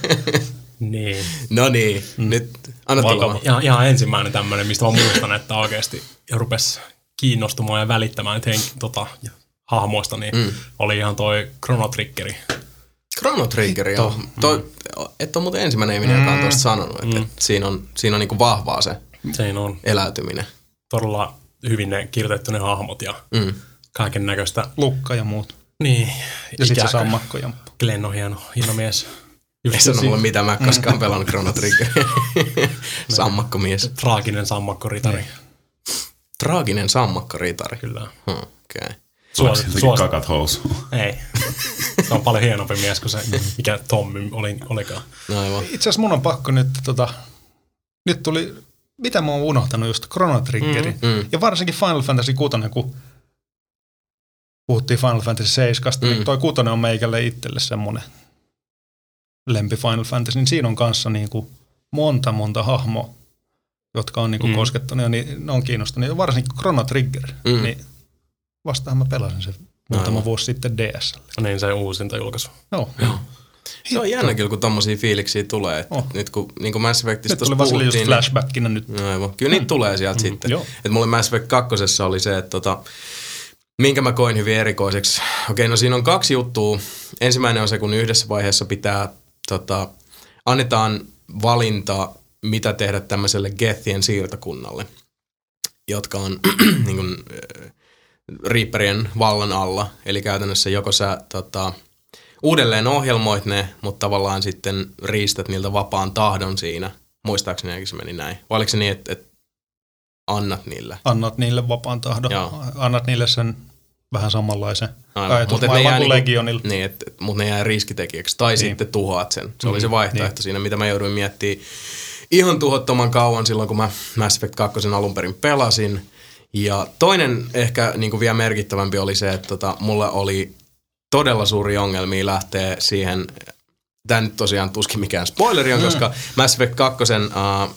[laughs] niin. No niin, nyt anna tulla. Ihan, ihan ensimmäinen tämmöinen, mistä mä muistan, että oikeasti rupesi kiinnostumaan ja välittämään nyt henk- tota, hahmoista, niin mm. oli ihan toi Chrono Triggeri. Chrono Trigger, joo. Toi, et ole muuten ensimmäinen ihminen, joka on tuosta sanonut, että, että siinä on, siinä on niinku vahvaa se Siinä on eläytyminen. todella hyvin ne kirjoitettu ne hahmot ja Mm. kaiken näköistä. Lukka ja muut. Niin. Ja sitten se sammakko ja Glenn on hieno, hieno mies. [laughs] Ei sano mulle mitä mä en koskaan pelannut Chrono Trigger. [laughs] Sammakkomies. Traaginen sammakkoritari. Traaginen sammakkoritari. Kyllä. Hmm, okay. Suos, Suos, suos, kakat housuun. ei. [laughs] Se on paljon hienompi mies kuin se, mikä Tommy oli, olikaan. No aivan. Itse asiassa mun on pakko nyt, tota, nyt tuli, mitä mä oon unohtanut just, Chrono Triggeri. Mm, mm. Ja varsinkin Final Fantasy 6, kun puhuttiin Final Fantasy 7, mm. Mm. niin toi 6 on meikälle itselle semmonen lempi Final Fantasy, niin siinä on kanssa niinku monta monta hahmoa, jotka on niinku Mm. mm. koskettanut ja niin, ne on kiinnostunut. Ja varsinkin Chrono Trigger, Mm. mm. niin vastahan mä pelasin sen muutama Aivan. vuosi sitten DSL. Niin se uusinta julkaisu. Joo. Se on jännä kyllä, kun tommosia fiiliksiä tulee. Että Oh. Nyt kun niin kuin Mass Effectista tuossa sille just puhuttiin, niin, flashbackina nyt. No aivan. Kyllä niitä tulee sieltä mm, sitten. joo. Et mulle Mass Effect 2 oli se, että tota, minkä mä koin hyvin erikoiseksi. Okei, no siinä on kaksi juttua. Ensimmäinen on se, kun yhdessä vaiheessa pitää, tota, annetaan valinta, mitä tehdä tämmöiselle Gethien siirtokunnalle, jotka on [clears throat] niin kuin, äh, Reaperien vallan alla. Eli käytännössä joko sä tota, uudelleen ohjelmoit ne, mutta tavallaan sitten riistät niiltä vapaan tahdon siinä. Muistaakseni se meni näin. Vai oliko se niin, että, että annat niille? Annat niille vapaan tahdon. Joo. Annat niille sen vähän samanlaisen et ajatusmaailman kuin niinku- Legionilla. Niin, että mutta ne jää riskitekijäksi. Tai niin. Niin. sitten tuhoat sen. Se oli se Mm, vaihtoehto niin. siinä, mitä mä jouduin miettimään ihan tuhottoman kauan silloin, kun mä Mass Effect 2 alun perin pelasin. Ja toinen ehkä niin kuin vielä merkittävämpi oli se, että tota, mulla oli todella suuri ongelmia lähteä siihen, tämä nyt tosiaan tuskin mikään spoileri on, koska Mass Effect 2 uh,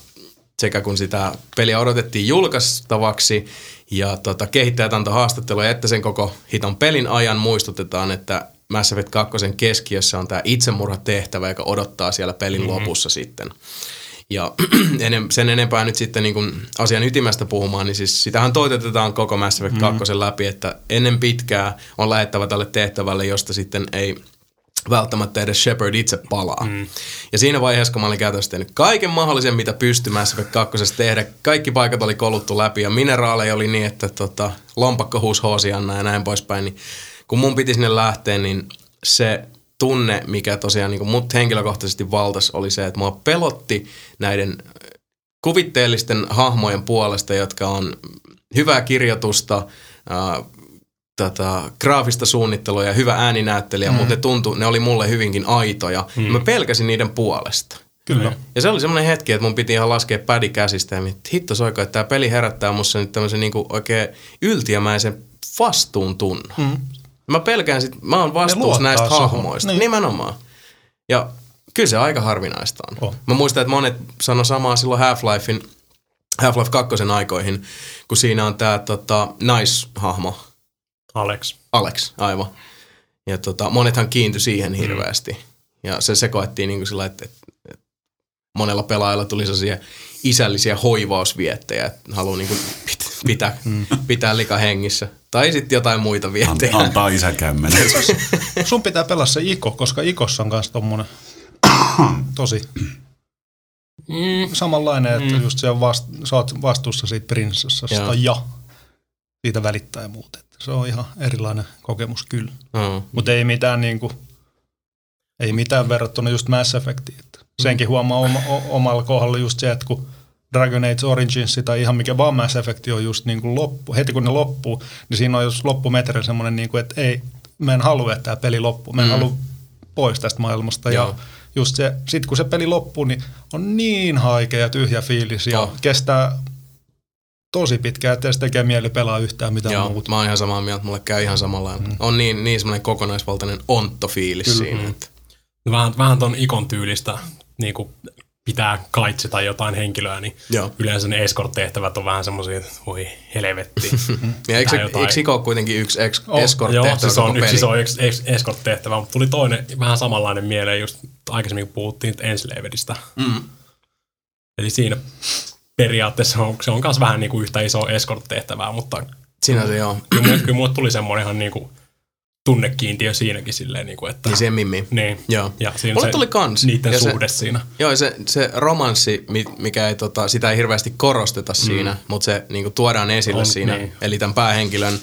sekä kun sitä peliä odotettiin julkaistavaksi ja tota, kehittäjät antoi haastatteluja, että sen koko hiton pelin ajan muistutetaan, että Mass Effect 2 keskiössä on tämä itsemurhatehtävä, joka odottaa siellä pelin mm-hmm. lopussa sitten. Ja [clears throat] sen enempää nyt sitten niin kun asian ytimästä puhumaan, niin siis sitähän toitotetaan koko Mass Effect 2 läpi, että ennen pitkää on lähettävä tälle tehtävälle, josta sitten ei välttämättä edes Shepard itse palaa. Mm. Ja siinä vaiheessa, kun mä olin käytännössä tehnyt kaiken mahdollisen, mitä pystyi Mass Effect 2 tehdä, kaikki paikat oli koluttu läpi ja mineraaleja oli niin, että tota, lompakko huusi hoosianna ja näin poispäin, niin kun mun piti sinne lähteä, niin se tunne, mikä tosiaan niin mut henkilökohtaisesti valtas, oli se, että mua pelotti näiden äh, kuvitteellisten hahmojen puolesta, jotka on hyvää kirjoitusta, äh, tota, graafista suunnittelua ja hyvä ääninäyttelijä, mm. mutta ne, tuntui, ne oli mulle hyvinkin aitoja. Mm. Mä pelkäsin niiden puolesta. Kyllä. Ja se oli semmoinen hetki, että mun piti ihan laskea pädi käsistä ja miettiä, että hitto soiko, että tämä peli herättää musta nyt tämmöisen niinku oikein yltiömäisen vastuuntunnon. Mm. Mä pelkään sit, mä oon vastuussa näistä suhun. hahmoista. Niin. Nimenomaan. Ja kyllä se aika harvinaista on. On. Mä muistan, että monet sano samaa silloin Half-Lifein, Half-Life 2 aikoihin, kun siinä on tää tota, naishahmo, Alex. Alex, aivan. Ja tota, monethan kiintyi siihen hirveästi. Mm. Ja se, se koettiin niin kuin sillä, että, että, että monella pelaajalla tuli sellaisia isällisiä hoivausviettejä, että haluaa niin kuin pit- pitää, mm. pitää lika hengissä. Tai sitten jotain muita An- viestejä. antaa isän kämmenen. Sun pitää pelaa se Iko, koska Ikossa on kanssa tommonen [clears throat] tosi Mm. samanlainen, että Mm. just se on vast, sä oot vastuussa siitä prinsessasta Joo. ja siitä välittää ja muuta. Että se on ihan erilainen kokemus kyllä. Mm. Mutta ei mitään niinku, ei mitään verrattuna just Mass Effectiin. Että senkin huomaa oma, o, omalla kohdalla just se, että kun Dragon Age Origins tai ihan mikä vaan Mass Effect on just niin kuin loppu, heti kun ne loppuu, niin siinä on just loppumetrillä semmoinen, niin kuin, että ei, mä en halua, että tämä peli loppuu, mä en Mm. halua pois tästä maailmasta. Joo. Ja just se, sit kun se peli loppuu, niin on niin haikea ja tyhjä fiilis ja Oh. kestää tosi pitkään, ettei se tekee mieli pelaa yhtään mitään Joo, muuta. mä oon ihan samaa mieltä, mulle käy ihan samalla. Mm. On niin, niin semmoinen kokonaisvaltainen ontto-fiilis Kyllä. siinä. Mm. Että, Vähän, vähän ton ikon tyylistä niin kuin pitää kaitse tai jotain henkilöä, niin joo. yleensä ne escort-tehtävät on vähän semmoisia, että voi helvetti. [laughs] Ja eikö, jotain. eikö Iko ole kuitenkin yksi ex, Oh, escort Joo, siis on yksi iso ex- escort-tehtävä, mutta tuli toinen vähän samanlainen mieleen just aikaisemmin kun puhuttiin Enslavedista. Mm. Eli siinä periaatteessa on, se on myös vähän niin kuin yhtä iso escort-tehtävää, mutta Siinä se joo. kyllä, kyllä mulle tuli semmoinen ihan niin kuin tunnekiintiö siinäkin silleen, niin kuin, että... Niin siihen mimmiin. Niin. Joo. Ja siinä Mulle se, tuli kans. Niiden Ja se- suhde siinä. Joo, se, se romanssi, mi- mikä ei, tota, sitä ei hirveästi korosteta mm. siinä, mutta se niinku, tuodaan esille On, siinä. niin. Eli tämän päähenkilön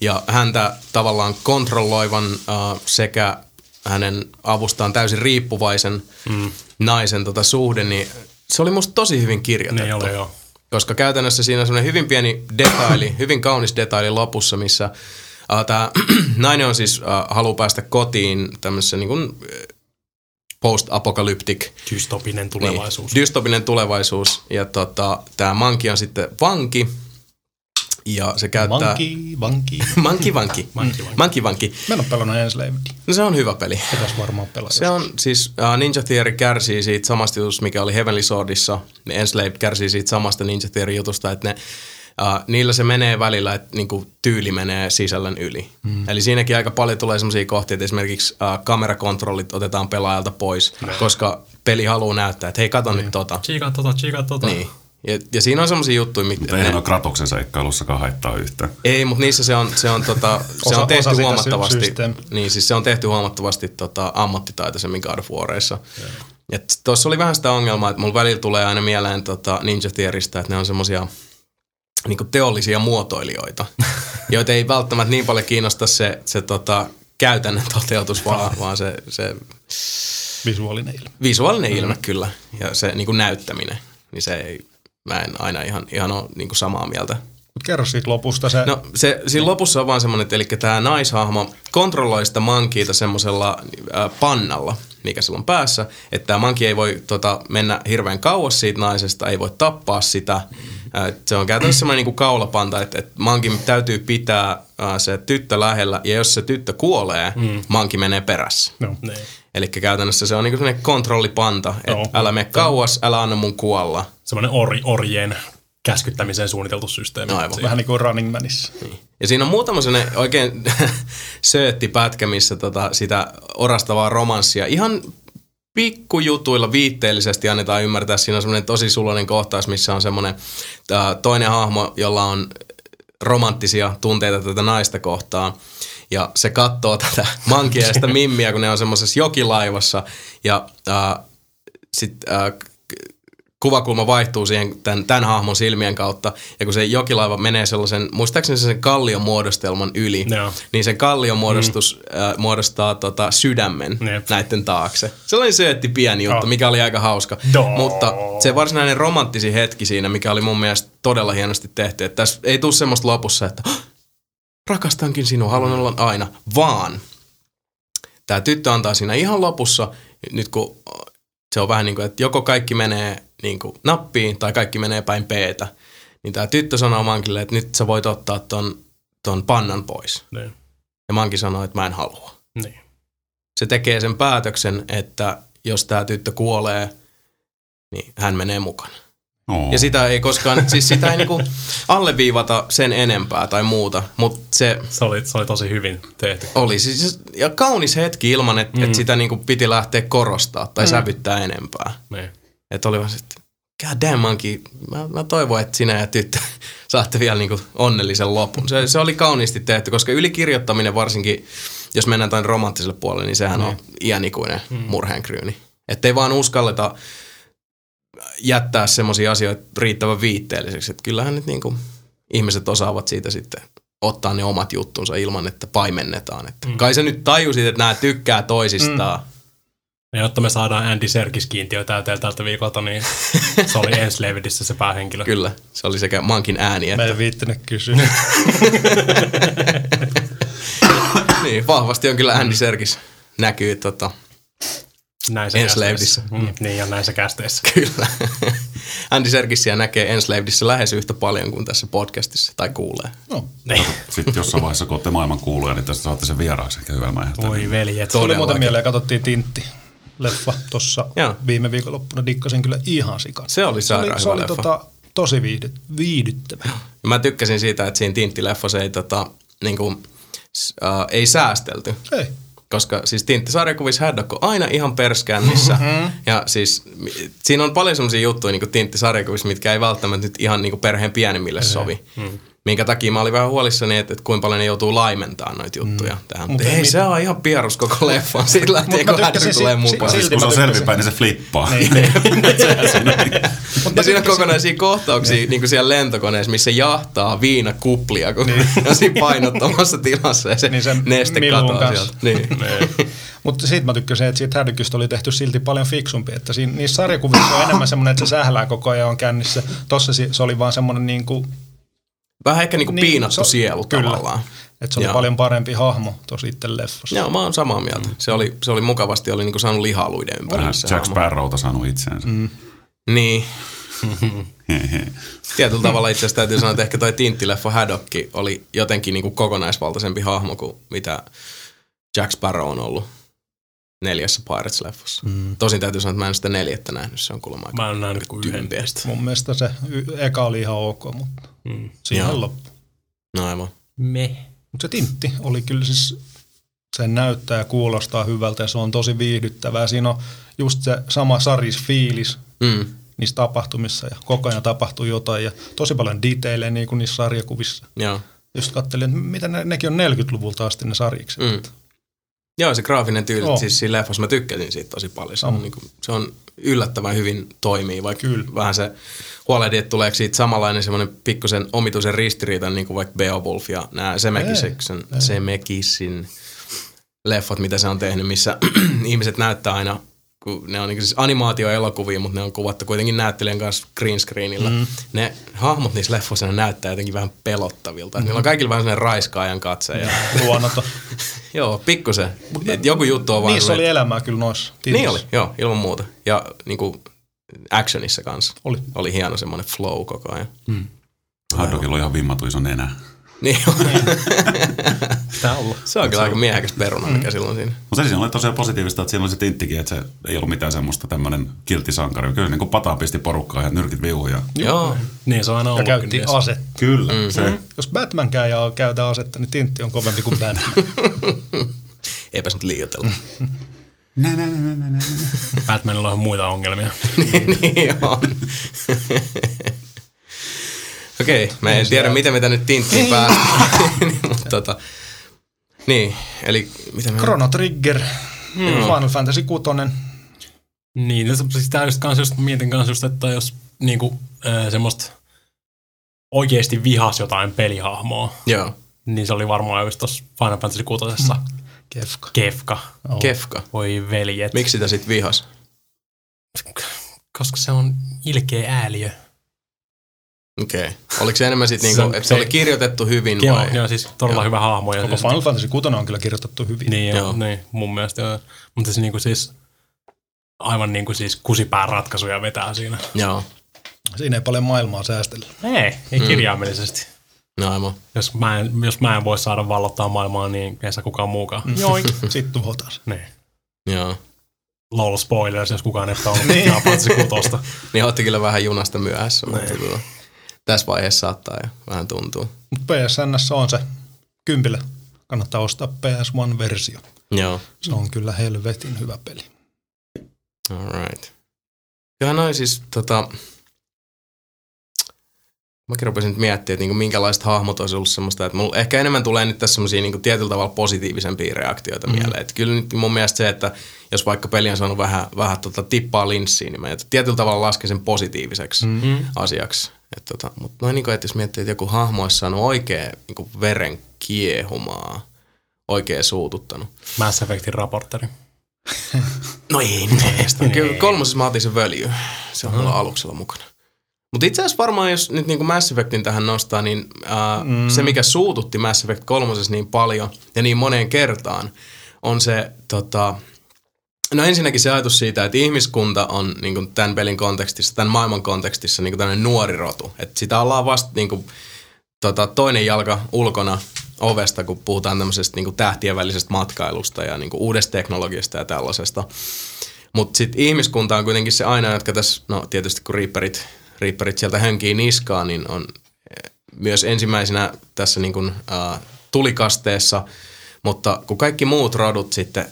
ja häntä tavallaan kontrolloivan uh, sekä hänen avustaan täysin riippuvaisen mm. naisen tota, suhde, niin se oli musta tosi hyvin kirjoitettu. Niin oli joo. Koska käytännössä siinä on semmoinen hyvin pieni detaili, [coughs] hyvin kaunis detaili lopussa, missä tämä [clears throat] nainen on siis, haluaa päästä kotiin tämmöisessä niin kuin, post-apokalyptic Dystopinen tulevaisuus. niin, dystopinen tulevaisuus. Ja tota, tämä manki on sitten vanki. Ja se käyttää... Vanki, vanki. [laughs] Manki vanki. Manki vanki. Manki vanki. Mä en ole pelannut Enslaved. No se on hyvä peli. Pitäisi varmaan pelata. Se on siis, uh, Ninja Theory kärsii siitä samasta jutusta, mikä oli Heavenly Swordissa. Ne Enslaved kärsii siitä samasta Ninja Theory jutusta, että ne, uh, niillä se menee välillä, että niinku, tyyli menee sisällön yli. Mm. Eli siinäkin aika paljon tulee sellaisia kohtia, että esimerkiksi uh, kamerakontrollit otetaan pelaajalta pois, koska peli haluaa näyttää, että hei, kato nyt tota. Chiika tota, chiika tota. Niin. Ja, ja siinä on semmoisia juttuja, Mutta mitkä... eihän ne- ole Kratoksen seikkailussakaan haittaa yhtään. Ei, mutta niissä se on, se on, tota, [laughs] se Osa- on tehty osa huomattavasti. systeemi. Niin, siis se on tehty huomattavasti tota, ammattitaitoisemmin God of Warissa. Tuossa oli vähän sitä ongelmaa, että mulla välillä tulee aina mieleen tota Ninja Theorystä, että ne on semmosia niinku teollisia muotoilijoita, [laughs] joita ei välttämättä niin paljon kiinnosta se, se tota, käytännön toteutus, vaan, vaan se, se Visuaalinen ilme. visuaalinen ilme kyllä ja se niinku näyttäminen. Niin se ei, mä en aina ihan, ihan ole niinku samaa mieltä. Mut kerro siitä lopusta se. No se, siinä lopussa on vaan semmoinen, että eli tämä naishahmo kontrolloi sitä mankiita semmoisella äh, pannalla, mikä sillä on päässä, että tämä manki ei voi tota, mennä hirveän kauas siitä naisesta, ei voi tappaa sitä. Se on käytännössä semmoinen niin kaulapanta, että, että mankin täytyy pitää se tyttö lähellä, ja jos se tyttö kuolee, mm. manki menee perässä. no. Niin. Eli käytännössä se on niin semmoinen kontrollipanta, että Joo. älä mene kauas, älä anna mun kuolla. Semmoinen or, orjien käskyttämiseen suunniteltu systeemi. Aivan. Siinä. Vähän niin kuin Running Manissa. Ja siinä on muutama sellainen oikein [laughs] söötti pätkä, missä tota, sitä orastavaa romanssia ihan pikkujutuilla viitteellisesti annetaan ymmärtää. Siinä on semmoinen tosi suloinen kohtaus, missä on semmoinen toinen hahmo, jolla on romanttisia tunteita tätä naista kohtaan. Ja se katsoo tätä [laughs] mankia ja sitä mimmiä, kun ne on semmoisessa jokilaivassa. Ja ää, sitten kuvakulma vaihtuu siihen tämän, tämän hahmon silmien kautta. Ja kun se jokilaiva menee sellaisen, muistaakseni se sen kallion muodostelman yli, Joo. niin sen kallion muodostus mm. äh, muodostaa tota, sydämen Jep. näiden taakse. Sellainen söötti pieni juttu, Oh. mikä oli aika hauska. Doo. Mutta se varsinainen romanttisin hetki siinä, mikä oli mun mielestä todella hienosti tehty, että tässä ei tule semmoista lopussa, että "Hah, rakastankin sinua, haluan olla aina, vaan tämä tyttö antaa siinä ihan lopussa, nyt kun se on vähän niin kuin, että joko kaikki menee niin kuin nappiin tai kaikki menee päin peetä, niin tämä tyttö sanoo Mankille, että nyt sä voit ottaa ton, ton pannan pois. Niin. Ja Manki sanoo, että mä en halua. Niin. Se tekee sen päätöksen, että jos tämä tyttö kuolee, niin hän menee mukana. Oo. Ja sitä ei koskaan, siis sitä ei niinku alleviivata sen enempää tai muuta, mutta se Se oli, se oli tosi hyvin tehty. oli siis, ja kaunis hetki ilman, että mm. et sitä niinku piti lähteä korostaa tai mm. sävyttää enempää. Niin. Että oli vaan sitten, god damn monkey, mä, mä toivon, että sinä ja tyttö [laughs] saatte vielä niinku onnellisen lopun. Se, se oli kauniisti tehty, koska ylikirjoittaminen varsinkin, jos mennään tämän romanttiselle puolelle, niin sehän on iänikuinen murheenkryyni. Että ei vaan uskalleta jättää semmoisia asioita riittävän viitteelliseksi. Että kyllähän nyt niinku ihmiset osaavat siitä sitten ottaa ne omat juttunsa ilman, että paimennetaan. Että Kai sä nyt tajusit, että nämä tykkää toisistaan. Ja jotta me saadaan Andy Serkis kiintiö täyteen tältä viikolta, niin se oli [laughs] Enslavedissä se päähenkilö. Kyllä, se oli sekä mankin ääni Mä että en viittinyt kysyä. [laughs] niin, vahvasti on kyllä Andy Serkis näkyy tota, Näissä Enslavedissä. Mm, niin, ja näissä kästeissä. kyllä. [laughs] Andy Serkisiä näkee Enslavedissä lähes yhtä paljon kuin tässä podcastissa, tai kuulee. No, Niin. Sitten jossain vaiheessa, kun olette maailman kuuluja, niin tästä saatte sen vieraaksi ehkä hyvällä. Voi veljet. tuli muuten mieleen, katsottiin Tintti leffa tuossa viime viikonloppuna. Dikkasin kyllä ihan sikan. Se oli se oli, sairaan se oli leffa. tota, tosi viihdy, viihdyttävä. Ja Mä tykkäsin siitä, että siinä Tintti-leffassa ei, tota, niinku, äh, ei säästelty. Ei. Koska siis Tintti-sarjakuvissa Haddock on aina ihan perskännissä. Mm-hmm. ja siis siinä on paljon sellaisia juttuja niin Tintti-sarjakuvissa, mitkä ei välttämättä nyt ihan niin perheen pienimmille sovi. Mm. Minkä takia mä olin vähän huolissani, että, että kuinka paljon ne joutuu laimentamaan noita juttuja mm. tähän. Mut Mutta ei mit- se on ihan pierus koko leffa. [laughs] Siitä lähtien, mä kun tykkäsin tulee si- mukaan. si- Siis kun se on selvipäin, niin se flippaa. Niin. [laughs] Siinä on. Ja siinä on kokonaisia kohtauksia niin kuin siellä lentokoneessa, missä jahtaa viinakuplia, kun Niin. [laughs] on siinä painottomassa tilassa ja se, Niin neste katoaa sieltä. Niin. Mutta siitä mä tykkäsin, että siitä Haddockista oli tehty silti paljon fiksumpi. Että siinä, niissä sarjakuvissa on enemmän semmoinen, että se sählää koko ajan on kännissä. Tossa se oli vaan semmoinen niin kuin, Vähän ehkä niinku Niin, piinattu se- sielu kyllä. tavallaan. että se oli Joo. paljon parempi hahmo tuossa itse leffassa. Joo, mä oon samaa mieltä. Se oli, se oli mukavasti, oli niinku saanut lihaluiden ympärille. se Jack. Sparrowta saanut itseensä. Mm. Niin. [laughs] Tietyllä tavalla itse asiassa täytyy sanoa, että ehkä toi Tintti-leffa Haddock oli jotenkin niinku kokonaisvaltaisempi hahmo kuin mitä Jack Sparrow on ollut neljässä Pirates-leffassa. Mm. Tosin täytyy sanoa, että mä en sitä neljättä nähnyt. Se on kuulemma aika Mä en nähnyt kuin yhden. Mun mielestä se y- eka oli ihan ok, mutta Mm. siihen Joo. loppu. No aivan. Me. Mutta se tintti oli kyllä siis, se näyttää ja kuulostaa hyvältä ja se on tosi viihdyttävää. Siinä on just se sama saris fiilis Mm. niissä tapahtumissa ja koko ajan tapahtuu jotain ja tosi paljon detaileja niin kuin niissä sarjakuvissa. Joo. Just katselin, että mitä ne, nekin on 40-luvulta asti ne sarjikset. Mm. Joo, se graafinen tyyli, Joo. siis siinä leffassa mä tykkäsin siitä tosi paljon. Se on, Sama. niin kuin, se on yllättävän hyvin toimii, vaikka Kyllä. vähän se huolehdin, että tuleeko siitä samanlainen semmoinen pikkusen omituisen ristiriitan, niin kuin vaikka Beowulf ja nämä Semekissin leffat, mitä se on tehnyt, missä [clears throat] ihmiset näyttää aina, kun ne on niin siis animaatioelokuvia, mutta ne on kuvattu kuitenkin näyttelijän kanssa green screenillä. Mm. Ne hahmot niissä leffoissa ne näyttää jotenkin vähän pelottavilta. Mm. Niillä on kaikilla vähän sellainen raiskaajan katse. Ja, [laughs] Luonnoton. [laughs] joo, pikkusen. Et joku juttu on vaan Niissä oli elämää kyllä noissa. niin tintissä. oli, joo, ilman muuta. Ja niin kuin actionissa kanssa. Oli. Oli hieno semmoinen flow koko ajan. Haddockilla on ihan vimmatu iso nenä. Niin, Pitää olla. se on kyllä aika miehekäs peruna, mikä silloin siinä. Mutta se siinä oli tosiaan positiivista, että siinä oli se tinttikin, että se ei ollut mitään semmoista tämmöinen kiltisankari. Kyllä niin kuin pataan pisti porukkaa ja nyrkit viuhuja. Ja... Joo, Niin se on aina Ja ollut. käytti ase. Kyllä, mm. se. Jos Batman käy ja käytä asetta, niin tintti on kovempi kuin Batman. [laughs] eipäs nyt liioitella. [laughs] Nä, nä, nä, nä, nä. Batmanilla on muita ongelmia. [laughs] niin on. Okei, mä en tiedä, miten me tänne tinttiin päästiin. [laughs] Mutta tota, niin, eli mitä me... Chrono Trigger, Final Fantasy 6. Niin, ja se- siis just kans just, mietin kans just, että jos niinku äh, semmoista oikeesti vihas jotain pelihahmoa, Joo, niin se oli varmaan just tossa Final Fantasy 6. Kefka. Kefka. Oh. Kefka. Voi veljet. Miksi sitä sit vihas? Koska se on ilkeä ääliö. Okei. Okay. Oliko se enemmän sit Se- niinku, että se se- oli kirjoitettu hyvin Joo, vai? joo, siis todella Joo. hyvä hahmo. Ja Koko siis, Final Fantasy 6 on kyllä kirjoitettu hyvin. niin, Joo. joo. niin, mun mielestä joo. Mutta se niinku siis aivan niinku siis kusipään ratkaisuja vetää siinä. Joo, Siinä ei paljon maailmaa säästellä. Ei, ei kirjaimellisesti. no aivan. Jos mä, en, jos mä en voi saada vallottaa maailmaa, niin ei saa kukaan muukaan. Joink. [laughs] Sitten tuhotaan se. niin. Joo. Lol spoilers, jos kukaan ei ole Final Fantasy 6. [laughs] Niin otti kyllä vähän junasta myöhässä, mutta tuota, tässä vaiheessa saattaa jo vähän tuntua. Mutta PSN on se kympillä. Kannattaa ostaa PS1-versio. Joo, Se on kyllä helvetin hyvä peli. alright. Kyllähän noin siis tota, mäkin rupesin nyt miettimään, että niinku minkälaiset hahmot olisi ollut semmoista, että mulla ehkä enemmän tulee nyt tässä semmoisia niinku tietyllä tavalla positiivisempia reaktioita mm. mieleen. Että kyllä nyt mun mielestä se, että jos vaikka peli on saanut vähän, vähän tota tippaa linssiin, niin mä tietyllä tavalla lasken sen positiiviseksi mm. asiaksi. Et tota, mutta noin niinku, että jos miettii, että joku hahmo olisi saanut oikein niinku veren kiehumaa, oikein suututtanut. Mass Effectin raportteri. No ei. Kyllä kolmosessa mä otin sen völjy. Se on mulla aluksella mukana. Mutta itse asiassa varmaan, jos nyt niin kuin Mass Effectin tähän nostaa, niin ää, mm. se, mikä suututti Mass Effect kolmosessa niin paljon ja niin moneen kertaan, on se, tota, no ensinnäkin se ajatus siitä, että ihmiskunta on niin kuin tämän pelin kontekstissa, tämän maailman kontekstissa niin kuin tämmöinen nuori rotu. Että sitä ollaan vasta niin kuin, tota, toinen jalka ulkona ovesta, kun puhutaan tämmöisestä niin kuin tähtien välisestä matkailusta ja niin kuin uudesta teknologiasta ja tällaisesta. Mutta sitten ihmiskunta on kuitenkin se aina, jotka tässä, no tietysti kun Reaperit, Reaperit sieltä hönkii niskaan, niin on eh, myös ensimmäisenä tässä niin kuin, uh, tulikasteessa, mutta kun kaikki muut rodut sitten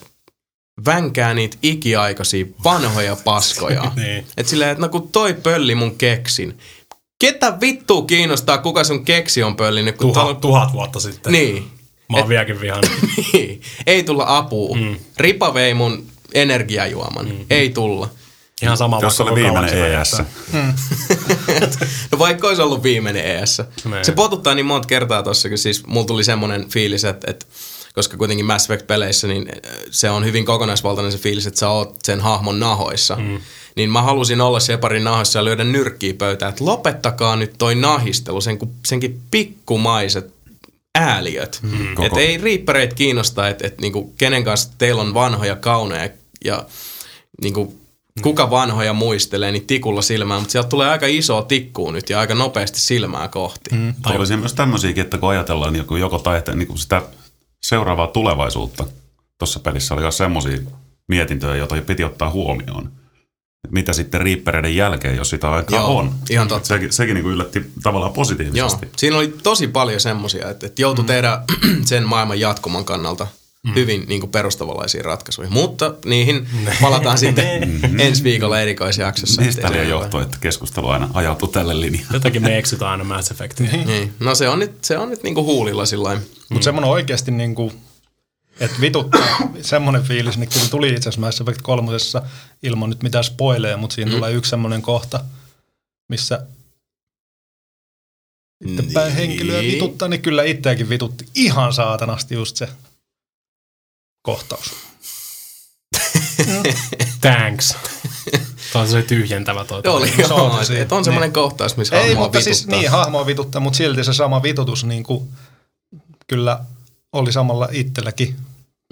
vänkää niitä ikiaikaisia vanhoja paskoja. [laughs] Niin. että silleen, että no kun toi pölli mun keksin. Ketä vittua kiinnostaa, kuka sun keksi on pöllinyt? Kun Tuhat, tuhat vuotta sitten. Niin. Mä oon vieläkin vihainen. [laughs] Niin. Ei tulla apua. Mm. Ripa vei mun energiajuoman. Mm. Ei tulla. Ihan sama Jos se oli viimeinen se ES. vedetään. No vaikka olisi ollut viimeinen ES. Niin. Se potuttaa niin monta kertaa tossa, kun siis mulla tuli semmoinen fiilis, että, että koska kuitenkin Mass Effect-peleissä, niin äh, se on hyvin kokonaisvaltainen se fiilis, että sä oot sen hahmon nahoissa. Mm. Niin mä halusin olla Sheparin nahoissa ja lyödä nyrkkiä pöytään, että lopettakaa nyt toi nahistelu, sen, senkin pikkumaiset ääliöt. Mm. Koko- Että ei riippareita kiinnosta, että et niinku, kenen kanssa teillä on vanhoja kauneja ja niinku, kuka vanhoja muistelee, niin tikulla silmään, mutta sieltä tulee aika iso tikkuu nyt ja aika nopeasti silmää kohti. Mm. Tai olisi myös tämmöisiäkin, että kun ajatellaan joku, joko taite, niin kuin sitä seuraavaa tulevaisuutta, tuossa pelissä oli myös semmoisia mietintöjä, joita piti ottaa huomioon. Et Mitä sitten riippereiden jälkeen, jos sitä aikaa Joo, on. ihan totta. Sekin, sekin niin kuin yllätti tavallaan Joo, positiivisesti. siinä oli tosi paljon semmosia, että, että joutui mm. tehdä [clears throat] sen maailman jatkuman kannalta mm. hyvin niin kuin perustavanlaisia ratkaisuja. Mutta niihin [laughs] palataan sitten [laughs] ensi viikolla erikoisjaksossa. Niistä ole- johtuu, että keskustelu aina ajautuu tälle linjalle. Jotenkin me eksytään aina Mass Effectiin. Niin. No se on nyt, se on nyt niinku huulilla sillä lailla. Mutta semmoinen oikeasti niin kuin, että vituttaa, semmoinen fiilis, niin kyllä tuli itse asiassa Mass Effect kolmosessa ilman nyt mitään spoileja, mutta siinä mm. tulee yksi semmoinen kohta, missä itse päin henkilöä vituttaa, niin kyllä itseäkin vitutti ihan saatanasti just se kohtaus. [laughs] Thanks. Tämä on se tyhjentävä toi. Joo, oli Se on joo, se- että on semmoinen niin. kohtaus, missä Ei, mutta siis vituttaa. niin, hahmoa vituttaa, mutta silti se sama vitutus niin kuin, kyllä oli samalla itselläkin,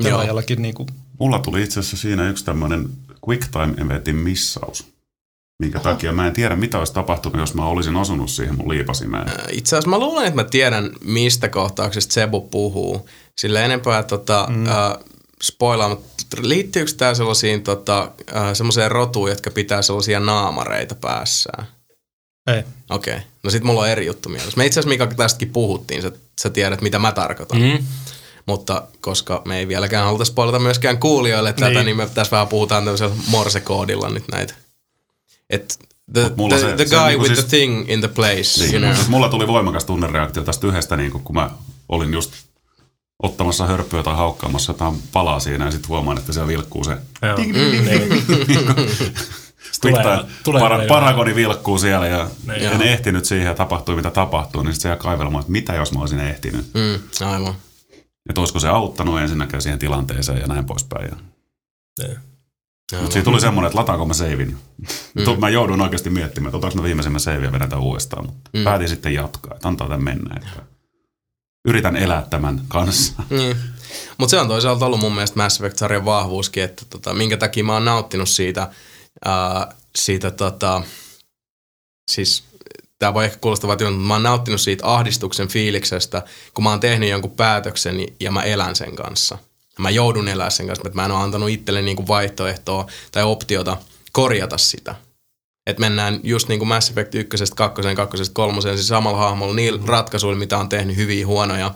pelaajallakin niin kuin, Mulla tuli itse asiassa siinä yksi tämmöinen quick time eventin missaus, minkä Oho. takia mä en tiedä, mitä olisi tapahtunut, jos mä olisin osunut siihen mun liipasimeen. Itse asiassa mä luulen, että mä tiedän, mistä kohtauksesta Sebu puhuu. Sillä enempää tota, mm. äh, spoilaa, mutta liittyykö tämä sellaisiin tota, äh, semmoiseen rotuun, jotka pitää sellaisia naamareita päässään? ei. Okei. Okay. No sit mulla on eri juttu mielessä. Me itse asiassa Mika tästäkin puhuttiin, sä, sä tiedät mitä mä tarkoitan. Mm. Mutta koska me ei vieläkään haluta spoilata myöskään kuulijoille tätä, niin, niin me tässä vähän puhutaan tämmöisellä morsekoodilla nyt näitä. Et the, the, se- the se guy niinku with siis- the thing in the place, Niin. you know. Siis mulla tuli voimakas tunnereaktio tästä yhdestä, niin kun mä olin just ottamassa hörppyä tai haukkaamassa jotain palaa siinä ja sitten huomaan, että siellä vilkkuu se Joo. ding, ding, ding. [laughs] Tulee- Tulee, tulee para, paragoni vilkkuu siellä ja Niin. en ehtinyt siihen ja tapahtui mitä tapahtuu, niin sitten se jää kaivelemaan, että mitä jos mä olisin ehtinyt. Mm, aivan. Että olisiko se auttanut ensinnäkään siihen tilanteeseen ja näin poispäin. Ja... Niin. Mutta siitä tuli semmoinen, että lataanko mä seivin. Mm. [laughs] Mä joudun oikeasti miettimään, että otanko mä viimeisen seiviä ja vedetään uudestaan, mutta mm. päätin sitten jatkaa, että antaa tämän mennä. Että yritän elää tämän kanssa. Niin. Mutta se on toisaalta ollut mun mielestä Mass Effect-sarjan vahvuuskin, että tota, minkä takia mä oon nauttinut siitä, ää, siitä tota, siis tämä voi ehkä kuulostaa työltä, mutta mä oon nauttinut siitä ahdistuksen fiiliksestä, kun mä oon tehnyt jonkun päätöksen ja mä elän sen kanssa. Mä joudun elää sen kanssa, että mä en ole antanut itselleni niinku vaihtoehtoa tai optiota korjata sitä. Että mennään just niin kuin Mass Effect 1, 2, 2, 3, siis samalla hahmolla niillä ratkaisuilla, mitä on tehnyt hyviä, huonoja.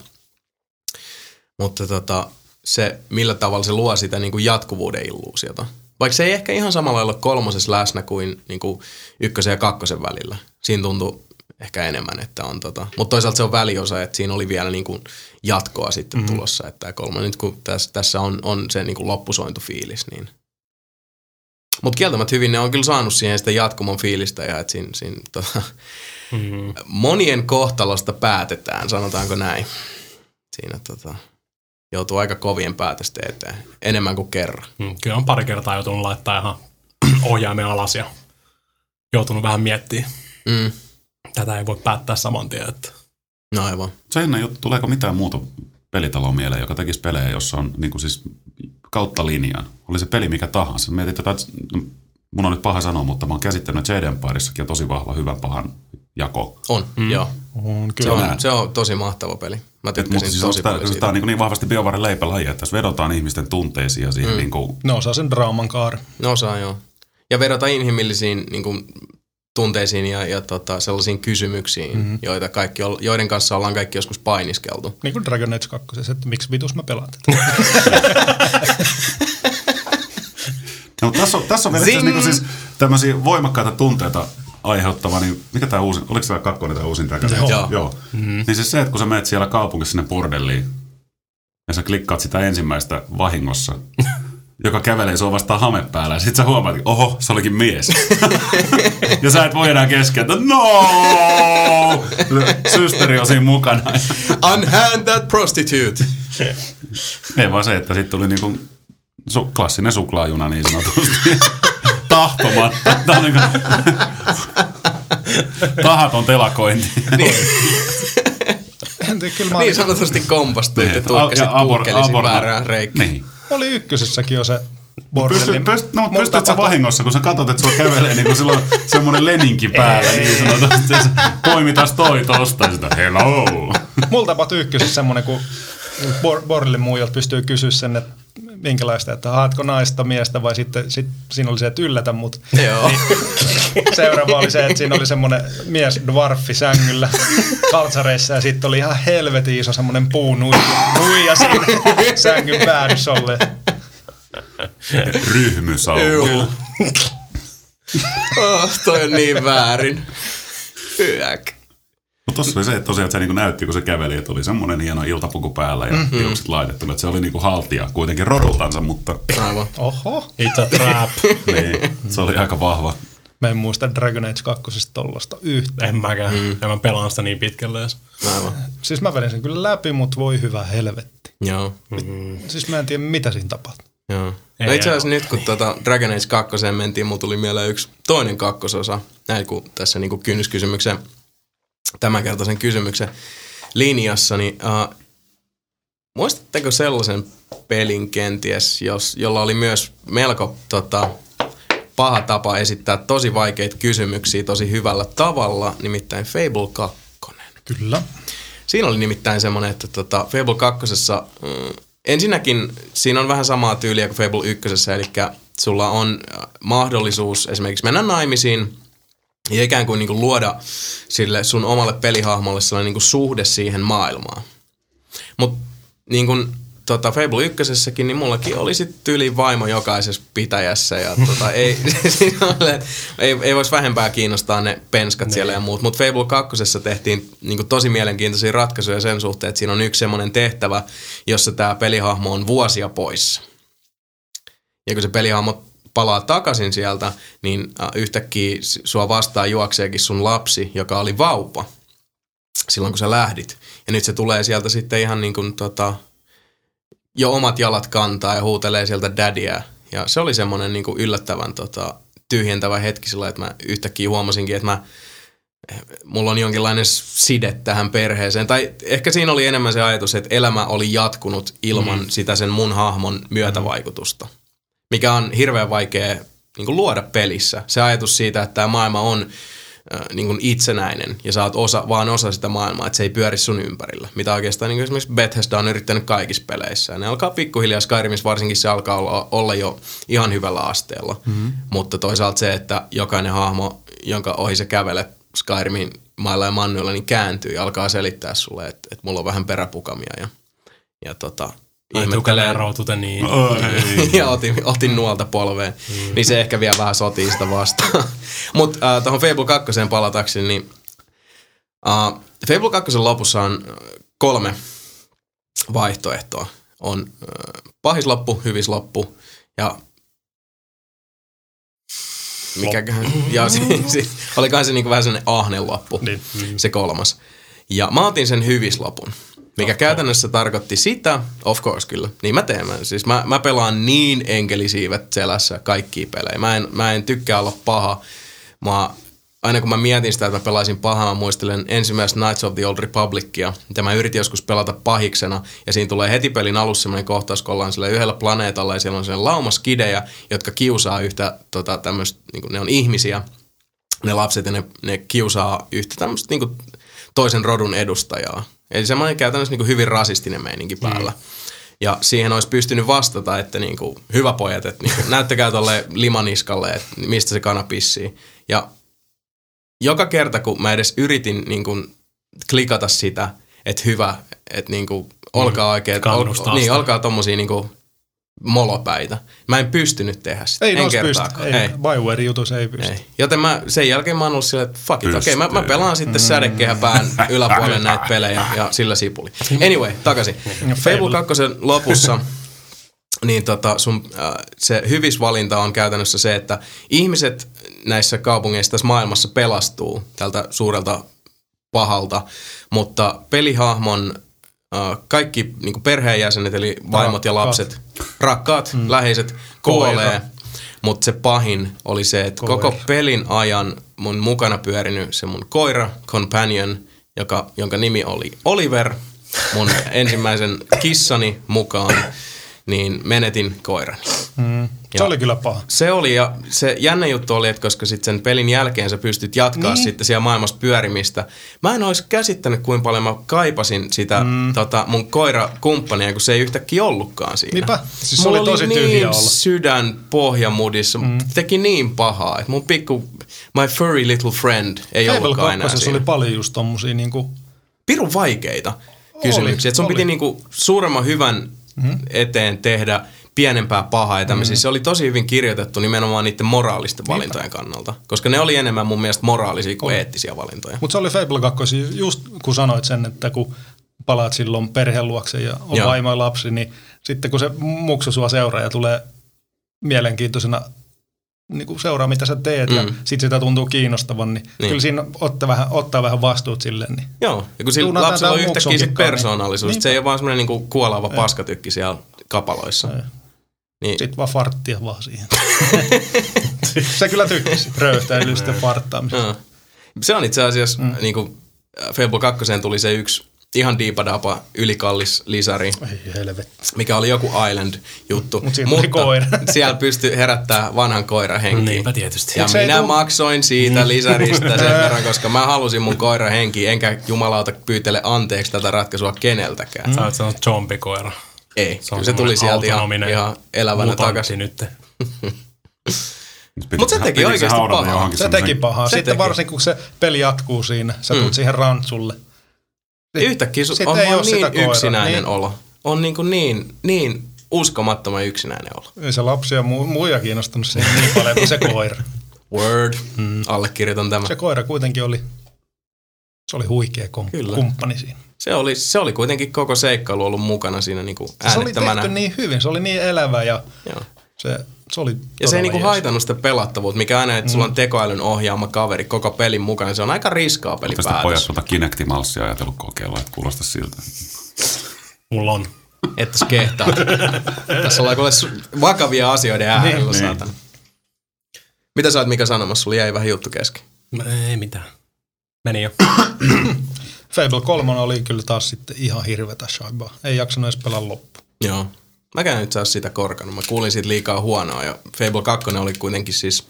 Mutta tota, se, millä tavalla se luo sitä niin kuin jatkuvuuden illuusiota. Vaikka se ei ehkä ihan samalla lailla kolmosessa läsnä kuin, niin kuin ykkösen ja kakkosen välillä. Siinä tuntuu ehkä enemmän, että on tota. Mutta toisaalta se on väliosa, että siinä oli vielä niinku jatkoa sitten mm-hmm. tulossa, että tämä kolmas, nyt kun tässä, tässä on, on se niinku loppusointufiilis, niin mutta kieltämättä hyvin ne on kyllä saanut siihen sitä jatkumon fiilistä ja että siinä, siinä tota, mm-hmm. monien kohtalosta päätetään, sanotaanko näin. Siinä tota, joutuu aika kovien päätösten eteen, enemmän kuin kerran. Mm, kyllä on pari kertaa joutunut laittaa ihan [clears throat] ohjaimen alas ja joutunut vähän miettimään. Mm. Tätä ei voi päättää saman tien. Että. No aivan. Se ennen juttu, tuleeko mitään muuta pelitaloa mieleen, joka tekisi pelejä, jossa on niin kuin siis kautta linjan. Oli se peli mikä tahansa. Mietin että mun on nyt paha sanoa, mutta mä oon käsittänyt, että Jade Empiressakin on tosi vahva hyvän pahan jako. On, mm. joo. On, kyllä. Se, on, se on tosi mahtava peli. Mä tykkäsin siis tosi paljon Tämä on niin, niin vahvasti BioVaren leipälaji, että tässä vedotaan ihmisten tunteisiin ja siihen mm. niin kuin... Ne osaa sen draaman kaari. Ne osaa, joo. Ja vedota inhimillisiin niin kuin, tunteisiin ja, ja tota, sellaisiin kysymyksiin, mm-hmm. joita kaikki, joiden kanssa ollaan kaikki joskus painiskeltu. Niin kuin Dragon Age 2, että miksi vitus mä pelaan tätä. [laughs] no, tässä on, tässä on vielä niin siis tämmöisiä voimakkaita tunteita aiheuttava, niin mikä tämä uusi, oliko tämä kakkonen tämä uusin Dragon Age? Joo. Joo. Mm-hmm. Niin siis se, että kun sä menet siellä kaupungissa sinne bordelliin, ja sä klikkaat sitä ensimmäistä vahingossa, [laughs] joka kävelee sua vastaan hame päällä. Ja sit sä huomaat, että oho, se olikin mies. [laughs] ja sä et voi enää keskeyttää, no! Systeri on siinä mukana. Unhand that prostitute. Ei vaan se, että sitten tuli niinku su- klassinen suklaajuna niin sanotusti. [laughs] Tahtomatta. On niinku tahaton telakointi. Niin. niin sanotusti kompastui, että tuikkasit kuukkelisin väärään reikkiin. Niin. Oli ykkösessäkin jo se bordelli. Pyst, pyst, no, pystyt sä vahingossa, kun sä katsot, että sulla kävelee niin kuin silloin semmoinen leninki päällä, niin sanotusti. Se poimitas toi tosta ja sitä hello. Mulla tapahtui ykkösessä semmoinen, kun bordellin muijalta pystyy kysyä sen, että minkälaista, että haetko naista, miestä vai sitten sit, siinä oli se, että yllätä mut. Joo. Niin, seuraava oli se, että siinä oli semmoinen mies dwarfi sängyllä kaltsareissa ja sitten oli ihan helvetin iso semmoinen puunuija nuija siinä sängyn päädyssä olleen. Ryhmysauva. oh, toi on niin väärin. Hyäk. Mutta tuossa oli se, että tosiaan että se niin näytti, kun se käveli, että oli semmoinen hieno iltapuku päällä ja mm-hmm. hiukset laitettu. Että se oli niin kuin haltia kuitenkin rodultansa, mutta... [laughs] Aivan. Oho. It's a trap. [laughs] niin, se oli aika vahva. Mä en muista Dragon Age 2 tollasta yhtään. En mäkään. Mm. Ja mä pelaan sitä niin pitkälle edes. Aivan. Siis mä vedin sen kyllä läpi, mutta voi hyvä helvetti. Joo. Mm. Siis mä en tiedä, mitä siinä tapahtuu. Joo. No itse asiassa nyt, kun tuota Dragon Age 2 mentiin, mulla tuli mieleen yksi toinen kakkososa, näin kun tässä niin kuin kynnyskysymyksen tämänkertaisen kysymyksen linjassa, niin uh, muistatteko sellaisen pelin kenties, jos, jolla oli myös melko tota, paha tapa esittää tosi vaikeita kysymyksiä tosi hyvällä tavalla, nimittäin Fable 2. Kyllä. Siinä oli nimittäin semmoinen, että tota, Fable 2. Mm, ensinnäkin siinä on vähän samaa tyyliä kuin Fable 1, eli sulla on mahdollisuus esimerkiksi mennä naimisiin – ja ikään kuin, niin kuin luoda sille sun omalle pelihahmolle sellainen niin kuin suhde siihen maailmaan. Mutta niin kuin tota Fable 1 niin mullakin oli sitten tyyli vaimo jokaisessa pitäjässä ja tota, [laughs] [laughs] ei, ei, ei voisi vähempää kiinnostaa ne penskat ne. siellä ja muut. Mutta Fable 2 tehtiin niin tosi mielenkiintoisia ratkaisuja sen suhteen, että siinä on yksi semmoinen tehtävä, jossa tämä pelihahmo on vuosia poissa. Ja kun se pelihahmo palaa takaisin sieltä, niin yhtäkkiä sua vastaan juokseekin sun lapsi, joka oli vauva silloin, kun sä lähdit. Ja nyt se tulee sieltä sitten ihan niin kuin tota, jo omat jalat kantaa ja huutelee sieltä daddyä. Ja se oli semmoinen niin kuin yllättävän tota, tyhjentävä hetki sillä, että mä yhtäkkiä huomasinkin, että mä mulla on jonkinlainen side tähän perheeseen. Tai ehkä siinä oli enemmän se ajatus, että elämä oli jatkunut ilman mm. sitä sen mun hahmon myötävaikutusta mikä on hirveän vaikea niin kuin luoda pelissä. Se ajatus siitä, että tämä maailma on äh, niin kuin itsenäinen ja sä oot osa, vaan osa sitä maailmaa, että se ei pyöri sun ympärillä. Mitä oikeastaan niin kuin esimerkiksi Bethesda on yrittänyt kaikissa peleissä. Ja ne alkaa pikkuhiljaa, Skyrimissa varsinkin se alkaa olla, olla jo ihan hyvällä asteella. Mm-hmm. Mutta toisaalta se, että jokainen hahmo, jonka ohi se kävelet Skyrimin mailla ja mannuilla, niin kääntyy ja alkaa selittää sulle, että, että mulla on vähän peräpukamia ja, ja tota, ihmettelee. routute niin. [laughs] ja otin, otin nuolta polveen. Mm. Niin se ehkä vielä vähän sotii sitä vastaan. [laughs] Mutta äh, tuohon Fable 2 palatakseni, niin Uh, Fable 2 lopussa on äh, kolme vaihtoehtoa. On uh, pahis loppu, hyvis loppu ja mikäköhän, [laughs] ja se, se, olikohan se niinku vähän sellainen ahne loppu, Niin. se kolmas. Ja mä otin sen hyvislopun, mikä käytännössä tarkoitti sitä, of course kyllä, niin mä teen. Mä, siis mä, mä pelaan niin enkelisiivet selässä kaikkia pelejä. Mä en, mä en tykkää olla paha. Mä, aina kun mä mietin sitä, että mä pelaisin pahaa, mä muistelen ensimmäistä Knights of the Old Republicia, mitä mä yritin joskus pelata pahiksena, ja siinä tulee heti pelin alussa semmoinen kohtaus, kun ollaan sillä yhdellä planeetalla, ja siellä on sellainen lauma skidejä, jotka kiusaa yhtä tota, tämmöistä, niin ne on ihmisiä, ne lapset, ja ne, ne kiusaa yhtä tämmöistä niin toisen rodun edustajaa. Eli semmoinen käytännössä niin kuin hyvin rasistinen meininki päällä. Ja siihen olisi pystynyt vastata, että niin kuin, hyvä pojat, että niin kuin, [laughs] näyttäkää tolle limaniskalle, että mistä se kana pissii. Ja joka kerta, kun mä edes yritin niin kuin, klikata sitä, että hyvä, että niin kuin, olkaa oikein, kannustaa ol, niin, olkaa tommosia niin kuin, molopäitä. Mä en pystynyt tehdä sitä. Ei en kertaakaan. Ei, Bioware jutussa ei pysty. Ei. Joten mä, sen jälkeen mä oon ollut silleen, että fuck it, okei, okay, mä, mä pelaan sitten sädekehäpään yläpuolelle näitä pelejä ja sillä sipuli. Anyway, takaisin. Fable 2 lopussa niin tota, sun, äh, se hyvis valinta on käytännössä se, että ihmiset näissä kaupungeissa tässä maailmassa pelastuu tältä suurelta pahalta, mutta pelihahmon kaikki niin perheenjäsenet, eli vaimot ja lapset, rakkaat, mm. läheiset, kuolee. Mutta se pahin oli se, että Koira. koko pelin ajan mun mukana pyörinyt se mun koira, companion, joka, jonka nimi oli Oliver, mun [laughs] ensimmäisen kissani mukaan, niin menetin koirani. Mm. Se Ja- oli kyllä paha. Se oli ja se jännä juttu oli, että koska sitten sen pelin jälkeen sä pystyt jatkaa niin. sitten siellä maailmassa pyörimistä. Mä en olisi käsittänyt, kuinka paljon mä kaipasin sitä mm. tota, mun koirakumppania, kun se ei yhtäkkiä ollutkaan siinä. Niinpä. Siis se Mulla oli tosi niin tyhjä olla. sydän pohjamudissa. Mm. Teki niin pahaa, että mun pikku, my furry little friend ei Fable ollutkaan enää 2 siinä. oli paljon just tommosia niinku... Pirun vaikeita kysymyksiä. Että sun oli. piti niinku suuremman hyvän mm-hmm. eteen tehdä pienempää pahaa ja tämmöisiä. Mm-hmm. Se oli tosi hyvin kirjoitettu nimenomaan niiden moraalisten valintojen kannalta. Koska ne oli enemmän mun mielestä moraalisia kuin eettisiä valintoja. Mutta se oli Fable 2, just kun sanoit sen, että kun palaat silloin perheen luokse ja on Joo. vaimo ja lapsi, niin sitten kun se muksu sua seuraa ja tulee mielenkiintoisena niin kuin seuraa, mitä sä teet, mm. ja sitten sitä tuntuu kiinnostavan, niin, Niin. niin. kyllä siinä ottaa vähän, ottaa vähän vastuut silleen. Niin. Joo, ja kun sillä lapsella on yhtäkkiä se niin- persoonallisuus, Niinpä. se ei ole vaan semmoinen niinku kuolaava paskatykki siellä kapaloissa. Ei. Niin, Sitten vaan farttia vaan siihen. [laughs] se kyllä tykkäsi röyhtäilystä farttaamisesta. Joo. Se on itse asiassa, mm. niin kuin Fable 2 tuli se yksi ihan diipadapa ylikallis lisäri, Ei helvetti. mikä oli joku Island-juttu. Mut siinä tuli koira. [laughs] siellä pystyi herättää vanhan koiran henkiin. Niinpä tietysti. Ja minä tuu- maksoin siitä lisäristä sen [laughs] verran, koska mä halusin mun koiran henkiin, enkä jumalauta pyytele anteeksi tätä ratkaisua keneltäkään. Sä oot se on zombikoira. Ei, Se on kyllä se tuli sieltä ihan, ihan elävänä takaisin. nyt. Mut se teki oikeesti pahaa. Se teki pahaa. Se Sitten teki. varsinkin, kun se peli jatkuu siinä, sä tulet siihen rantsulle. Yhtäkkiä su- Sitten on ei sitä niin koiraa, yksinäinen niin. olo. On niin, kuin niin, niin uskomattoman yksinäinen olo. Ei se lapsi ja mu- muija kiinnostunut siihen niin paljon kuin se [laughs] koira. Word. Mm. Allekirjoitan tämän. Se koira kuitenkin oli, se oli huikea kom- Kyllä. kumppani siinä. Se oli, se oli kuitenkin koko seikkailu ollut mukana siinä niin kuin Se oli tehty niin hyvin, se oli niin elävä ja Joo. se, se oli Ja se ei niinku haitannut sitä pelattavuutta, mikä aina, että sulla on tekoälyn ohjaama kaveri koko pelin mukana. Se on aika riskaa Tästä pojat pelipäätös. tuota Kinectimalssia ajatellut kokeilla, että kuulostaa siltä. Mulla on. Että sä kehtaat. [laughs] Tässä ollaan kuule vakavia asioiden äärellä, Niin. saatana. Mitä sä oot Mika sanomassa? Sulla jäi vähän juttu kesken. Mä- Ei mitään. Meni jo. [coughs] Fable 3 oli kyllä taas sitten ihan hirvetä shaibaa. Ei jaksanut edes pelaa loppu. Joo. Mäkään nyt saa sitä korkannut. Mä kuulin siitä liikaa huonoa ja Fable 2 oli kuitenkin siis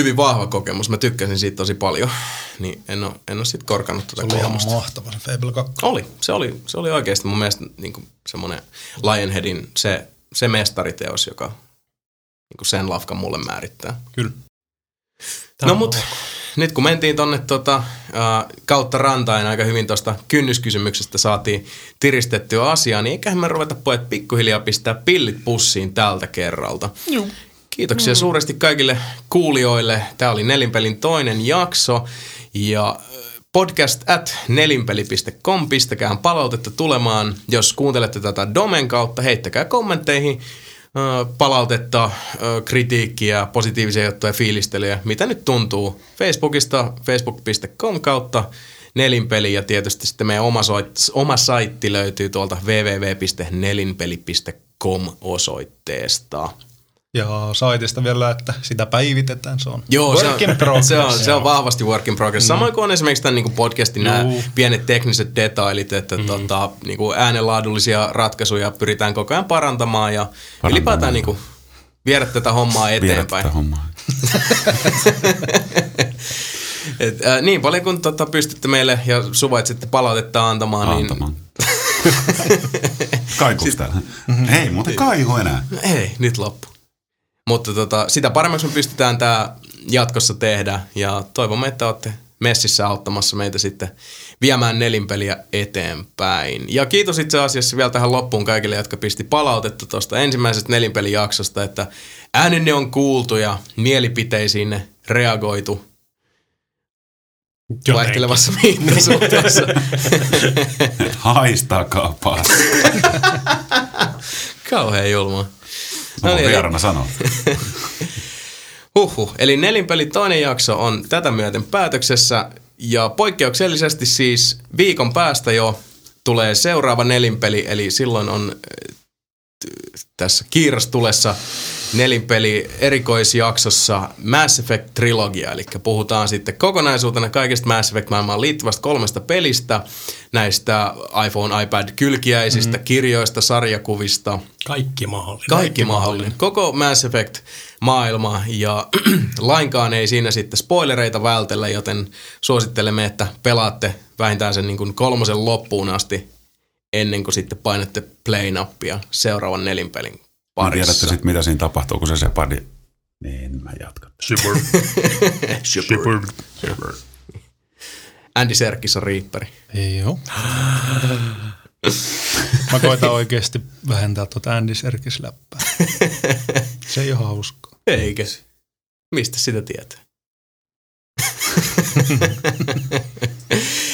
hyvin vahva kokemus. Mä tykkäsin siitä tosi paljon. Niin en oo, en oo sit korkannut Se tätä oli ihan kolmosta. mahtava se Fable 2. Oli. Se oli, se oli oikeasti mun mielestä niin semmoinen Lionheadin se, se mestariteos, joka niin sen lafkan mulle määrittää. Kyllä. Tää no mut. Nyt kun mentiin tonne tota, kautta rantain aika hyvin tuosta kynnyskysymyksestä saatiin tiristettyä asiaa, niin eiköhän me ruveta pojat pikkuhiljaa pistää pillit pussiin tältä kerralta. Joo. Kiitoksia mm. suuresti kaikille kuulijoille. Tämä oli Nelinpelin toinen jakso ja podcast at nelinpeli.com, pistäkää palautetta tulemaan. Jos kuuntelette tätä Domen kautta, heittäkää kommentteihin palautetta, kritiikkiä, positiivisia juttuja, fiilistelyjä, mitä nyt tuntuu. Facebookista facebook.com kautta nelinpeli ja tietysti sitten meidän oma, soit, oma saitti löytyy tuolta www.nelinpeli.com osoitteesta. Ja saitista vielä, että sitä päivitetään, se on Joo, se work on, in progress. [laughs] se, on, se on vahvasti work in progress. Samoin kuin on esimerkiksi tämän niin kuin podcastin nämä Juu. pienet tekniset detailit, että mm. tota, niin kuin äänenlaadullisia ratkaisuja pyritään koko ajan parantamaan ja ylipäätään niin kuin, viedä tätä hommaa Viedä eteenpäin. tätä hommaa. [laughs] Et, äh, niin paljon kun tota, pystytte meille ja suvaitsitte palautetta antamaan, Antamaan. [laughs] Kaikuks täällä? Ei muuten kaihu enää. niin ei, nyt loppu. Mutta tota, sitä paremmaksi me pystytään tämä jatkossa tehdä ja toivomme, että olette messissä auttamassa meitä sitten viemään nelinpeliä eteenpäin. Ja kiitos itse asiassa vielä tähän loppuun kaikille, jotka pisti palautetta tuosta ensimmäisestä nelinpelijaksosta, että äänenne on kuultu ja mielipiteisiin reagoitu Jotenkin. vaihtelevassa mittasuhteessa. [laughs] Haistakaa paas. [laughs] Kauhean julmaa. Mä No voin niin, vierana sanoa. [laughs] Huhhuh. Eli nelinpeli toinen jakso on tätä myöten päätöksessä. Ja poikkeuksellisesti siis viikon päästä jo tulee seuraava nelinpeli, eli silloin on äh, tässä kiirastulessa nelinpeli erikoisjaksossa Mass Effect Trilogia, eli puhutaan sitten kokonaisuutena kaikista Mass Effect maailmaan liittyvästä kolmesta pelistä, näistä iPhone, iPad kylkiäisistä, mm. kirjoista, sarjakuvista, Kaikki mahdollinen. kaikki mahdollinen. Koko Mass Effect maailma ja [clears throat] lainkaan ei siinä sitten spoilereita vältellä, joten suosittelemme, että pelaatte vähintään sen niin kuin kolmosen loppuun asti ennen kuin sitten painatte play-nappia seuraavan nelinpelin Mä parissa. tiedätte sitten, mitä siinä tapahtuu, kun se sepadi. Niin, mä jatkan. Shepard. [laughs] Andy Serkis on riippari. Joo. Mä koitan oikeasti vähentää tuota Andy Serkis-läppää. Se ei ole hauskaa. Eikä se. Mistä sitä tietää? [laughs]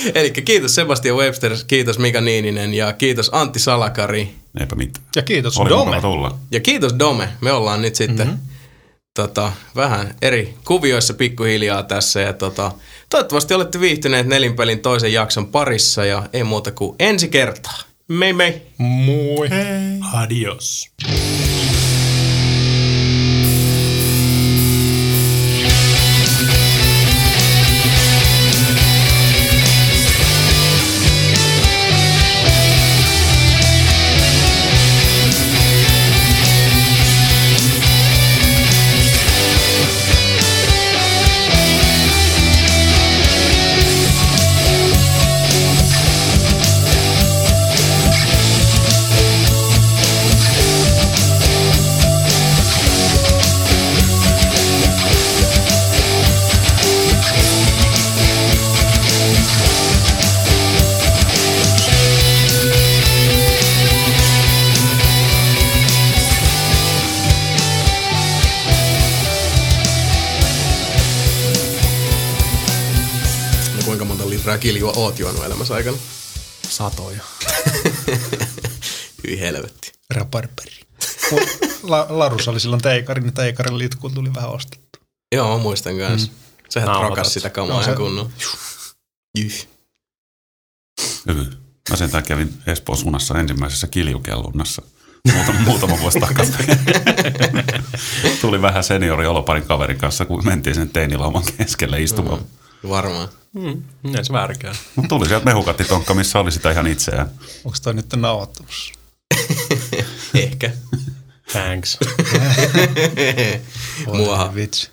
[laughs] Eli kiitos Sebastian Webster, kiitos Mika Niininen ja kiitos Antti Salakari. Eipä mitään. Ja kiitos Oli Dome. tulla. Ja kiitos Dome. Me ollaan nyt sitten mm-hmm. tota, vähän eri kuvioissa pikkuhiljaa tässä. Ja tota, toivottavasti olette viihtyneet nelinpelin toisen jakson parissa ja ei muuta kuin ensi kertaa. Mei mei! Moi. Adios. Kiljua oot juonut elämässä aikana? Satoja. [laughs] Hyi helvetti. Raparperi. La- Larussa oli silloin teikari, niin teikarin litkuun tuli vähän ostettu. Joo, muistan kanssa. Mm. Sehän Nauhoitat. trokas sitä kamaa No, ihan se- kunnon. Jyh. Hyvä. Mä sentään kävin Espoon sunassa ensimmäisessä kiljukellunassa muutama, [laughs] muutama vuosi takaperin. [laughs] Tuli vähän seniori oloparin kaverin kanssa, kun mentiin sen teinilauman keskelle istumaan. Mm. Varmaan. Mm, ei se väärkään. Mutta tuli sieltä mehukattitonka, missä oli sitä ihan itseään. Onko toi nyt nauhoittamassa? [laughs] Ehkä. Thanks. [laughs] Muaha. Oi, Vitsi.